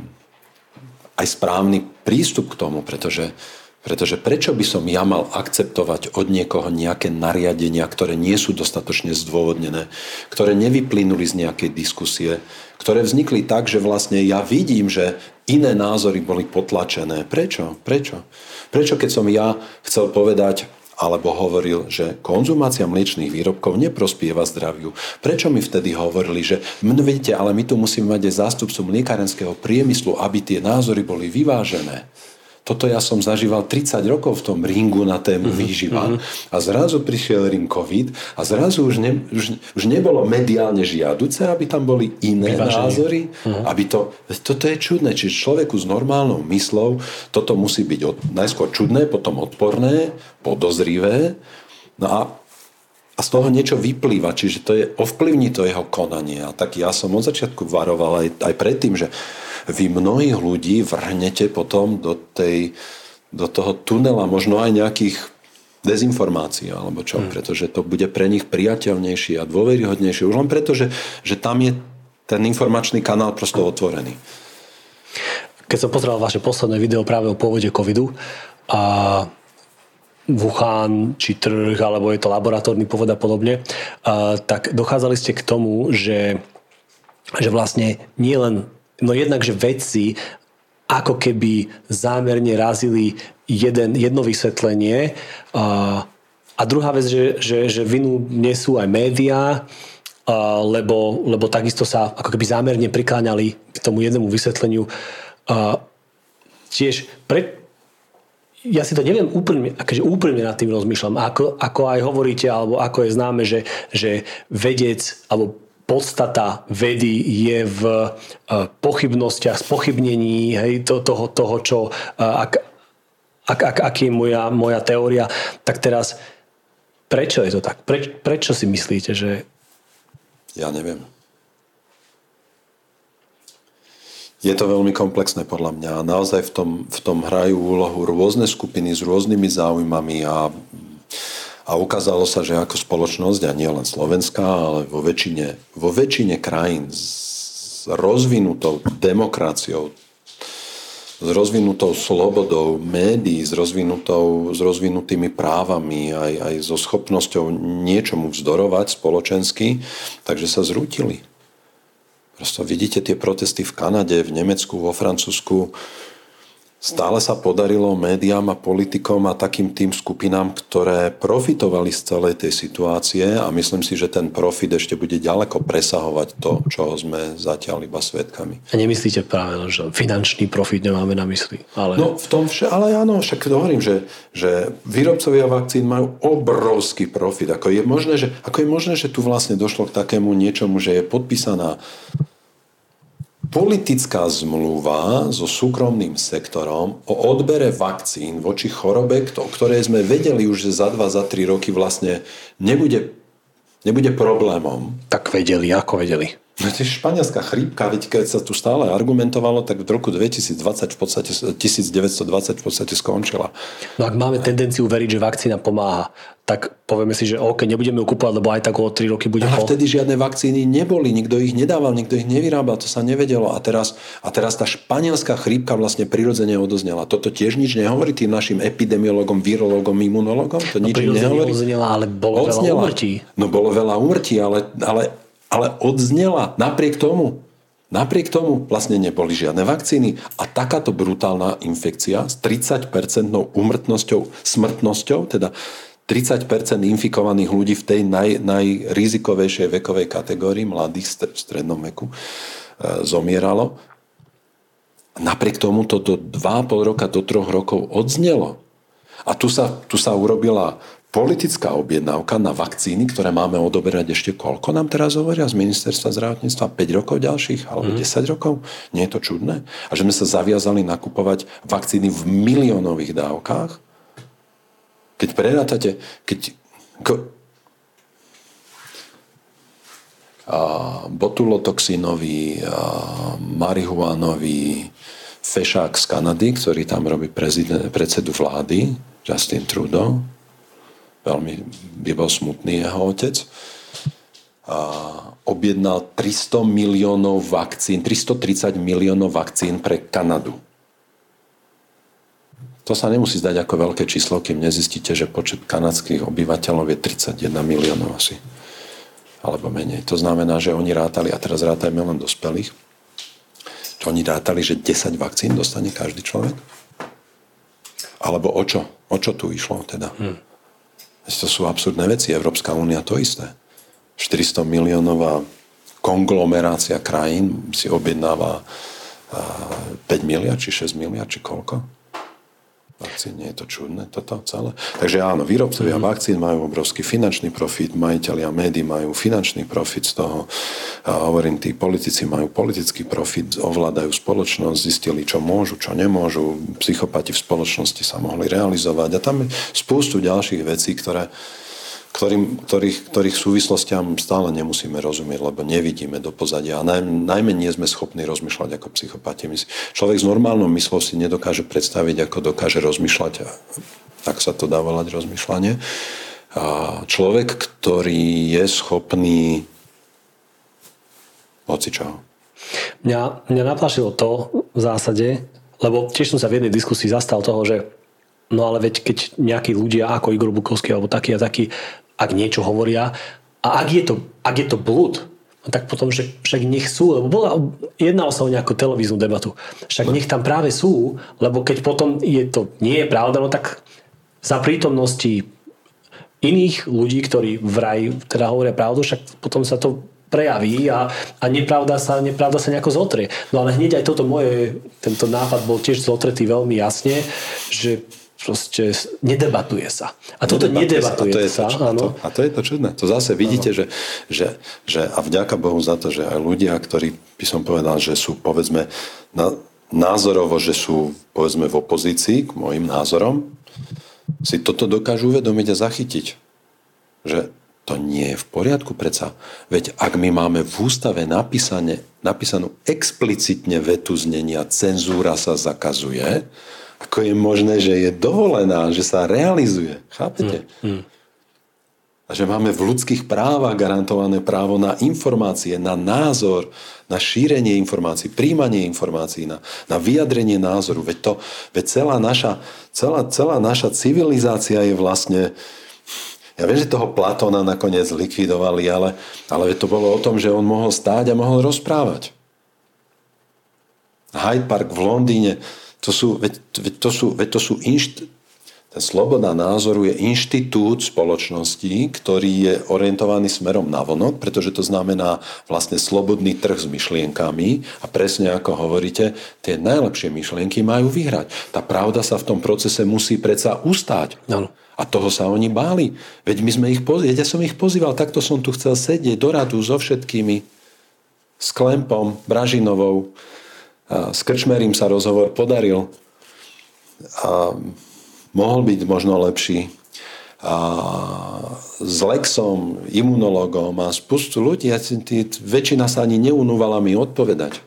aj správny prístup k tomu, pretože pretože prečo by som ja mal akceptovať od niekoho nejaké nariadenia, ktoré nie sú dostatočne zdôvodnené, ktoré nevyplynuli z nejakej diskusie, ktoré vznikli tak, že vlastne ja vidím, že iné názory boli potlačené. Prečo? Prečo? Prečo keď som ja chcel povedať, alebo hovoril, že konzumácia mliečných výrobkov neprospieva zdraviu. Prečo mi vtedy hovorili, že vidíte, ale my tu musíme mať aj zástupcu mliekarenského priemyslu, aby tie názory boli vyvážené. Toto ja som zažíval 30 rokov v tom ringu na tému mm-hmm. výživa a zrazu prišiel ring COVID a zrazu už, ne, už, už nebolo mediálne žiaduce, aby tam boli iné Vyváženie. názory. Mm-hmm. Aby to, toto je čudné, čiže človeku s normálnou myslou toto musí byť od, najskôr čudné, potom odporné, podozrivé. No a a z toho niečo vyplýva, čiže to je, ovplyvní to jeho konanie. A tak ja som od začiatku varoval aj, aj predtým, že vy mnohých ľudí vrhnete potom do, tej, do toho tunela možno aj nejakých dezinformácií alebo čo, hmm. pretože to bude pre nich priateľnejšie a dôveryhodnejšie. Už len preto, že, že tam je ten informačný kanál prosto otvorený. Keď som pozeral vaše posledné video práve o pôvode covidu a Wuhan, či trh, alebo je to laboratórny pôvod a podobne, a, tak dochádzali ste k tomu, že, že vlastne nie len No jednak, že vedci ako keby zámerne razili jeden, jedno vysvetlenie a, druhá vec, že, že, že vinu nesú aj médiá, lebo, lebo takisto sa ako keby zámerne prikláňali k tomu jednému vysvetleniu. Tiež pre, ja si to neviem úplne, akože úplne nad tým rozmýšľam, ako, ako aj hovoríte, alebo ako je známe, že, že vedec, alebo podstata vedy je v e, pochybnostiach, spochybnení hej, to, toho, toho, čo, e, ak, ak, ak, aký je moja, moja teória, tak teraz prečo je to tak? Preč, prečo si myslíte, že... Ja neviem. Je to veľmi komplexné podľa mňa. Naozaj v tom, v tom hrajú úlohu rôzne skupiny s rôznymi záujmami a a ukázalo sa, že ako spoločnosť, a nie len Slovenska, ale vo väčšine, vo väčšine krajín s rozvinutou demokraciou, s rozvinutou slobodou médií, s, rozvinutou, s rozvinutými právami, aj, aj so schopnosťou niečomu vzdorovať spoločensky, takže sa zrútili. Prosto vidíte tie protesty v Kanade, v Nemecku, vo Francúzsku. Stále sa podarilo médiám a politikom a takým tým skupinám, ktoré profitovali z celej tej situácie a myslím si, že ten profit ešte bude ďaleko presahovať to, čo sme zatiaľ iba svetkami. A nemyslíte práve, že finančný profit nemáme na mysli? Ale... No v tom vše, ale áno, však hovorím, že, že výrobcovia vakcín majú obrovský profit. Ako je, možné, že, ako je možné, že tu vlastne došlo k takému niečomu, že je podpísaná politická zmluva so súkromným sektorom o odbere vakcín voči chorobe, o ktorej sme vedeli už, že za 2, za 3 roky vlastne nebude, nebude problémom. Tak vedeli, ako vedeli? No tiež španielská chrípka, veď keď sa tu stále argumentovalo, tak v roku 2020 v podstate, 1920 v podstate skončila. No ak máme tendenciu veriť, že vakcína pomáha, tak povieme si, že OK, nebudeme ju kúpovať, lebo aj tak o 3 roky bude... Ale po... vtedy žiadne vakcíny neboli, nikto ich nedával, nikto ich nevyrábal, to sa nevedelo. A teraz, a teraz tá španielská chrípka vlastne prirodzene odoznela. Toto tiež nič nehovorí tým našim epidemiologom, virologom, imunologom? To no, nič nehovorí? Odznela, ale bolo odznela. veľa úmrtí. No bolo veľa úmrtí, ale, ale ale odznela napriek tomu. Napriek tomu vlastne neboli žiadne vakcíny a takáto brutálna infekcia s 30-percentnou úmrtnosťou, smrtnosťou, teda 30% infikovaných ľudí v tej naj, najrizikovejšej vekovej kategórii, mladých v strednom veku, e, zomieralo. Napriek tomu to do 2,5 roka, do 3 rokov odznelo. A tu sa, tu sa urobila politická objednávka na vakcíny, ktoré máme odoberať ešte koľko nám teraz hovoria z ministerstva zdravotníctva? 5 rokov ďalších alebo mm. 10 rokov? Nie je to čudné? A že sme sa zaviazali nakupovať vakcíny v miliónových dávkach? Keď prerátate, keď ko, a botulotoxinový, a marihuánový fešák z Kanady, ktorý tam robí prezident, predsedu vlády, Justin Trudeau, veľmi bol smutný jeho otec, a objednal 300 miliónov vakcín, 330 miliónov vakcín pre Kanadu. To sa nemusí zdať ako veľké číslo, kým nezistíte, že počet kanadských obyvateľov je 31 miliónov asi. Alebo menej. To znamená, že oni rátali, a teraz rátajme len dospelých, že oni rátali, že 10 vakcín dostane každý človek? Alebo o čo? O čo tu išlo teda? Hmm. To sú absurdné veci. Európska únia to isté. 400 miliónová konglomerácia krajín si objednáva 5 miliard, či 6 miliard, či koľko? Vakcín. Nie je to čudné toto celé? Takže áno, výrobcovia mm-hmm. vakcín majú obrovský finančný profit, majiteľia médií majú finančný profit z toho. A hovorím, tí politici majú politický profit, ovládajú spoločnosť, zistili, čo môžu, čo nemôžu. Psychopati v spoločnosti sa mohli realizovať. A tam je spústu ďalších vecí, ktoré ktorým, ktorých, ktorých súvislostiam stále nemusíme rozumieť, lebo nevidíme do pozadia a naj, najmä nie sme schopní rozmýšľať ako psychopati. Človek s normálnou myslou si nedokáže predstaviť, ako dokáže rozmýšľať, tak sa to dá volať rozmýšľanie. A človek, ktorý je schopný hoci čoho. Mňa, mňa naplašilo to v zásade, lebo tiež som sa v jednej diskusii zastal toho, že no ale veď keď nejakí ľudia ako Igor Bukovský alebo taký a taký ak niečo hovoria. A ak je to, ak je to blúd, no tak potom že však nech sú, lebo bola, jednalo sa o nejakú televíznu debatu. Však nech tam práve sú, lebo keď potom je to nie je pravda, no tak za prítomnosti iných ľudí, ktorí vraj teda hovoria pravdu, však potom sa to prejaví a, a nepravda, sa, nepravda sa nejako zotrie. No ale hneď aj toto moje, tento nápad bol tiež zotretý veľmi jasne, že proste nedebatuje sa. A toto nedebatuje, nedebatuje sa. sa a, to, a to je to čudné. To zase vidíte, že, že, že a vďaka Bohu za to, že aj ľudia, ktorí by som povedal, že sú povedzme na, názorovo, že sú povedzme v opozícii k môjim názorom, si toto dokážu uvedomiť a zachytiť. Že to nie je v poriadku predsa. Veď ak my máme v ústave napísané, napísanú explicitne vetu znenia cenzúra sa zakazuje, ako je možné, že je dovolená, že sa realizuje. Chápete? Mm, mm. A že máme v ľudských právach garantované právo na informácie, na názor, na šírenie informácií, príjmanie informácií, na, na vyjadrenie názoru. Veď, to, veď celá, naša, celá, celá naša civilizácia je vlastne... Ja viem, že toho Platóna nakoniec likvidovali, ale, ale to bolo o tom, že on mohol stáť a mohol rozprávať. Hyde Park v Londýne To sú, veď, veď to sú, veď to sú inšt, ten sloboda názoru je inštitút spoločnosti, ktorý je orientovaný smerom na vonok, pretože to znamená vlastne slobodný trh s myšlienkami a presne ako hovoríte, tie najlepšie myšlienky majú vyhrať. Tá pravda sa v tom procese musí predsa ustáť. Ano. A toho sa oni báli. Veď my sme ich pozývali, ja som ich pozýval, takto som tu chcel sedieť do radu so všetkými, s Klempom, Bražinovou, s Krčmerím sa rozhovor podaril. A mohol byť možno lepší. A s Lexom, imunologom a spustu ľudí, a tí, väčšina sa ani neunúvala mi odpovedať.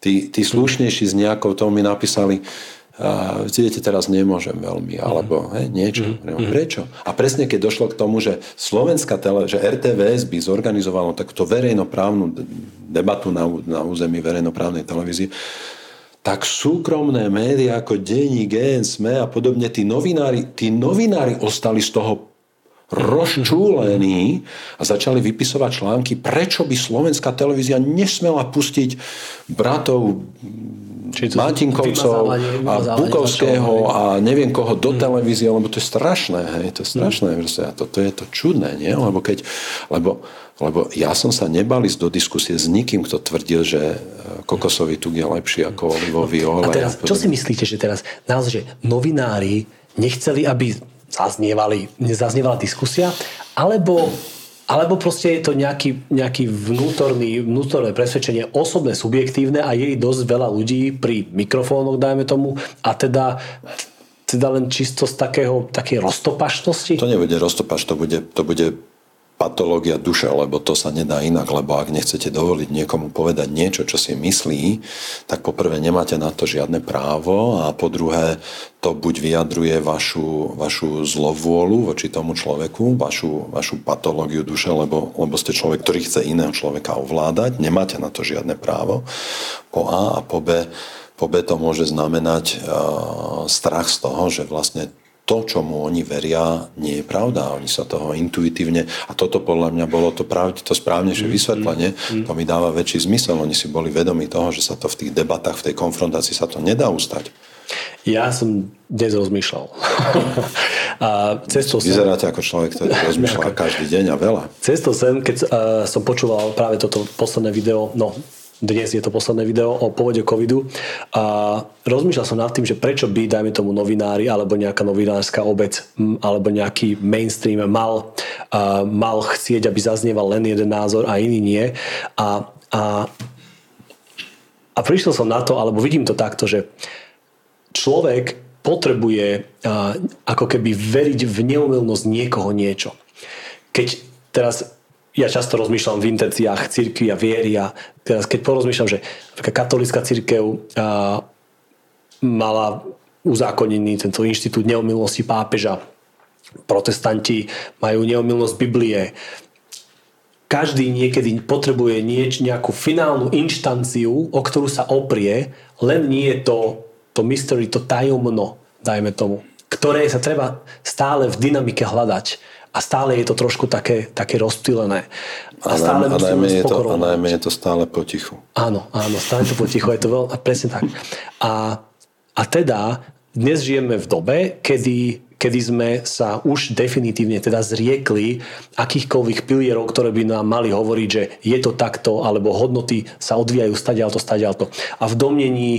Tí, tí slušnejší z nejakou tomu mi napísali, a viete, teraz nemôžem veľmi, alebo mm. hej, niečo. Mm. Prečo? A presne keď došlo k tomu, že Slovenská tele, že RTVS by zorganizovalo takúto verejnoprávnu debatu na, na území verejnoprávnej televízie, tak súkromné médiá ako Denní, GN, SME a podobne, tí novinári, tí novinári ostali z toho rozčúlení a začali vypisovať články, prečo by slovenská televízia nesmela pustiť bratov Matinkovcov a Bukovského a neviem koho do hmm. televízie, lebo to je strašné, hej, to je strašné, mm. a to, to je to čudné, nie? Lebo, keď, lebo, lebo ja som sa nebal ísť do diskusie s nikým, kto tvrdil, že e, kokosový tuk je lepší ako olivový olej. A teraz, čo si myslíte, že teraz naozaj, že novinári nechceli, aby zaznievali, nezaznievala diskusia, alebo alebo proste je to nejaký, nejaký vnútorný, vnútorné presvedčenie, osobné, subjektívne a je dosť veľa ľudí pri mikrofónoch, dajme tomu, a teda teda len čisto z takého, takej roztopašnosti? To nebude roztopaš, to bude, to bude patológia duše, lebo to sa nedá inak, lebo ak nechcete dovoliť niekomu povedať niečo, čo si myslí, tak poprvé nemáte na to žiadne právo a po druhé to buď vyjadruje vašu, vašu zlovôľu voči tomu človeku, vašu, vašu patológiu duše, lebo, lebo ste človek, ktorý chce iného človeka ovládať, nemáte na to žiadne právo. Po A a po B po B to môže znamenať uh, strach z toho, že vlastne to, čomu oni veria, nie je pravda. Oni sa toho intuitívne... A toto podľa mňa bolo to, práve, to správnejšie mm, vysvetlenie. Mm, mm. To mi dáva väčší zmysel. Oni si boli vedomi toho, že sa to v tých debatách, v tej konfrontácii sa to nedá ustať. Ja som dnes rozmýšľal. a cestou sem, Vyzeráte ako človek, ktorý rozmýšľa každý deň a veľa. Cestou sem, keď uh, som počúval práve toto posledné video, no dnes je to posledné video o povode covidu a rozmýšľal som nad tým, že prečo by, dajme tomu novinári alebo nejaká novinárska obec alebo nejaký mainstream mal, uh, mal chcieť, aby zaznieval len jeden názor a iný nie. A, a, a prišiel som na to, alebo vidím to takto, že človek potrebuje uh, ako keby veriť v neumilnosť niekoho niečo. Keď teraz ja často rozmýšľam v intenciách církvy a viery a teraz keď porozmýšľam, že katolická církev mala uzákonený tento inštitút neomilnosti pápeža, protestanti majú neomilnosť Biblie, každý niekedy potrebuje nieč, nejakú finálnu inštanciu, o ktorú sa oprie, len nie je to, to mystery, to tajomno, dajme tomu, ktoré sa treba stále v dynamike hľadať a stále je to trošku také, také rozptýlené. A, stále a, najmä je to, a najmä je to stále potichu. Áno, áno, stále to potichu, je to veľmi, presne tak. A, a teda dnes žijeme v dobe, kedy kedy sme sa už definitívne teda zriekli akýchkoľvek pilierov, ktoré by nám mali hovoriť, že je to takto, alebo hodnoty sa odvíjajú stadialto, stadialto. A v domnení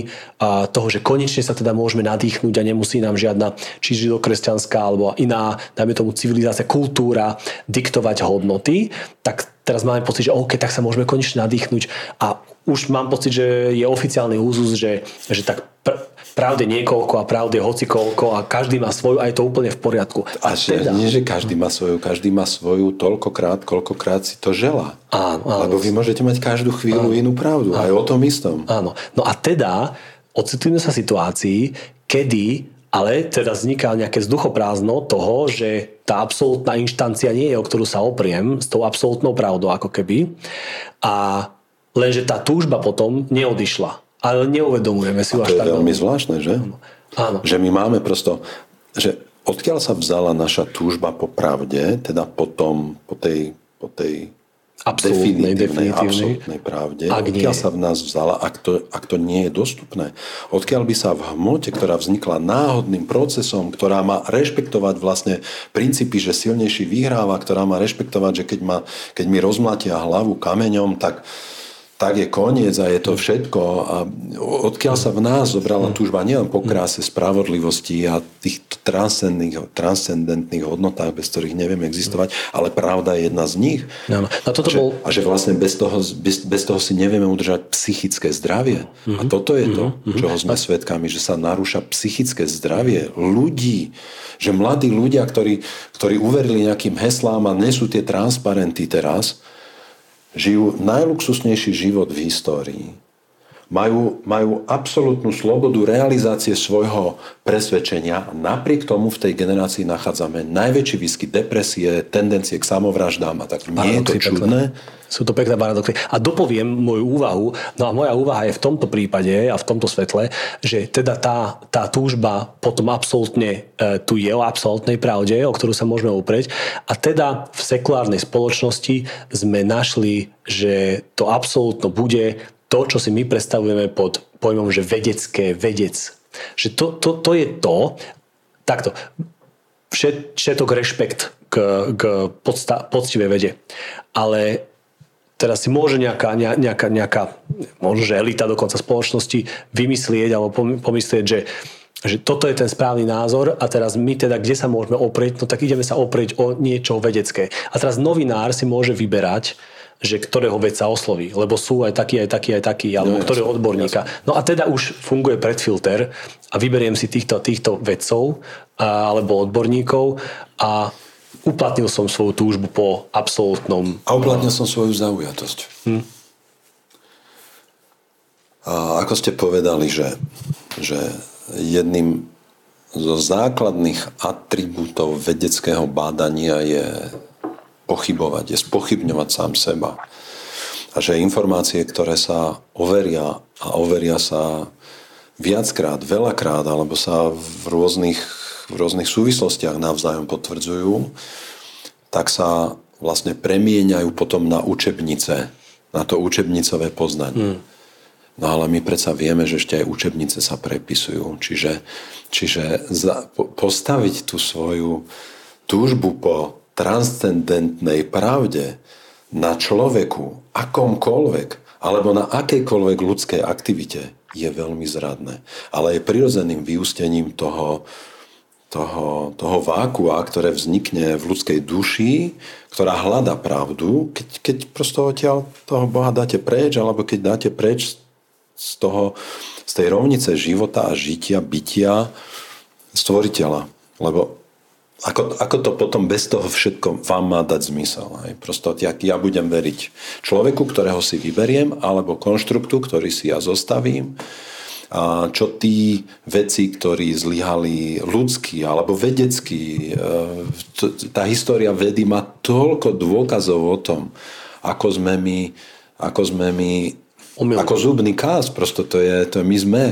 toho, že konečne sa teda môžeme nadýchnuť a nemusí nám žiadna či židokresťanská alebo iná, dajme tomu civilizácia, kultúra diktovať hodnoty, tak teraz máme pocit, že OK, tak sa môžeme konečne nadýchnuť a už mám pocit, že je oficiálny úzus, že, že tak pr- pravde niekoľko a pravde hocikoľko a každý má svoju a je to úplne v poriadku. A, a teda... nie, že každý má svoju, každý má svoju toľkokrát, koľkokrát si to želá. Áno, áno. Lebo vy môžete mať každú chvíľu áno, inú pravdu, áno, aj o tom istom. Áno. No a teda ocitujeme sa situácii, kedy ale teda vzniká nejaké vzduchoprázdno toho, že tá absolútna inštancia nie je, o ktorú sa opriem, s tou absolútnou pravdou ako keby. A Lenže tá túžba potom neodišla. Ale neuvedomujeme si ju až tak. To je veľmi zvláštne, že? Áno. Že my máme prosto, že odkiaľ sa vzala naša túžba po pravde, teda po, tom, po tej, po tej absolútnej, definitívnej, absolútnej pravde, ak odkiaľ nie. sa v nás vzala, ak to, ak to nie je dostupné. Odkiaľ by sa v hmote, ktorá vznikla náhodným procesom, ktorá má rešpektovať vlastne princípy, že silnejší vyhráva, ktorá má rešpektovať, že keď, ma, keď mi rozmlatia hlavu kameňom, tak tak je koniec a je to všetko. A odkiaľ sa v nás zobrala túžba nielen po kráse, spravodlivosti a tých transcendentných hodnotách, bez ktorých nevieme existovať, ale pravda je jedna z nich. No, a, toto že, bol... a že vlastne bez toho, bez, bez toho si nevieme udržať psychické zdravie. Uh-huh. A toto je to, uh-huh. čoho sme svedkami, že sa narúša psychické zdravie ľudí. Že mladí ľudia, ktorí, ktorí uverili nejakým heslám a nesú tie transparenty teraz, žijú najluxusnejší život v histórii. Majú, majú absolútnu slobodu realizácie svojho presvedčenia a napriek tomu v tej generácii nachádzame najväčší výskyt depresie, tendencie k samovraždám a tak. Nie je to čudné? Sú to pekné paradoxy. A dopoviem moju úvahu, no a moja úvaha je v tomto prípade a v tomto svetle, že teda tá, tá túžba potom absolútne e, tu je o absolútnej pravde, o ktorú sa môžeme uprieť. A teda v sekulárnej spoločnosti sme našli, že to absolútno bude to, čo si my predstavujeme pod pojmom, že vedecké vedec. Že to, to, to je to, takto, všet, všetok rešpekt k, k podsta, poctivej vede. Ale teraz si môže nejaká, nejaká, nejaká možno, že elita dokonca spoločnosti vymyslieť alebo pomyslieť, že že toto je ten správny názor a teraz my teda, kde sa môžeme oprieť, no tak ideme sa oprieť o niečo vedecké. A teraz novinár si môže vyberať, že ktorého vedca osloví, lebo sú aj takí, aj takí, aj takí, alebo no, ktorého odborníka. Jasne. No a teda už funguje predfilter a vyberiem si týchto, týchto vedcov a, alebo odborníkov a uplatnil som svoju túžbu po absolútnom... A uplatnil som svoju zaujatosť. Hm. A ako ste povedali, že, že jedným zo základných atribútov vedeckého bádania je pochybovať, je spochybňovať sám seba. A že informácie, ktoré sa overia a overia sa viackrát, veľakrát, alebo sa v rôznych, v rôznych súvislostiach navzájom potvrdzujú, tak sa vlastne premieňajú potom na učebnice, na to učebnicové poznanie. Hmm. No ale my predsa vieme, že ešte aj učebnice sa prepisujú. Čiže, čiže za, po, postaviť tú svoju túžbu po transcendentnej pravde na človeku, akomkoľvek, alebo na akejkoľvek ľudskej aktivite je veľmi zradné. Ale je prirodzeným vyústením toho, toho, toho vákua, ktoré vznikne v ľudskej duši, ktorá hľada pravdu, keď, keď prosto odtiaľ toho Boha dáte preč, alebo keď dáte preč z, toho, z tej rovnice života a žitia, bytia stvoriteľa. Lebo ako, ako to potom bez toho všetko vám má dať zmysel. Hej? Prosto jak ja budem veriť človeku, ktorého si vyberiem, alebo konštruktu, ktorý si ja zostavím, čo tí veci, ktorí zlyhali ľudský alebo vedecký, e, tá história vedy má toľko dôkazov o tom, ako sme my, ako sme my, ako zubný kás, prosto to je, to my sme,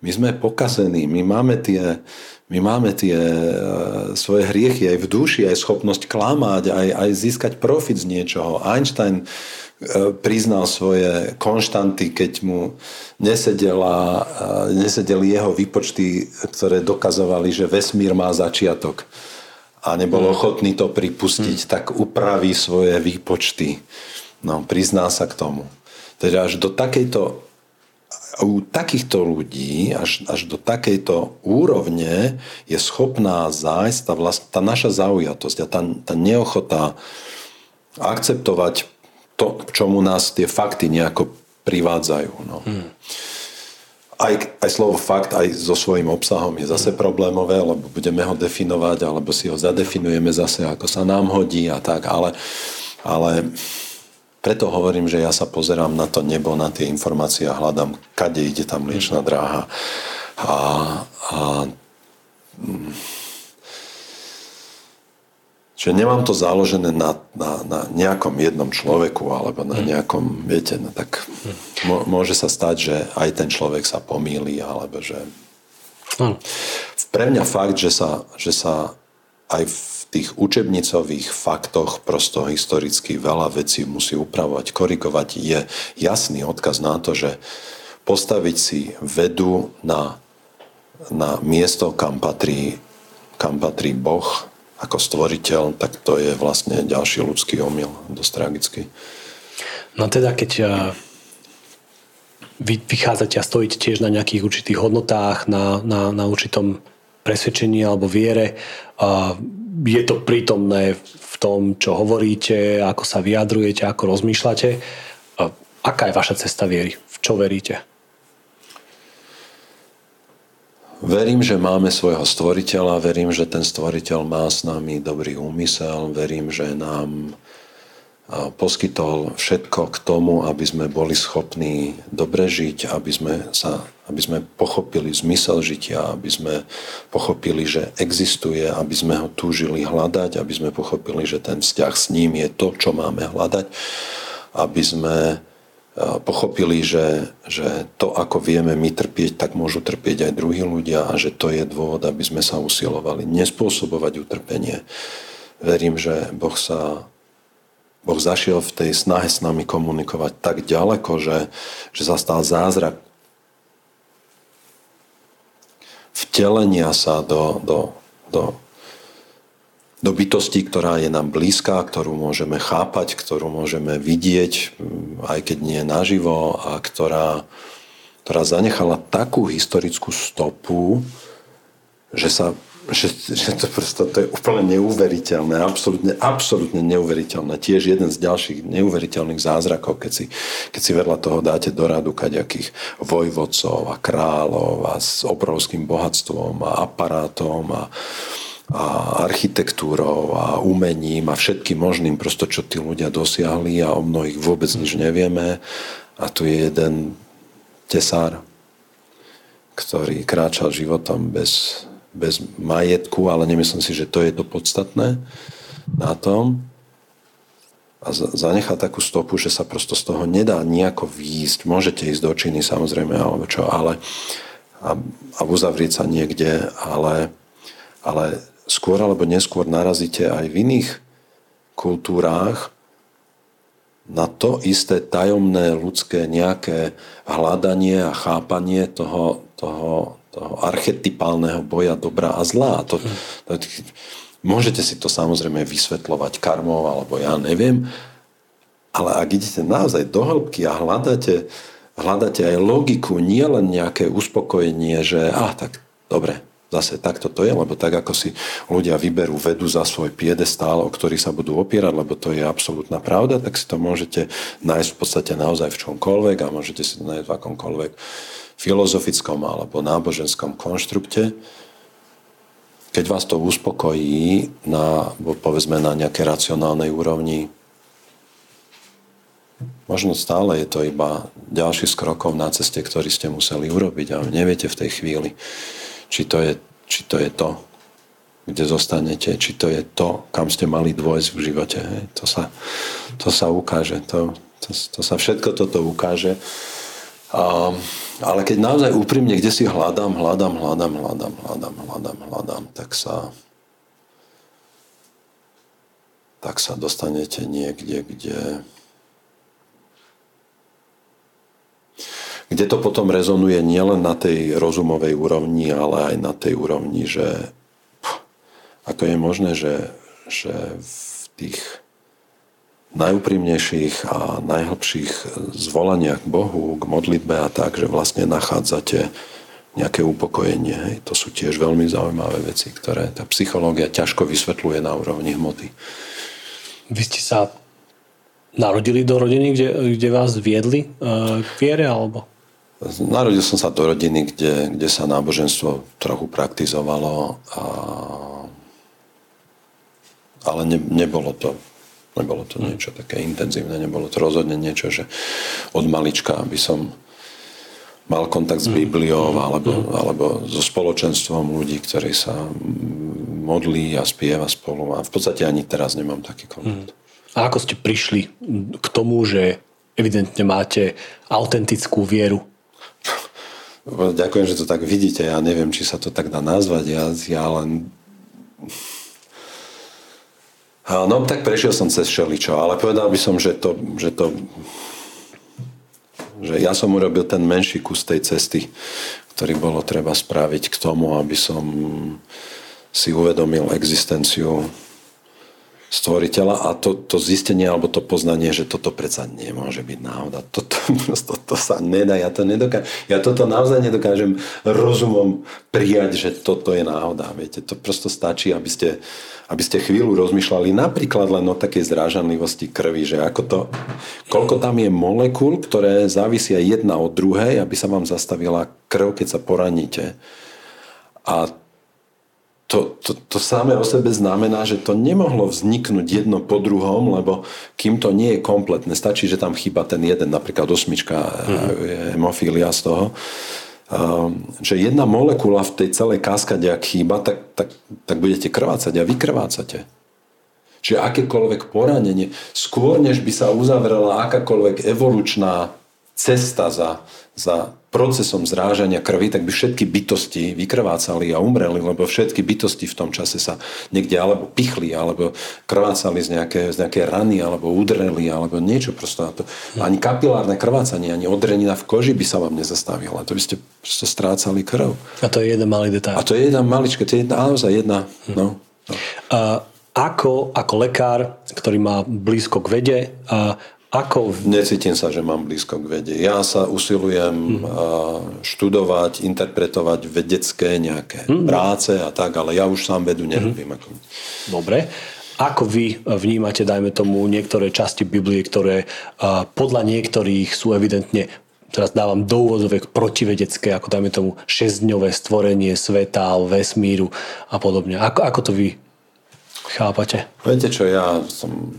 my sme pokazení, my máme tie, my máme tie e, svoje hriechy aj v duši, aj schopnosť klamať, aj, aj získať profit z niečoho. Einstein priznal svoje konštanty, keď mu nesedela, e, nesedeli jeho výpočty, ktoré dokazovali, že vesmír má začiatok a nebol hmm. ochotný to pripustiť, hmm. tak upraví svoje výpočty. No, prizná sa k tomu. Teda až do takejto u takýchto ľudí až, až do takejto úrovne je schopná zájsť tá, vlast, tá naša zaujatosť a tá, tá neochota akceptovať to, k čomu nás tie fakty nejako privádzajú. No. Hmm. Aj, aj slovo fakt aj so svojím obsahom je zase problémové, lebo budeme ho definovať, alebo si ho zadefinujeme zase, ako sa nám hodí a tak, ale, ale preto hovorím, že ja sa pozerám na to nebo, na tie informácie a hľadám, kade ide tá mliečná dráha. A, a Čiže nemám to založené na, na, na nejakom jednom človeku alebo na hm. nejakom, viete, no tak môže sa stať, že aj ten človek sa pomýli alebo že... Hm. Pre mňa fakt, že sa, že sa aj v tých učebnicových faktoch prosto historicky veľa vecí musí upravovať, korigovať. Je jasný odkaz na to, že postaviť si vedu na, na miesto, kam patrí, kam patrí Boh ako stvoriteľ, tak to je vlastne ďalší ľudský omyl, dosť tragický. No teda, keď eh, vy vychádzate a stojíte tiež na nejakých určitých hodnotách, na, na, na určitom presvedčení alebo viere, a je to prítomné v tom, čo hovoríte, ako sa vyjadrujete, ako rozmýšľate. Aká je vaša cesta viery? V čo veríte? Verím, že máme svojho stvoriteľa, verím, že ten stvoriteľ má s nami dobrý úmysel, verím, že nám poskytol všetko k tomu, aby sme boli schopní dobre žiť, aby sme, sa, aby sme pochopili zmysel žitia, aby sme pochopili, že existuje, aby sme ho túžili hľadať, aby sme pochopili, že ten vzťah s ním je to, čo máme hľadať, aby sme pochopili, že, že to, ako vieme my trpieť, tak môžu trpieť aj druhí ľudia a že to je dôvod, aby sme sa usilovali nespôsobovať utrpenie. Verím, že Boh sa Boh zašiel v tej snahe s nami komunikovať tak ďaleko, že, že sa stal zázrak vtelenia sa do, do, do, do bytosti, ktorá je nám blízka, ktorú môžeme chápať, ktorú môžeme vidieť, aj keď nie naživo, a ktorá, ktorá zanechala takú historickú stopu, že sa že, že to, prosto, to je úplne neuveriteľné, absolútne, absolútne neuveriteľné. Tiež jeden z ďalších neuveriteľných zázrakov, keď si, keď si vedľa toho dáte do radu kaďakých vojvodcov a kráľov a s obrovským bohatstvom a aparátom a, a architektúrou a umením a všetkým možným, prosto čo tí ľudia dosiahli a o mnohých vôbec nič nevieme. A tu je jeden tesár, ktorý kráčal životom bez, bez majetku, ale nemyslím si, že to je to podstatné na tom. A zanechá takú stopu, že sa prosto z toho nedá nejako výjsť. Môžete ísť do činy samozrejme, alebo čo, ale a, a uzavrieť sa niekde, ale, ale skôr alebo neskôr narazíte aj v iných kultúrách na to isté tajomné ľudské nejaké hľadanie a chápanie toho, toho, toho archetypálneho boja dobra a zla. To, to, môžete si to samozrejme vysvetľovať karmou, alebo ja neviem, ale ak idete naozaj do hĺbky a hľadáte, hľadáte aj logiku, nie len nejaké uspokojenie, že ah, tak dobre, zase takto to je, lebo tak ako si ľudia vyberú vedu za svoj piedestál, o ktorý sa budú opierať, lebo to je absolútna pravda, tak si to môžete nájsť v podstate naozaj v čomkoľvek a môžete si to nájsť v akomkoľvek filozofickom alebo náboženskom konštrukte, keď vás to uspokojí na, povedzme, na nejaké racionálnej úrovni, možno stále je to iba ďalší z krokov na ceste, ktorý ste museli urobiť, ale neviete v tej chvíli, či to je, či to, je to kde zostanete, či to je to, kam ste mali dôjsť v živote. Hej. To, sa, to sa ukáže. To, to, to sa všetko toto ukáže. A, ale keď naozaj úprimne, kde si hľadám, hľadám, hľadám, hľadám, hľadám, hľadám, hľadám, tak sa tak sa dostanete niekde, kde kde to potom rezonuje nielen na tej rozumovej úrovni, ale aj na tej úrovni, že ako je možné, že, že v tých najúprimnejších a najhlbších zvolaniach k Bohu, k modlitbe a tak, že vlastne nachádzate nejaké upokojenie. Hej. To sú tiež veľmi zaujímavé veci, ktoré tá psychológia ťažko vysvetľuje na úrovni hmoty. Vy ste sa narodili do rodiny, kde, kde vás viedli uh, k viere, alebo? Narodil som sa do rodiny, kde, kde sa náboženstvo trochu praktizovalo, a, ale ne, nebolo to Nebolo to niečo také intenzívne, nebolo to rozhodne niečo, že od malička by som mal kontakt s Bibliou alebo, alebo so spoločenstvom ľudí, ktorí sa modlí a spieva spolu. A v podstate ani teraz nemám taký kontakt. A ako ste prišli k tomu, že evidentne máte autentickú vieru? Ďakujem, že to tak vidíte. Ja neviem, či sa to tak dá nazvať. Ja, ja len No tak prešiel som cez všeličo, ale povedal by som, že to, že to že ja som urobil ten menší kus tej cesty, ktorý bolo treba spraviť k tomu, aby som si uvedomil existenciu stvoriteľa a to, to zistenie alebo to poznanie, že toto predsa nemôže byť náhoda. Toto, to, to sa nedá, ja to nedokážem. Ja toto naozaj nedokážem rozumom prijať, že toto je náhoda. Viete, to prosto stačí, aby ste, aby ste chvíľu rozmýšľali napríklad len o takej zrážanlivosti krvi, že ako to, koľko tam je molekúl, ktoré závisia jedna od druhej, aby sa vám zastavila krv, keď sa poraníte. A to, to, to samé o sebe znamená, že to nemohlo vzniknúť jedno po druhom, lebo kým to nie je kompletné, stačí, že tam chýba ten jeden, napríklad osmička mm-hmm. hemofília z toho, um, že jedna molekula v tej celej kaskade, ak chýba, tak, tak, tak budete krvácať a vy krvácate. Čiže akékoľvek poranenie, skôr než by sa uzavrela akákoľvek evolučná cesta za, za procesom zrážania krvi, tak by všetky bytosti vykrvácali a umreli, lebo všetky bytosti v tom čase sa niekde alebo pichli, alebo krvácali z nejaké, z nejaké rany, alebo udreli, alebo niečo prosto. To, ani kapilárne krvácanie, ani odrenina v koži by sa vám nezastavila. To by ste prosto strácali krv. A to je jeden malý detail. A to je jedna malička, to je jedna, naozaj jedna. Hm. No, no. A ako, ako lekár, ktorý má blízko k vede, a ako... Necítim sa, že mám blízko k vede. Ja sa usilujem hmm. študovať, interpretovať vedecké nejaké hmm. práce a tak, ale ja už sám vedu nerobím. Hmm. Ako... Dobre. Ako vy vnímate, dajme tomu, niektoré časti Biblie, ktoré podľa niektorých sú evidentne teraz dávam do úvodzovek protivedecké, ako dajme tomu šesťdňové stvorenie sveta, vesmíru a podobne. Ako, ako to vy chápate? Viete čo, ja som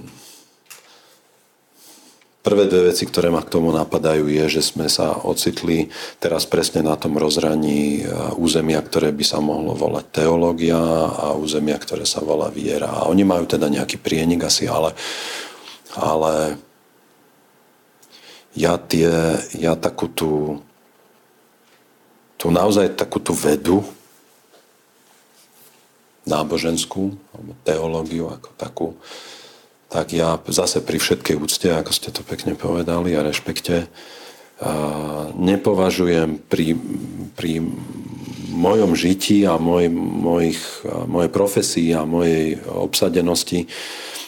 Prvé dve veci, ktoré ma k tomu napadajú, je, že sme sa ocitli teraz presne na tom rozhraní e, územia, ktoré by sa mohlo volať teológia a územia, ktoré sa volá viera. A oni majú teda nejaký prienik asi, ale, ale ja, tie, ja takú tú, tú naozaj takú tú vedu náboženskú, alebo teológiu ako takú, tak ja zase pri všetkej úcte, ako ste to pekne povedali a rešpekte, nepovažujem pri, pri mojom žití a moj, mojich, mojej profesii a mojej obsadenosti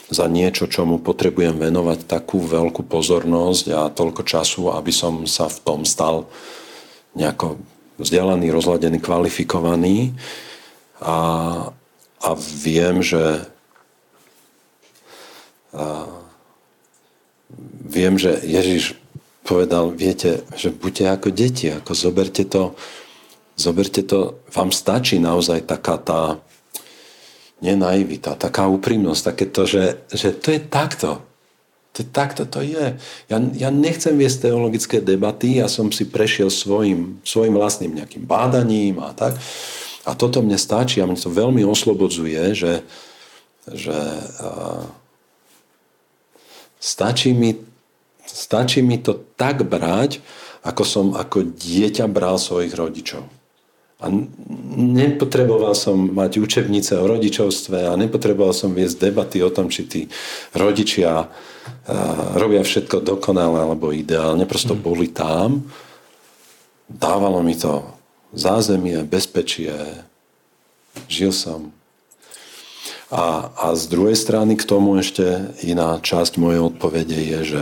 za niečo, čomu potrebujem venovať takú veľkú pozornosť a toľko času, aby som sa v tom stal nejako vzdelaný, rozladený, kvalifikovaný. A, a viem, že viem, že Ježiš povedal, viete, že buďte ako deti, ako zoberte to, zoberte to, vám stačí naozaj taká tá nenaivita, taká úprimnosť, také to, že, že to je takto. To takto to je. Ja, ja nechcem viesť teologické debaty, ja som si prešiel svojim, svojim vlastným nejakým bádaním a tak. A toto mne stačí a mne to veľmi oslobodzuje, že, že uh, Stačí mi, stačí mi to tak brať, ako som ako dieťa bral svojich rodičov. A nepotreboval som mať učebnice o rodičovstve a nepotreboval som viesť debaty o tom, či tí rodičia robia všetko dokonale alebo ideálne. Prosto mm. boli tam. Dávalo mi to zázemie, bezpečie. Žil som a, a z druhej strany k tomu ešte iná časť mojej odpovede je, že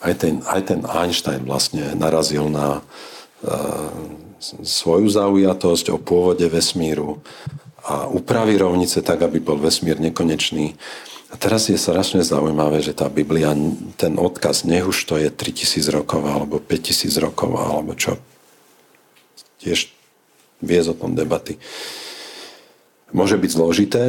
aj ten, aj ten Einstein vlastne narazil na uh, svoju zaujatosť o pôvode vesmíru a upraví rovnice tak, aby bol vesmír nekonečný. A teraz je strašne zaujímavé, že tá Biblia, ten odkaz, nech už to je 3000 rokov, alebo 5000 rokov, alebo čo, tiež viesť o tom debaty môže byť zložité,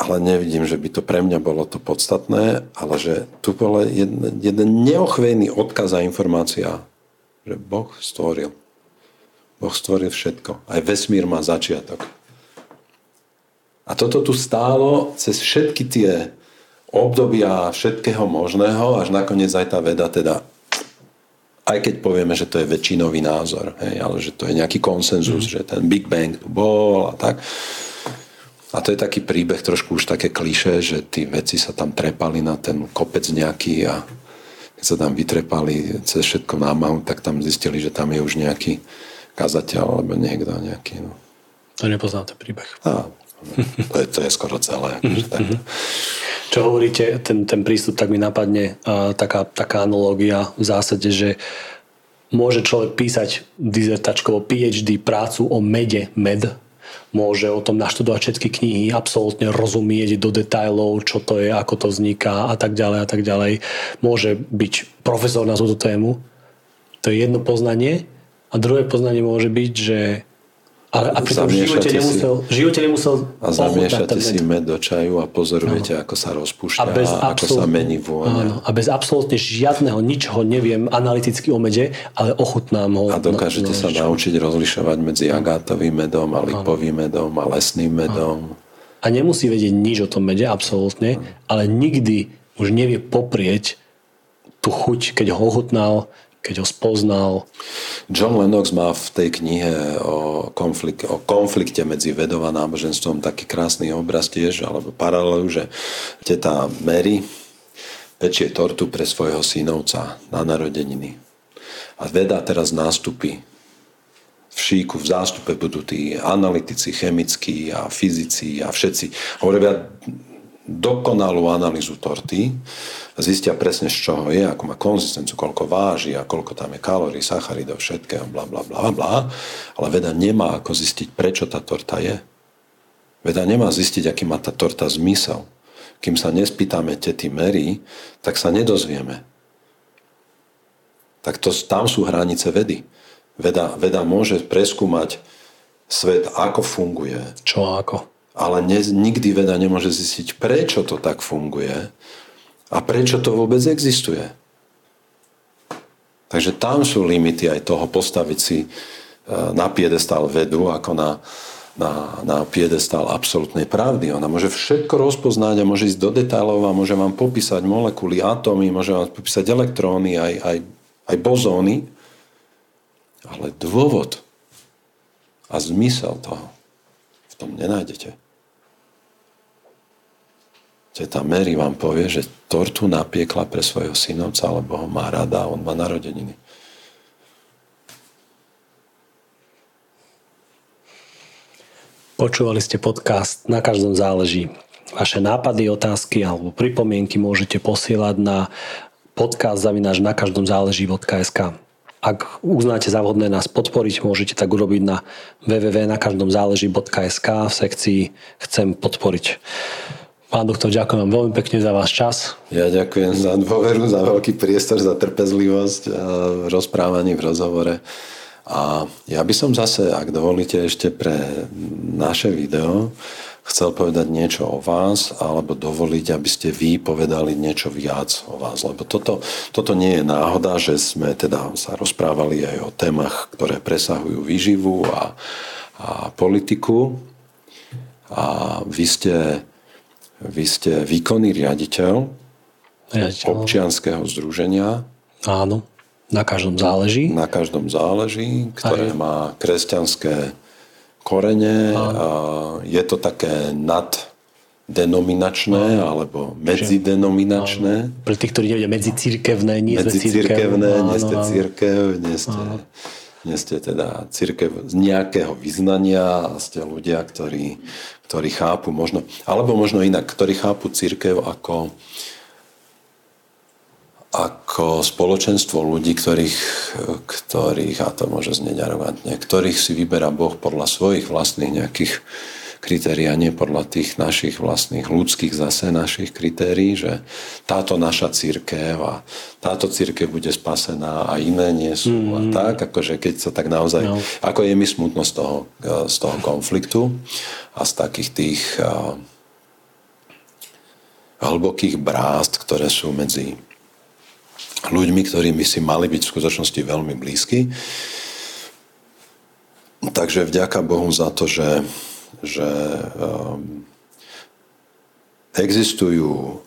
ale nevidím, že by to pre mňa bolo to podstatné, ale že tu bol jeden, jeden neochvejný odkaz a informácia, že Boh stvoril. Boh stvoril všetko. Aj vesmír má začiatok. A toto tu stálo cez všetky tie obdobia všetkého možného, až nakoniec aj tá veda teda aj keď povieme, že to je väčšinový názor, hej, ale že to je nejaký konsenzus, mm. že ten Big Bang tu bol a tak, A to je taký príbeh, trošku už také kliše, že tí veci sa tam trepali na ten kopec nejaký a keď sa tam vytrepali cez všetko námahu, tak tam zistili, že tam je už nejaký kazateľ alebo niekto nejaký. No. To nepoznám ten príbeh. A, to, je, to je skoro celé. Akože tak. Čo hovoríte, ten, ten prístup, tak mi napadne uh, taká, taká analógia v zásade, že môže človek písať dizertačkovo PhD prácu o mede, med, môže o tom naštudovať všetky knihy, absolútne rozumieť do detajlov, čo to je, ako to vzniká a tak ďalej a tak ďalej. Môže byť profesor na túto tému. To je jedno poznanie. A druhé poznanie môže byť, že a, a pri tom v živote nemusel, v živote nemusel A zamiešate si med do čaju a pozorujete, no. ako sa rozpúšťa a, bez a ako sa mení vôňa. Áno. A bez absolútne žiadneho, ničoho neviem analyticky o mede, ale ochutnám ho. A dokážete na, sa naučiť rozlišovať medzi agátovým medom a lipovým medom a lesným medom. A nemusí vedieť nič o tom mede, absolútne, ale nikdy už nevie poprieť tú chuť, keď ho ochutnal, keď ho spoznal. John Lennox má v tej knihe o, konflik- o konflikte medzi vedou a náboženstvom taký krásny obraz tiež, alebo paralelu, že teta Mary pečie tortu pre svojho synovca na narodeniny. A veda teraz nástupí v šíku, v zástupe budú tí analytici, chemickí a fyzici a všetci. Hovoria dokonalú analýzu torty zistia presne z čoho je, ako má konzistenciu, koľko váži a koľko tam je kalórií, sacharidov, všetkého, bla, bla, bla, bla. Ale veda nemá ako zistiť, prečo tá torta je. Veda nemá zistiť, aký má tá torta zmysel. Kým sa nespýtame tety Mary, tak sa nedozvieme. Tak to, tam sú hranice vedy. Veda, veda môže preskúmať svet, ako funguje. Čo ako? Ale ne, nikdy veda nemôže zistiť, prečo to tak funguje a prečo to vôbec existuje. Takže tam sú limity aj toho postaviť si e, na piedestal vedu ako na, na, na piedestal absolútnej pravdy. Ona môže všetko rozpoznať a môže ísť do detailov a môže vám popísať molekuly, atómy, môže vám popísať elektróny, aj, aj, aj bozóny, ale dôvod a zmysel toho v tom nenájdete. Teta Mary vám povie, že tortu napiekla pre svojho synovca, lebo ho má rada a on má narodeniny. Počúvali ste podcast Na každom záleží. Vaše nápady, otázky alebo pripomienky môžete posielať na podcast zavináč na každom záleží.sk. Ak uznáte za vhodné nás podporiť, môžete tak urobiť na www.nakaždomzáleží.sk v sekcii Chcem podporiť. Pán doktor, ďakujem vám veľmi pekne za váš čas. Ja ďakujem za dôveru, za veľký priestor, za trpezlivosť v rozprávaní, v rozhovore. A ja by som zase, ak dovolíte ešte pre naše video, chcel povedať niečo o vás, alebo dovoliť, aby ste vy povedali niečo viac o vás. Lebo toto, toto nie je náhoda, že sme teda sa rozprávali aj o témach, ktoré presahujú výživu a, a politiku. A vy ste vy ste výkonný riaditeľ, riaditeľ. občianského združenia. Áno, na každom záleží. Na každom záleží, ktoré Aj. má kresťanské korene. A je to také nad denominačné alebo medzidenominačné. Áno. Pre tých, ktorí nevedia, medzicirkevné, nie medzi ste církev. nie ste církev, nie ste, nie ste teda církev z nejakého vyznania a ste ľudia, ktorí ktorí chápu možno, alebo možno inak, ktorí chápu církev ako, ako spoločenstvo ľudí, ktorých, ktorých, a to môže znieť arogantne, ktorých si vyberá Boh podľa svojich vlastných nejakých kritérií a nie podľa tých našich vlastných ľudských zase našich kritérií, že táto naša církev a táto církev bude spasená a iné nie sú mm. a tak, akože keď sa tak naozaj, no. ako je mi smutno z toho, z toho konfliktu a z takých tých uh, hlbokých brást, ktoré sú medzi ľuďmi, ktorí by si mali byť v skutočnosti veľmi blízky. Takže vďaka Bohu za to, že že um, existujú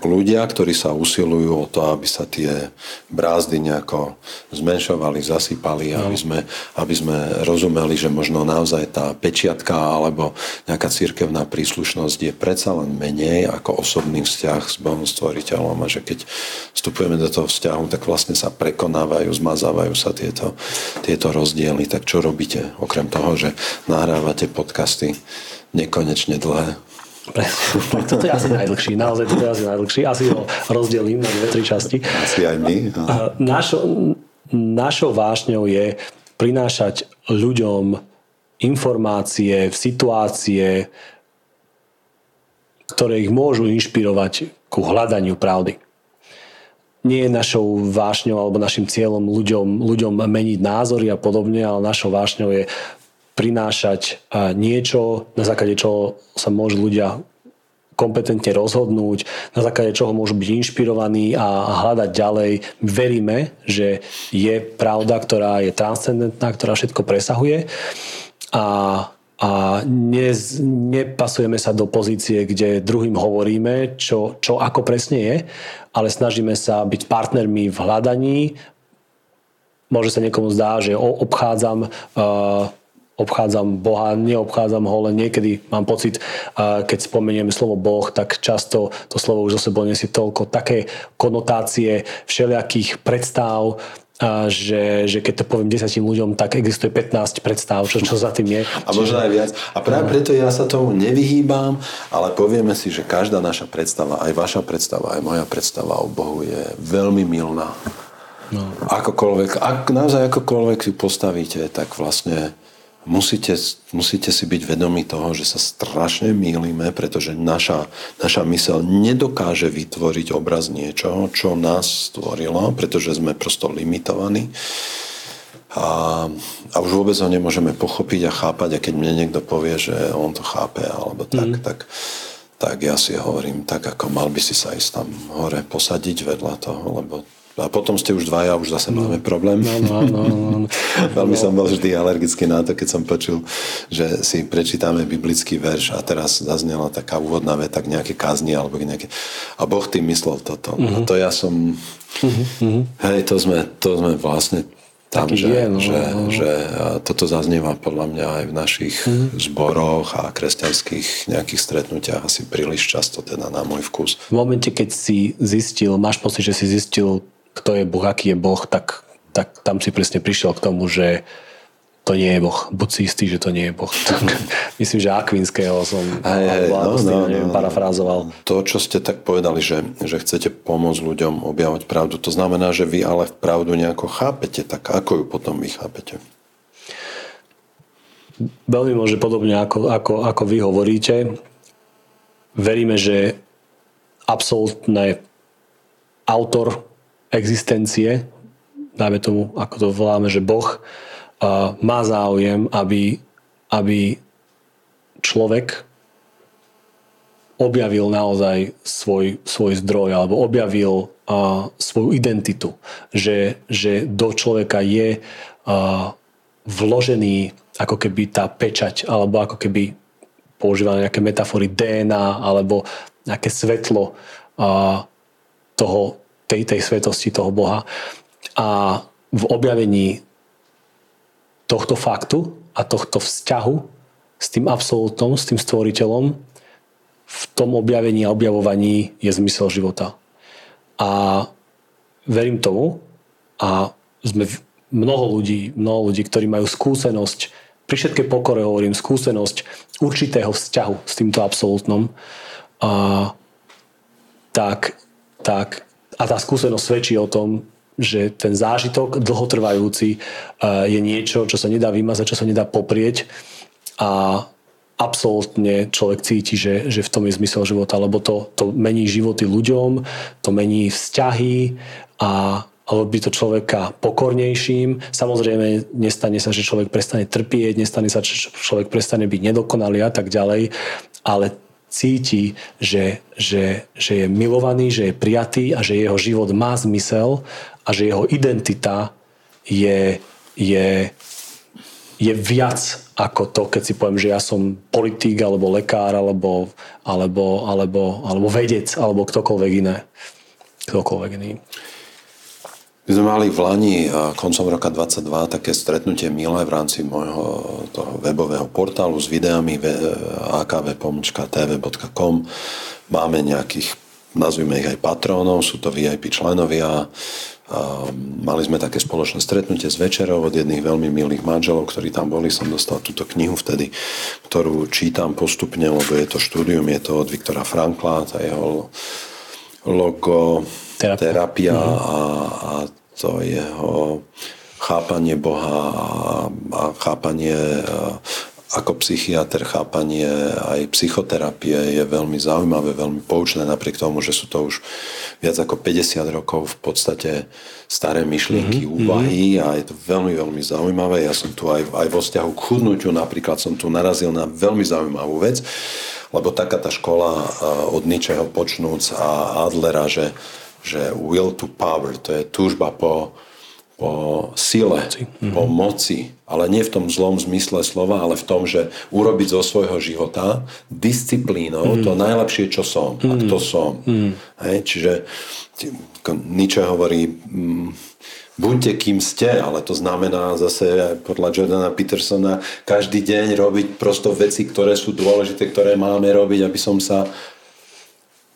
ľudia, ktorí sa usilujú o to, aby sa tie brázdy nejako zmenšovali, zasypali, no. aby, sme, aby sme rozumeli, že možno naozaj tá pečiatka alebo nejaká cirkevná príslušnosť je predsa len menej ako osobný vzťah s Bohom stvoriteľom a že keď vstupujeme do toho vzťahu, tak vlastne sa prekonávajú, zmazávajú sa tieto, tieto rozdiely. Tak čo robíte? Okrem toho, že nahrávate podcasty nekonečne dlhé, toto je asi najdlhší, naozaj toto je asi najdlhší. Asi ho rozdelím na dve, tri časti. Asi aj my. Našo, našou vášňou je prinášať ľuďom informácie, situácie, ktoré ich môžu inšpirovať ku hľadaniu pravdy. Nie je našou vášňou alebo našim cieľom ľuďom, ľuďom meniť názory a podobne, ale našou vášňou je prinášať niečo, na základe čoho sa môžu ľudia kompetentne rozhodnúť, na základe čoho môžu byť inšpirovaní a hľadať ďalej. Veríme, že je pravda, ktorá je transcendentná, ktorá všetko presahuje a, a ne, nepasujeme sa do pozície, kde druhým hovoríme, čo, čo ako presne je, ale snažíme sa byť partnermi v hľadaní. Môže sa niekomu zdá, že obchádzam uh, obchádzam Boha, neobchádzam ho, len niekedy mám pocit, keď spomenieme slovo Boh, tak často to slovo už zo sebou nesie toľko také konotácie všelijakých predstav, že, že keď to poviem desiatým ľuďom, tak existuje 15 predstav, čo, čo za tým je. A možno aj viac. A práve preto ja sa tomu nevyhýbam, ale povieme si, že každá naša predstava, aj vaša predstava, aj moja predstava o Bohu je veľmi milná. No. Akokoľvek, ak naozaj akokoľvek si postavíte, tak vlastne musíte, musíte si byť vedomi toho, že sa strašne mýlime, pretože naša, naša mysel nedokáže vytvoriť obraz niečoho, čo nás stvorilo, pretože sme prosto limitovaní. A, a už vôbec ho nemôžeme pochopiť a chápať. A keď mne niekto povie, že on to chápe, alebo tak, mm. tak, tak ja si hovorím, tak ako mal by si sa ísť tam hore posadiť vedľa toho, lebo a potom ste už dvaja, už zase no. máme problém. No, no, no, no. Veľmi no. som bol vždy alergický na to, keď som počul, že si prečítame biblický verš a teraz zaznela taká úvodná veta k nejaké kazni alebo k nejaké... A Boh tým myslel toto. Uh-huh. A to ja som... Uh-huh. Hej, to sme, to sme vlastne tam, Taký že, je, no, že, no. že toto zaznieva podľa mňa aj v našich mm. zboroch a kresťanských nejakých stretnutiach asi príliš často teda na môj vkus. V momente, keď si zistil, máš pocit, že si zistil kto je Boh, aký je Boh, tak, tak tam si presne prišiel k tomu, že to nie je Boh. Buď si istý, že to nie je Boh. Myslím, že Akvinského som aj, aj, no, no, neviem, no, parafrázoval. To, čo ste tak povedali, že, že chcete pomôcť ľuďom objavať pravdu, to znamená, že vy ale pravdu nejako chápete, tak ako ju potom vy chápete? Veľmi môže podobne, ako, ako, ako vy hovoríte. Veríme, že absolútne autor existencie, dajme tomu, ako to voláme, že Boh uh, má záujem, aby, aby človek objavil naozaj svoj, svoj zdroj alebo objavil uh, svoju identitu. Že, že do človeka je uh, vložený ako keby tá pečať alebo ako keby používané nejaké metafory DNA alebo nejaké svetlo uh, toho, tej, tej svetosti toho Boha. A v objavení tohto faktu a tohto vzťahu s tým absolútom, s tým stvoriteľom, v tom objavení a objavovaní je zmysel života. A verím tomu a sme mnoho ľudí, mnoho ľudí, ktorí majú skúsenosť, pri všetkej pokore hovorím, skúsenosť určitého vzťahu s týmto absolútnom, a, tak, tak a tá skúsenosť svedčí o tom, že ten zážitok dlhotrvajúci e, je niečo, čo sa nedá vymazať, čo sa nedá poprieť a absolútne človek cíti, že, že v tom je zmysel života, lebo to, to mení životy ľuďom, to mení vzťahy a robí to človeka pokornejším. Samozrejme, nestane sa, že človek prestane trpieť, nestane sa, že človek prestane byť nedokonalý a tak ďalej, ale cíti, že, že, že je milovaný, že je prijatý a že jeho život má zmysel a že jeho identita je, je, je viac ako to, keď si poviem, že ja som politík, alebo lekár, alebo, alebo, alebo, alebo vedec, alebo ktokoľvek iné. Ktokoľvek iný. My sme mali v Lani koncom roka 22 také stretnutie milé v rámci môjho toho webového portálu s videami akv.tv.com. Máme nejakých, nazvime ich aj patrónov, sú to VIP členovia. Mali sme také spoločné stretnutie s večerou od jedných veľmi milých manželov, ktorí tam boli. Som dostal túto knihu vtedy, ktorú čítam postupne, lebo je to štúdium, je to od Viktora Frankla, tá jeho logo terapia mm-hmm. a, a to jeho chápanie Boha a, chápanie ako psychiatr chápanie aj psychoterapie je veľmi zaujímavé, veľmi poučné, napriek tomu, že sú to už viac ako 50 rokov v podstate staré myšlienky, mm-hmm. úvahy a je to veľmi, veľmi zaujímavé. Ja som tu aj, aj vo vzťahu k chudnutiu napríklad som tu narazil na veľmi zaujímavú vec, lebo taká tá škola od ničeho počnúc a Adlera, že že will to power, to je túžba po, po sile, mm-hmm. po moci, ale nie v tom zlom zmysle slova, ale v tom, že urobiť zo svojho života disciplínou mm-hmm. to najlepšie, čo som mm-hmm. a kto som. Mm-hmm. Hej, čiže Nietzsche hovorí, mm, buďte kým ste, ale to znamená zase podľa Jordana Petersona každý deň robiť prosto veci, ktoré sú dôležité, ktoré máme robiť, aby som sa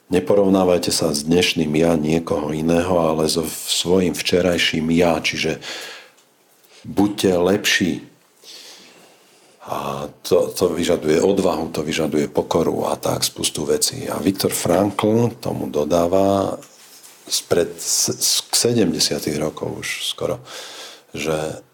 Neporovnávajte sa s dnešným ja niekoho iného, ale so svojím včerajším ja, čiže buďte lepší. A to, to vyžaduje odvahu, to vyžaduje pokoru a tak spustu vecí. A Viktor Frankl tomu dodáva spred 70. rokov už skoro, že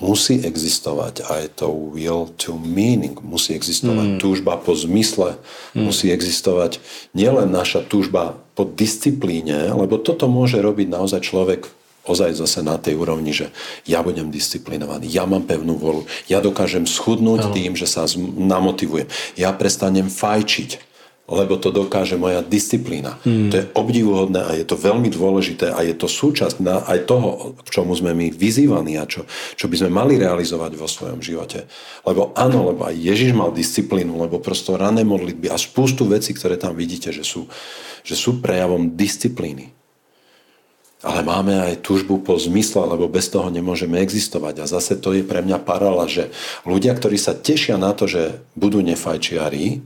musí existovať aj to will to meaning, musí existovať mm. túžba po zmysle, mm. musí existovať nielen naša túžba po disciplíne, lebo toto môže robiť naozaj človek ozaj zase na tej úrovni, že ja budem disciplinovaný, ja mám pevnú volu, ja dokážem schudnúť no. tým, že sa namotivujem, ja prestanem fajčiť, lebo to dokáže moja disciplína. Mm. To je obdivuhodné a je to veľmi dôležité a je to súčasť na aj toho, k čomu sme my vyzývaní a čo, čo by sme mali realizovať vo svojom živote. Lebo áno, lebo aj Ježiš mal disciplínu, lebo prosto rané modlitby a spústu vecí, ktoré tam vidíte, že sú, že sú prejavom disciplíny. Ale máme aj túžbu po zmysle, lebo bez toho nemôžeme existovať. A zase to je pre mňa paralela, že ľudia, ktorí sa tešia na to, že budú nefajčiari,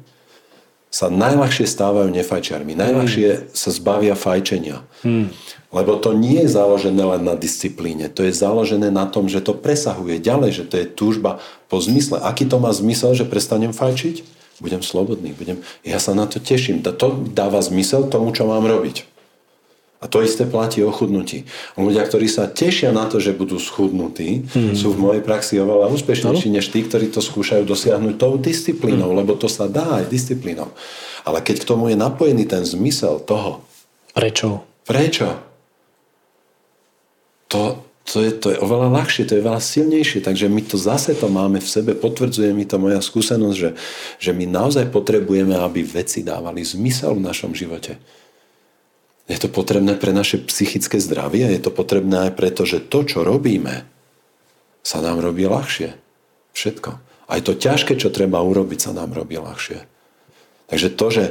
sa najľahšie stávajú nefajčiarmi. Najľahšie mm. sa zbavia fajčenia. Mm. Lebo to nie je založené len na disciplíne. To je založené na tom, že to presahuje ďalej, že to je túžba po zmysle. Aký to má zmysel, že prestanem fajčiť? Budem slobodný. Budem... Ja sa na to teším. To dáva zmysel tomu, čo mám robiť. A to isté platí o chudnutí. Ľudia, ktorí sa tešia na to, že budú schudnutí, hmm. sú v mojej praxi oveľa úspešnejší no. než tí, ktorí to skúšajú dosiahnuť tou disciplínou, hmm. lebo to sa dá aj disciplínou. Ale keď k tomu je napojený ten zmysel toho. Prečo? Prečo? To, to, je, to je oveľa ľahšie, to je veľa silnejšie. Takže my to zase to máme v sebe, potvrdzuje mi to moja skúsenosť, že, že my naozaj potrebujeme, aby veci dávali zmysel v našom živote. Je to potrebné pre naše psychické zdravie, je to potrebné aj preto, že to, čo robíme, sa nám robí ľahšie. Všetko. Aj to ťažké, čo treba urobiť, sa nám robí ľahšie. Takže to, že,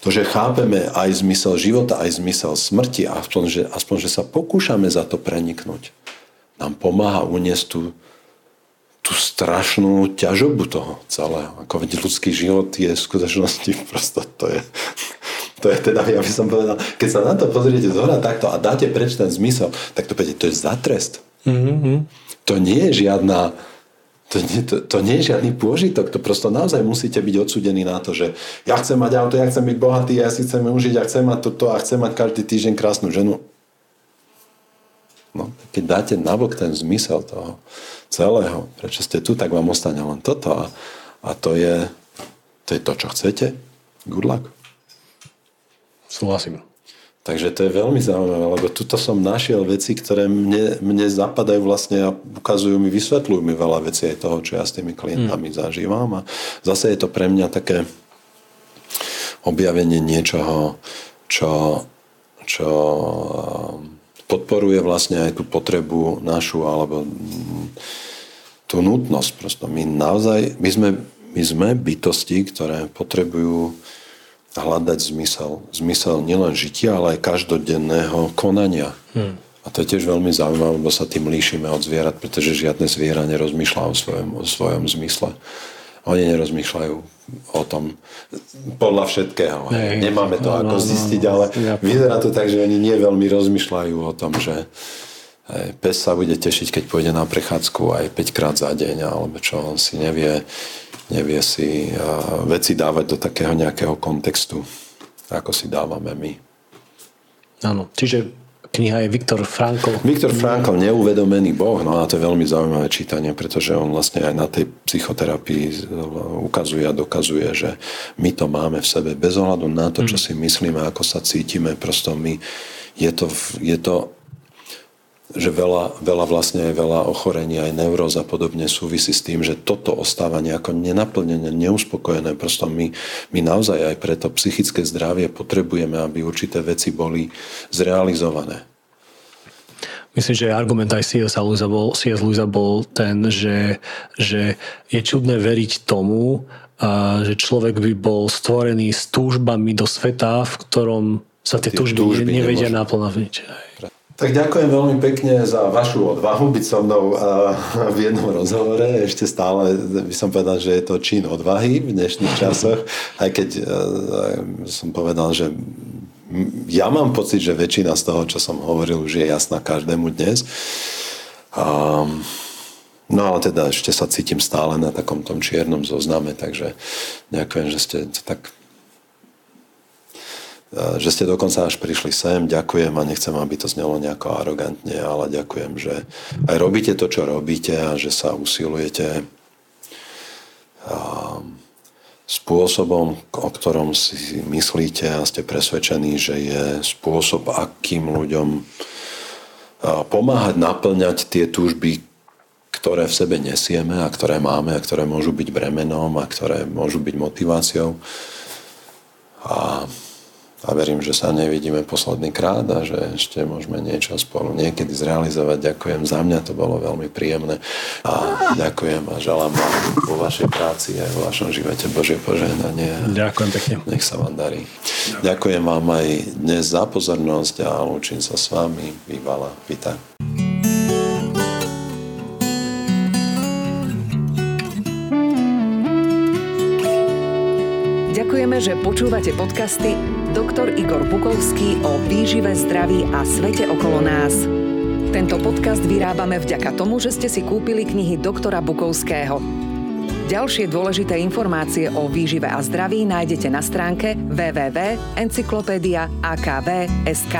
to, že chápeme aj zmysel života, aj zmysel smrti, aspoň že, aspoň, že sa pokúšame za to preniknúť, nám pomáha uniesť tú, tú strašnú ťažobu toho celého. Ako veď ľudský život je v skutočnosti prosto, to je, to je teda, ja by som povedal, keď sa na to pozriete z hora takto a dáte preč ten zmysel, tak to poviete, to je za trest. Mm-hmm. To nie je žiadna, to nie, to, to nie je žiadny pôžitok, to prosto naozaj musíte byť odsudení na to, že ja chcem mať auto, ja chcem byť bohatý, ja si chcem užiť, ja chcem mať toto a chcem mať každý týždeň krásnu ženu. No, keď dáte nabok ten zmysel toho celého, prečo ste tu, tak vám ostane len toto a, a to, je, to je to, čo chcete. Good luck. Súhlasím. Takže to je veľmi zaujímavé, lebo tuto som našiel veci, ktoré mne, mne zapadajú vlastne a ukazujú mi, vysvetľujú mi veľa vecí aj toho, čo ja s tými klientami hmm. zažívam. A zase je to pre mňa také objavenie niečoho, čo, čo podporuje vlastne aj tú potrebu našu, alebo tú nutnosť. Prosto my naozaj, my sme, my sme bytosti, ktoré potrebujú hľadať zmysel. Zmysel nielen žitia, ale aj každodenného konania. Hmm. A to je tiež veľmi zaujímavé, lebo sa tým líšime od zvierat, pretože žiadne zviera nerozmýšľa o svojom, o svojom zmysle. Oni nerozmýšľajú o tom podľa všetkého. Nej, Nemáme to no, ako no, zistiť, ale ja, vyzerá to tak, že oni nie veľmi rozmýšľajú o tom, že pes sa bude tešiť, keď pôjde na prechádzku aj 5 krát za deň, alebo čo, on si nevie, nevie si veci dávať do takého nejakého kontextu, ako si dávame my. Áno, čiže kniha je Viktor Frankl. Viktor Frankl, neuvedomený boh, no a to je veľmi zaujímavé čítanie, pretože on vlastne aj na tej psychoterapii ukazuje a dokazuje, že my to máme v sebe bez ohľadu na to, čo mm. si myslíme, ako sa cítime, prosto my, je to, je to že veľa, veľa vlastne veľa ochorení, aj neuróz a podobne súvisí s tým, že toto ostáva nejako nenaplnené, neuspokojené. Prosto my, my naozaj aj pre to psychické zdravie potrebujeme, aby určité veci boli zrealizované. Myslím, že argument aj C.S. Lewisa bol, C.S. Lewisa bol ten, že, že je čudné veriť tomu, a že človek by bol stvorený s túžbami do sveta, v ktorom sa tie, tie túžby, túžby nevedia naplniť. Tak ďakujem veľmi pekne za vašu odvahu byť so mnou v jednom rozhovore. Ešte stále by som povedal, že je to čin odvahy v dnešných časoch, aj keď som povedal, že ja mám pocit, že väčšina z toho, čo som hovoril, už je jasná každému dnes. No ale teda ešte sa cítim stále na takom tom čiernom zozname, takže ďakujem, že ste to tak že ste dokonca až prišli sem. Ďakujem a nechcem, aby to znelo nejako arogantne, ale ďakujem, že aj robíte to, čo robíte a že sa usilujete spôsobom, o ktorom si myslíte a ste presvedčení, že je spôsob, akým ľuďom pomáhať naplňať tie túžby, ktoré v sebe nesieme a ktoré máme a ktoré môžu byť bremenom a ktoré môžu byť motiváciou. A a verím, že sa nevidíme posledný krát a že ešte môžeme niečo spolu niekedy zrealizovať. Ďakujem za mňa, to bolo veľmi príjemné a ďakujem a želám vám vo vašej práci aj vo vašom živote Božie požehnanie. Ďakujem pekne. Nech sa vám darí. Ďakujem vám aj dnes za pozornosť a lúčim sa s vami. Vývala, vítaj. Ďakujeme, že počúvate podcasty doktor Igor Bukovský o výžive, zdraví a svete okolo nás. Tento podcast vyrábame vďaka tomu, že ste si kúpili knihy doktora Bukovského. Ďalšie dôležité informácie o výžive a zdraví nájdete na stránke www.encyklopédia.akv.sk.